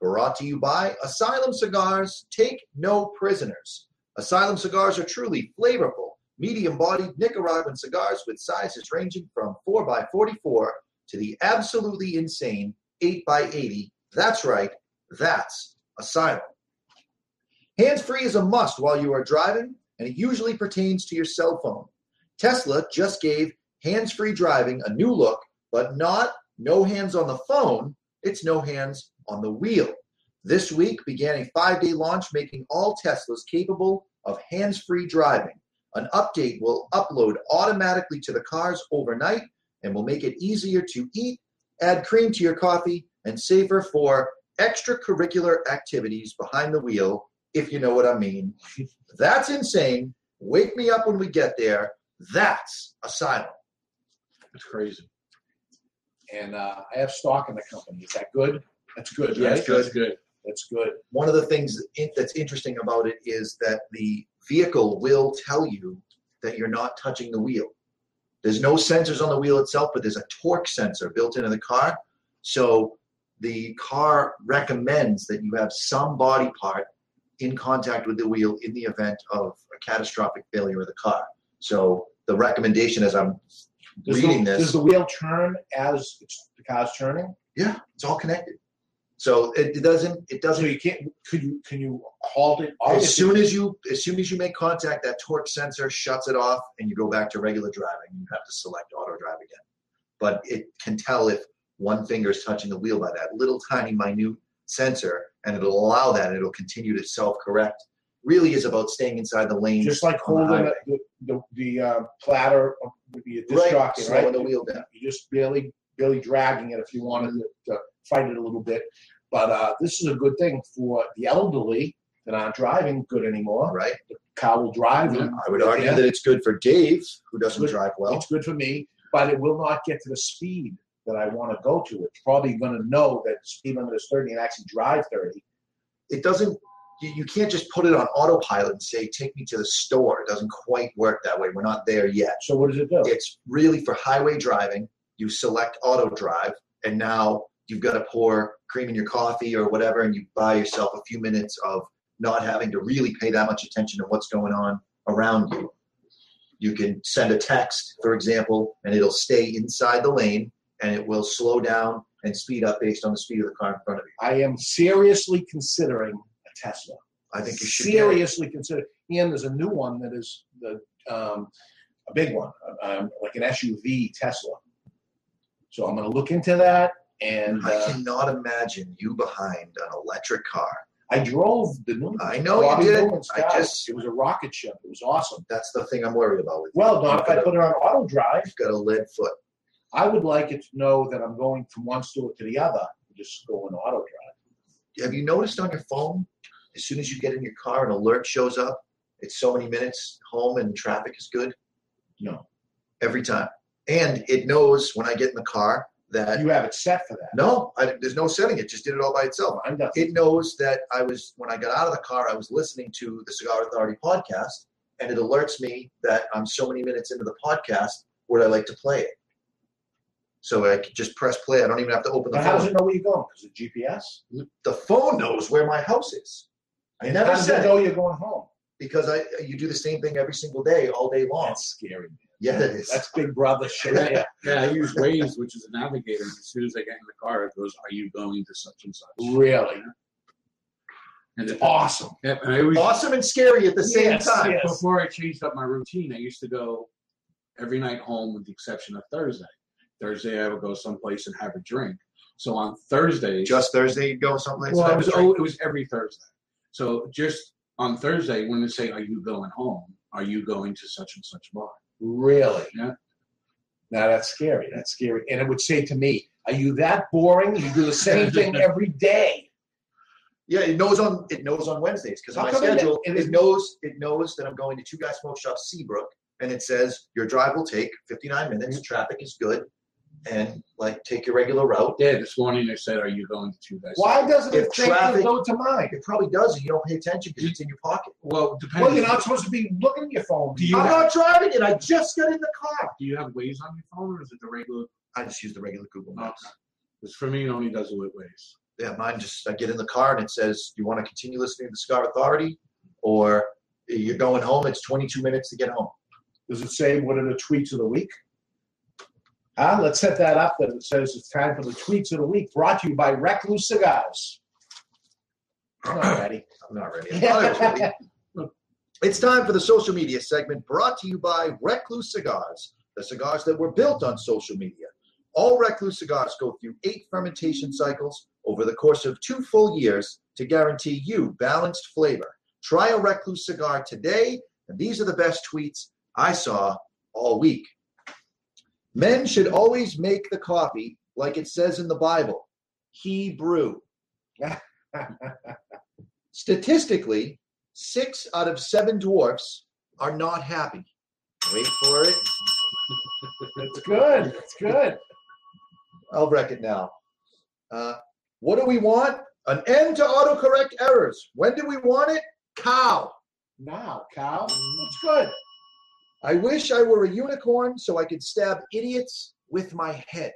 Brought to you by Asylum Cigars. Take no prisoners. Asylum cigars are truly flavorful, medium bodied Nicaraguan cigars with sizes ranging from 4x44 to the absolutely insane 8x80. That's right, that's Asylum. Hands free is a must while you are driving, and it usually pertains to your cell phone. Tesla just gave hands free driving a new look, but not no hands on the phone, it's no hands on the wheel. This week began a five day launch making all Teslas capable of hands free driving. An update will upload automatically to the cars overnight and will make it easier to eat, add cream to your coffee, and safer for extracurricular activities behind the wheel, if you know what I mean. That's insane. Wake me up when we get there. That's Asylum. It's crazy. And uh, I have stock in the company. Is that good? That's good, Yeah, right? it's good. That's good. That's good. One of the things that's interesting about it is that the vehicle will tell you that you're not touching the wheel. There's no sensors on the wheel itself, but there's a torque sensor built into the car. So the car recommends that you have some body part in contact with the wheel in the event of a catastrophic failure of the car. So the recommendation, as I'm Does reading the, this. Does the wheel turn as it's, the car's turning? Yeah, it's all connected. So it, it doesn't. It doesn't. So you can't. Could you? Can you halt it? As soon as you as soon as you make contact, that torque sensor shuts it off, and you go back to regular driving. You have to select auto drive again. But it can tell if one finger is touching the wheel by that little tiny minute sensor, and it'll allow that. and It'll continue to self correct. Really is about staying inside the lane. just like on the holding highway. the, the, the uh, platter of the disc Right, jockey, slowing right? the wheel down. You're just barely, barely dragging it if you wanted to, to fight it a little bit. But uh, this is a good thing for the elderly that aren't driving good anymore. Right. The car will drive them. I would argue that it's good for Dave, who doesn't good- drive well. It's good for me, but it will not get to the speed that I want to go to. It's probably going to know that the speed limit is 30 and actually drive 30. It doesn't. You, you can't just put it on autopilot and say, "Take me to the store." It doesn't quite work that way. We're not there yet. So what does it do? It's really for highway driving. You select auto drive, and now you've got to pour cream in your coffee or whatever, and you buy yourself a few minutes of not having to really pay that much attention to what's going on around you. You can send a text, for example, and it'll stay inside the lane, and it will slow down and speed up based on the speed of the car in front of you. I am seriously considering Tesla. I think you should seriously consider. And there's a new one that is the um, a big one, um, like an SUV Tesla. So I'm going to look into that. And I uh, cannot imagine you behind an electric car. I drove the new. I know you did. I just it was a rocket ship. It was awesome. that's the thing I'm worried about with. Well. Don, if I put it on auto drive, You've got a lead foot. I would like it to know that I'm going from one store to the other. Just go in auto drive. Have you noticed on your phone, as soon as you get in your car, an alert shows up? It's so many minutes home and traffic is good. No, Every time, and it knows when I get in the car that you have it set for that. No, I, there's no setting. It just did it all by itself. I'm done. It knows that I was when I got out of the car, I was listening to the Cigar Authority podcast, and it alerts me that I'm so many minutes into the podcast. Would I like to play it? So I just press play. I don't even have to open the But how does phone. it know where you're going? Because of GPS. The phone knows where my house is. I And never said it know you're going home? because I you do the same thing every single day, all day long. That's scary. Man. Yeah, it is. That's Big Brother shit. Yeah, Yeah. yeah, I use Waze, which is a navigator. As soon as I get in the car, it goes, "Are you going to such and such?" Really? And it, Awesome. yeah, and I always, awesome and scary at the same Yes, time. yes. before I changed up my routine, I used to go every night home, with the exception of Thursday. Thursday, I would go someplace and have a drink. So on Thursday, Just Thursday, you go someplace. well, and it was a drink? oh, it was every Thursday. So just on Thursday, when they say, "Are you going home?" Are you going to such and such bar? Really? Yeah. Now that's scary. That's scary. And it would say to me, Are you that boring? You do the same thing every day. Yeah, it knows on it knows on Wednesdays because my come it- it it, is- knows it knows that I'm going to Two Guys Smoke Shop Seabrook, and it says your drive will take 59 minutes. Mm-hmm. Traffic is good, and like take your regular route. Yeah, this morning they said, "Are you going to two guys?" Why doesn't If it think to traffic- go to mine? It probably does, and you don't pay attention because it's in your pocket. Well, depending. Well, you're not supposed to be looking at your phone. Do you I'm have- not driving it. I just got in the car. Do you have Waze on your phone, or is it the regular? I just use the regular Google Maps. Because for me, it only does it with Waze. Yeah, mine just I get in the car and it says, "Do you want to continue listening to the Cigar Authority, or you're going home? It's 22 minutes to get home." Does it say what are the tweets of the week? Ah, let's set that up. That it says it's time for the tweets of the week, brought to you by Recluse Cigars. I'm not ready. I'm not ready. Was ready. It's time for the social media segment brought to you by Recluse Cigars, the cigars that were built on social media. All Recluse cigars go through eight fermentation cycles over the course of two full years to guarantee you balanced flavor. Try a Recluse cigar today, and these are the best tweets I saw all week. Men should always make the coffee like it says in the Bible. He brew. Statistically, six out of seven dwarfs are not happy. Wait for it. It's good. It's good. I'll wreck it now. Uh, what do we want? An end to autocorrect errors. When do we want it? Cow. Now, cow. It's good. I wish I were a unicorn so I could stab idiots with my head.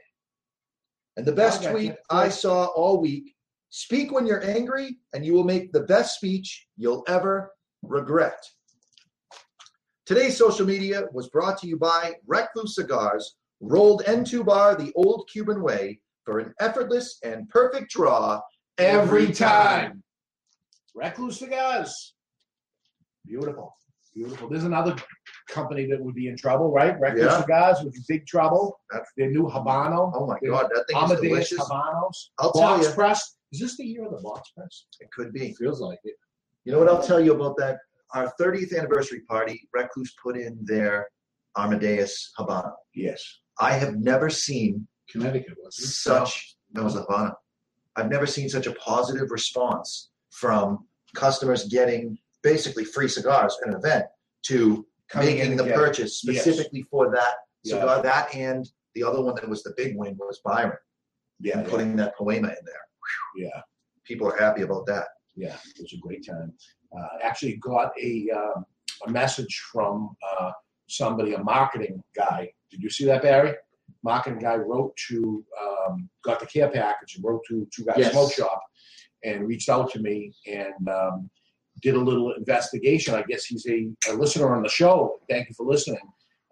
And the best tweet. I saw all week speak when you're angry, and you will make the best speech you'll ever regret. Today's social media was brought to you by Recluse Cigars, Rolled entubado the old Cuban way for an effortless and perfect draw every time. Recluse Cigars. Beautiful. Beautiful. There's another company that would be in trouble, right? Recluse Yeah. Cigars would be big trouble. Their new Habano. Oh my God, that thing is Amadeus delicious. Habanos. I'll tell box you. press. Is this the year of the box press? It could be. It Feels like it. You know what I'll tell you about that? Our 30th anniversary party, Recluse put in their Amadeus Habano. Yes. I have never seen Connecticut was such it was Habano. I've never seen such a positive response from customers getting basically free cigars at an event to Coming in making and the getting- purchase yes. specifically for that Yeah. cigar. That and the other one that was the big win was Byron. Yeah, and putting that poema in there. Yeah. People are happy about that. Yeah, it was a great time. Uh, actually, got a um, a message from uh, somebody, a marketing guy. Did you see that, Barry? Marketing guy wrote to, um, got the care package and wrote to Two Guys Yes. Smoke Shop and reached out to me and um, did a little investigation. I guess he's a, a listener on the show. Thank you for listening.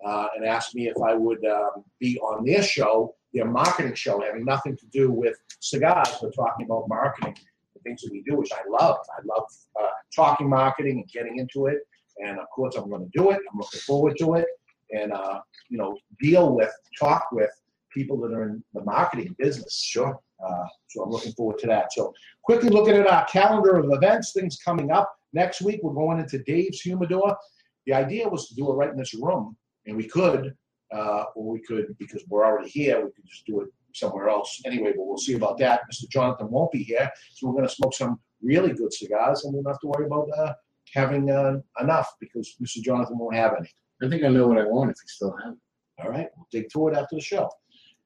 Uh, and asked me if I would um, be on their show, their marketing show, having nothing to do with cigars, but talking about marketing the things that we do, which I love. I love uh, talking marketing and getting into it. And of course, I'm going to do it. I'm looking forward to it. And, uh, you know, deal with, talk with people that are in the marketing business. Sure. Uh, so I'm looking forward to that. So quickly looking at our calendar of events, things coming up. Next week, we're going into Dave's Humidor. The idea was to do it right in this room, and we could, uh, or we could, because we're already here, we could just do it somewhere else anyway, but we'll see about that. Mr. Jonathan won't be here, so we're going to smoke some really good cigars, and we don't have to worry about uh, having uh, enough because Mr. Jonathan won't have any. I think I know what I want if you still have it. All right, we'll dig through it after the show.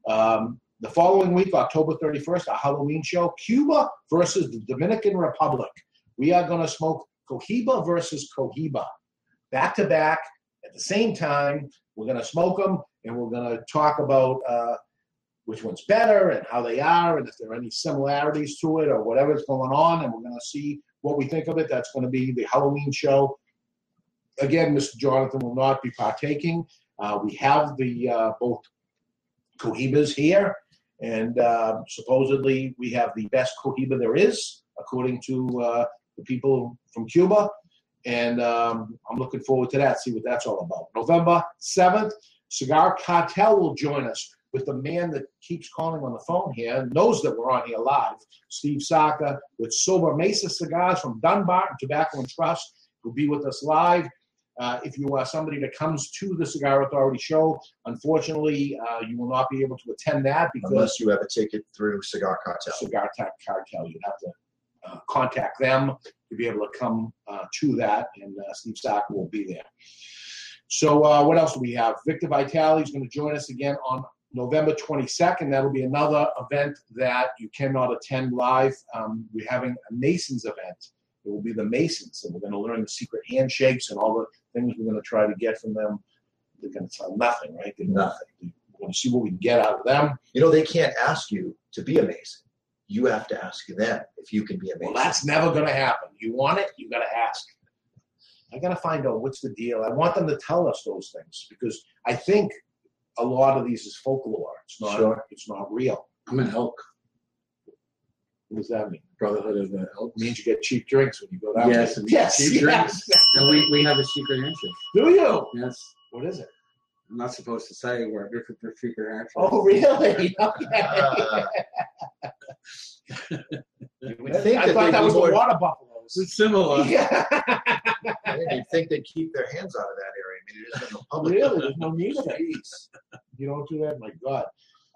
Um, the following week, October 31st, our Halloween show, Cuba versus the Dominican Republic. We are going to smoke Cohiba versus Cohiba, back to back at the same time. We're going to smoke them, and we're going to talk about uh, which one's better and how they are, and if there are any similarities to it or whatever's going on, and we're going to see what we think of it. That's going to be the Halloween show. Again, Mr. Jonathan will not be partaking. Uh, we have the uh, both Cohibas here, and uh, supposedly we have the best Cohiba there is, according to uh, the people from Cuba. And um, I'm looking forward to that, see what that's all about. November 7th, Cigar Cartel will join us with the man that keeps calling on the phone here, knows that we're on here live, Steve Saka, with Sobremesa Cigars from Dunbarton Tobacco and Trust, will be with us live. Uh, if you are somebody that comes to the Cigar Authority show, unfortunately, uh, you will not be able to attend that because Unless you have a ticket through Cigar Cartel. Cigar Cartel, you'd have to uh, contact them to be able to come uh, to that, and uh, Steve Saka will be there. So, uh, what else do we have? Victor Vitale is going to join us again on November 22nd. That'll be another event that you cannot attend live. Um, we're having a Masons event. It will be the Masons, and we're going to learn the secret handshakes and all the things we're going to try to get from them. They're going to tell nothing, right? They're Nothing. We're going to see what we can get out of them. You know, they can't ask you to be amazing. You have to ask them if you can be amazing. Well, that's never going to happen. You want it, you got to ask. I got to find out what's the deal. I want them to tell us those things because I think a lot of these is folklore. It's not. Sure. It's not real. I'm an elk. What does that mean? Brotherhood of the Elk. It means you get cheap drinks when you go down. Yes, there. and yes, cheap yes. drinks. And we, we have a secret handshake. Do you? Yes. What is it? I'm not supposed to say where different for secret handshake. Oh, really? Okay. You would think I that thought they'd that be was more- the water buffaloes. It's similar. Yeah. You'd think they'd keep their hands out of that area. I mean, it isn't in the public. Really? There's no need of it. You don't do that? My God.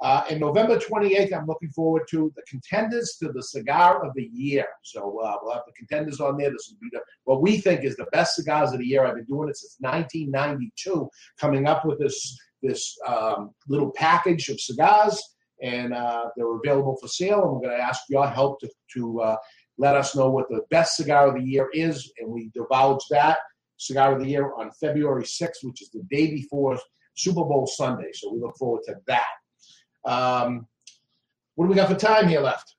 Uh, and November 28th, I'm looking forward to the contenders to the cigar of the year. So uh, we'll have the contenders on there. This will be the, what we think is the best cigars of the year. I've been doing it since 1992, coming up with this this um, little package of cigars, and uh, they're available for sale. And we're going to ask your help to, to uh, let us know what the best cigar of the year is, and we divulge that cigar of the year on February 6th, which is the day before Super Bowl Sunday. So we look forward to that. Um, what do we got for time here left?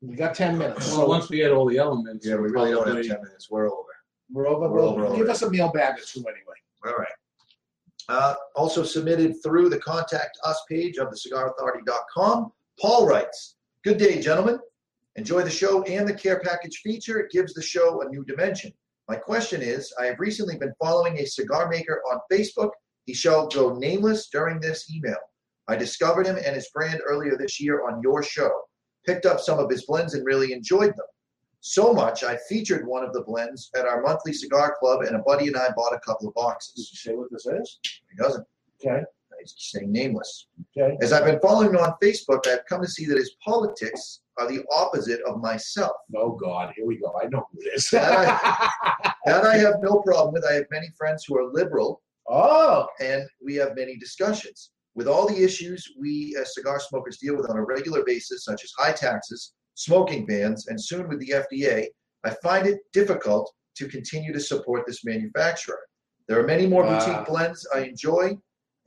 We got 10 minutes. Well, once we get all the elements, Yeah, we really don't have 10 minutes. We're over. we're over. we're We'll over give already. us a mailbag or two anyway. All right. Uh, also submitted through the contact us page of thecigarauthority.com. Paul writes, Good day, gentlemen. Enjoy the show and the care package feature. It gives the show a new dimension. My question is I have recently been following a cigar maker on Facebook. He shall go nameless during this email. I discovered him and his brand earlier this year on your show. Picked up some of his blends and really enjoyed them. So much, I featured one of the blends at our monthly cigar club, and a buddy and I bought a couple of boxes. Does he say what this is? He doesn't. Okay. He's saying nameless. Okay. As I've been following him on Facebook, I've come to see that his politics are the opposite of myself. Oh God, here we go. I know who it is. that, I, that I have no problem with. I have many friends who are liberal. Oh. And we have many discussions. With all the issues we as cigar smokers deal with on a regular basis, such as high taxes, smoking bans, and soon with the FDA, I find it difficult to continue to support this manufacturer. There are many more Wow. boutique blends I enjoy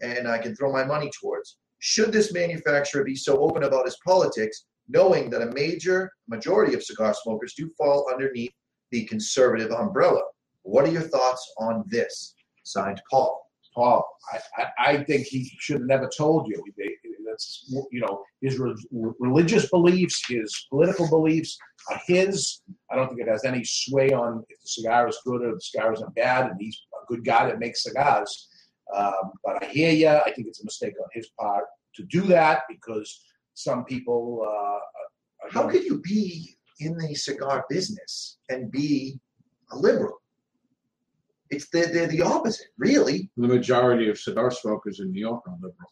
and I can throw my money towards. Should this manufacturer be so open about his politics, knowing that a major majority of cigar smokers do fall underneath the conservative umbrella? What are your thoughts on this? Signed, Paul. Paul, I, I, I think he should have never told you. They- That's you know his re- religious beliefs, his political beliefs are his. I don't think it has any sway on if the cigar is good or the cigar isn't bad, and he's a good guy that makes cigars. Um, but I hear you. I think it's a mistake on his part to do that because some people. Uh, How could you be in the cigar business and be a liberal? It's they're, they're the opposite, really. The majority of cigar smokers in New York are liberal.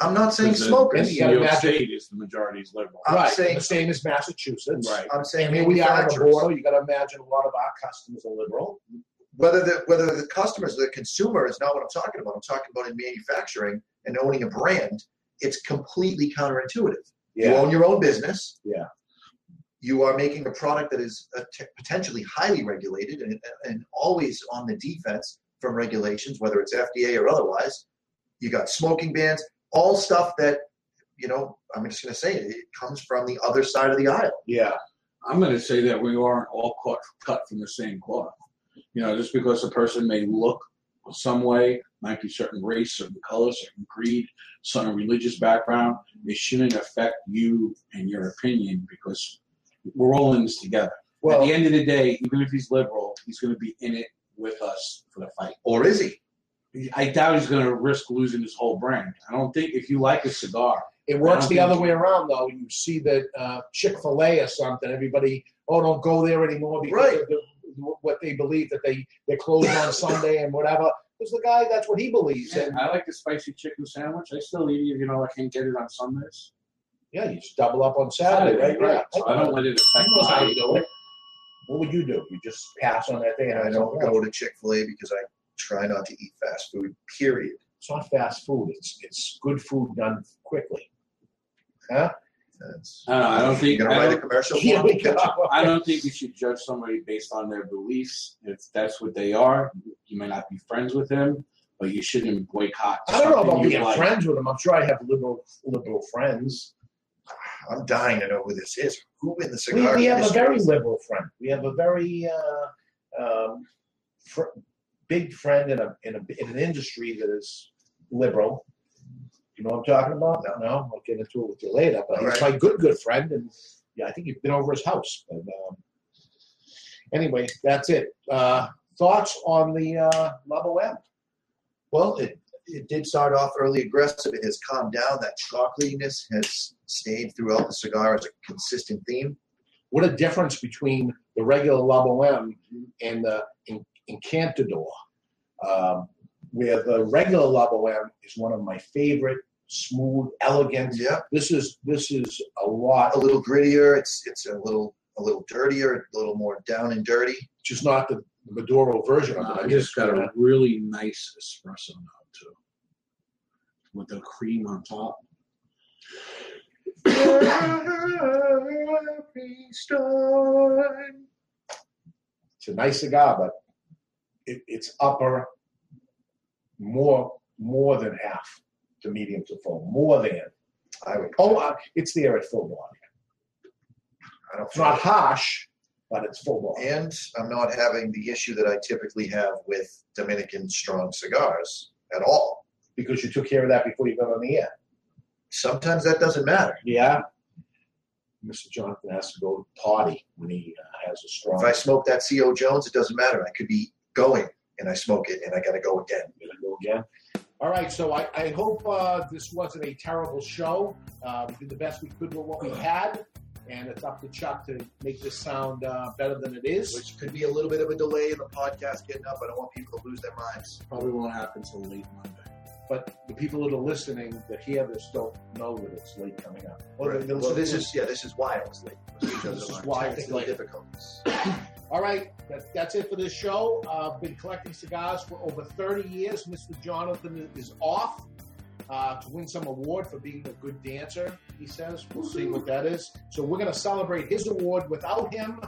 I'm not saying Because the- smokers. New York State is the majority is liberal. I'm right, saying- the same as Massachusetts. Right. I'm saying And here we are on the border. You got to imagine a lot of our customers are liberal. Whether the whether the customers, the consumer is not what I'm talking about. I'm talking about in manufacturing and owning a brand. It's completely counterintuitive. You own your own business. Yeah. You are making a product that is uh, potentially highly regulated and, and always on the defense from regulations, whether it's FDA or otherwise. You got smoking bans, all stuff that, you know, I'm just going to say it, it comes from the other side of the aisle. Yeah. I'm going to say that we aren't all cut, cut from the same cloth. You know, just because a person may look some way, might be certain race, certain color, certain creed, certain religious background, it shouldn't affect you and your opinion because we're all in this together. Well- At the end of the day, even if he's liberal, he's going to be in it with us for the fight. Or is he? I doubt he's going to risk losing his whole brand. I don't think if you like a cigar, It works the other way around, though. You see that uh, Chick Fil A or something. Everybody, oh, don't go there anymore because Right. of the, what they believe that they they're closed on Sunday and whatever. Because the guy, that's what he believes. And I like the spicy chicken sandwich. I still eat it, you know. I can't get it on Sundays. Yeah, you just double up on Saturday, right? right. Yeah. So I don't let it affect He knows how my you do it. What would you do? You just pass on that day and I don't go to Chick fil A because I try not to eat fast food, period. It's not fast food. It's it's good food done quickly. Huh? That's, I don't know. I don't think. you gonna I write a don't, commercial Here we me? go. I don't think you should judge somebody based on their beliefs. If that's what they are, you may not be friends with them, but you shouldn't boycott. I don't know something about you being like. friends with them. I'm sure I have liberal liberal friends. I'm dying to know who this is. Who in the We, cigar we have a very liberal friend. We have a very uh, um, fr- big friend in a, in a in an industry that is liberal. You know what I'm talking about? No, no. I'll get into it with you later. But All he's right. my good good friend, and yeah, I think you've been over his house. But um, anyway, that's it. Uh, thoughts on the uh, Level M? Well, it, it did start off early aggressive. It has calmed down. That chocolatiness has stayed throughout the cigar as a consistent theme. What a difference between the regular Level M and the Encantador. Um, where the regular Level M is one of my favorite, smooth, elegant. Yeah. This is this is a lot. A little grittier. It's it's a little a little dirtier, a little more down and dirty. Just not the Maduro version of it. I just got a really nice espresso now too, with the cream on top. It's a nice cigar, but it, it's upper more more than half to medium to full. More than. I would. Oh, uh, it's there at full body. I don't It's not harsh, but it's full body. And I'm not having the issue that I typically have with Dominican strong cigars at all. Because you took care of that before you got on the air. Sometimes that doesn't matter. Yeah. Mr. Jonathan has to go potty when he uh, has a strong. If I smoke that Cojonu, it doesn't matter. I could be going and I smoke it and I got to go again. Gonna go again. All right, so I, I hope uh, this wasn't a terrible show. Uh, we did the best we could with what we had, and it's up to Chuck to make this sound uh, better than it is. Which could be a little bit of a delay in the podcast getting up. I don't want people to lose their minds. Probably won't happen until late Monday. But the people that are listening that hear this don't know that it's late coming up. Or Right. Well, this is yeah, this is why it was late. Because This is why it's late. difficulties. All right, that, that's it for this show. Uh, I've been collecting cigars for over 30 years. Mr. Jonathan is off uh, to win some award for being a good dancer, he says. We'll see what that is. So we're going to celebrate his award without him,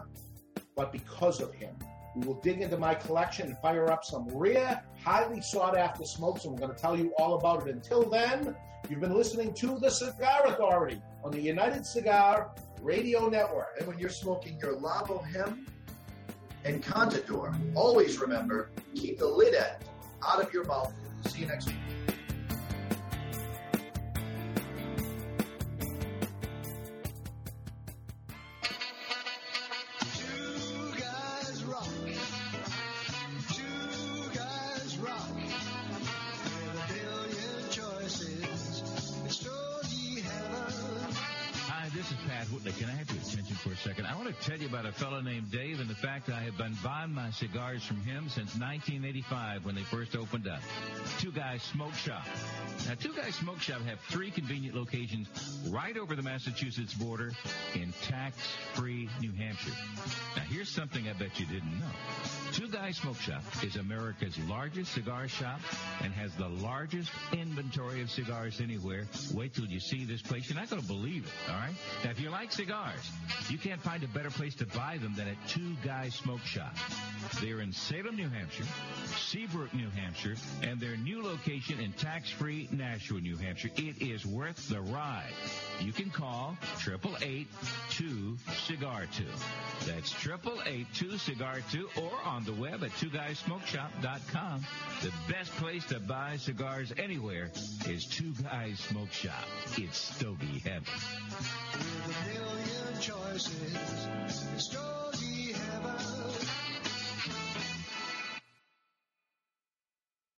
but because of him. We will dig into my collection and fire up some rare, highly sought after smokes, and we're going to tell you all about it. Until then, you've been listening to The Cigar Authority on the United Cigar Radio Network. And when you're smoking your Lavo Hem and Contador, always remember keep the lid end out of your mouth. See you next week. Fact I have been buying my cigars from him since 1985 when they first opened up. Two Guys Smoke Shop. Now, Two Guys Smoke Shop have three convenient locations right over the Massachusetts border in tax-free New Hampshire. Now, here's something I bet you didn't know. Two Guys Smoke Shop is America's largest cigar shop and has the largest inventory of cigars anywhere. Wait till you see this place. You're not going to believe it, all right? Now, if you like cigars, you can't find a better place to buy them than at Two Guys Smoke Shop. They're in Salem, New Hampshire, Seabrook, New Hampshire, and their new location in tax-free Nashua, New Hampshire. It is worth the ride. You can call 888-2-CIGAR-2. That's 888-2-CIGAR-2 or on the web at twoguysmokeshop.com. The best place to buy cigars anywhere is Two Guys Smoke Shop. It's Stogie Heaven. With a billion choices. Heaven.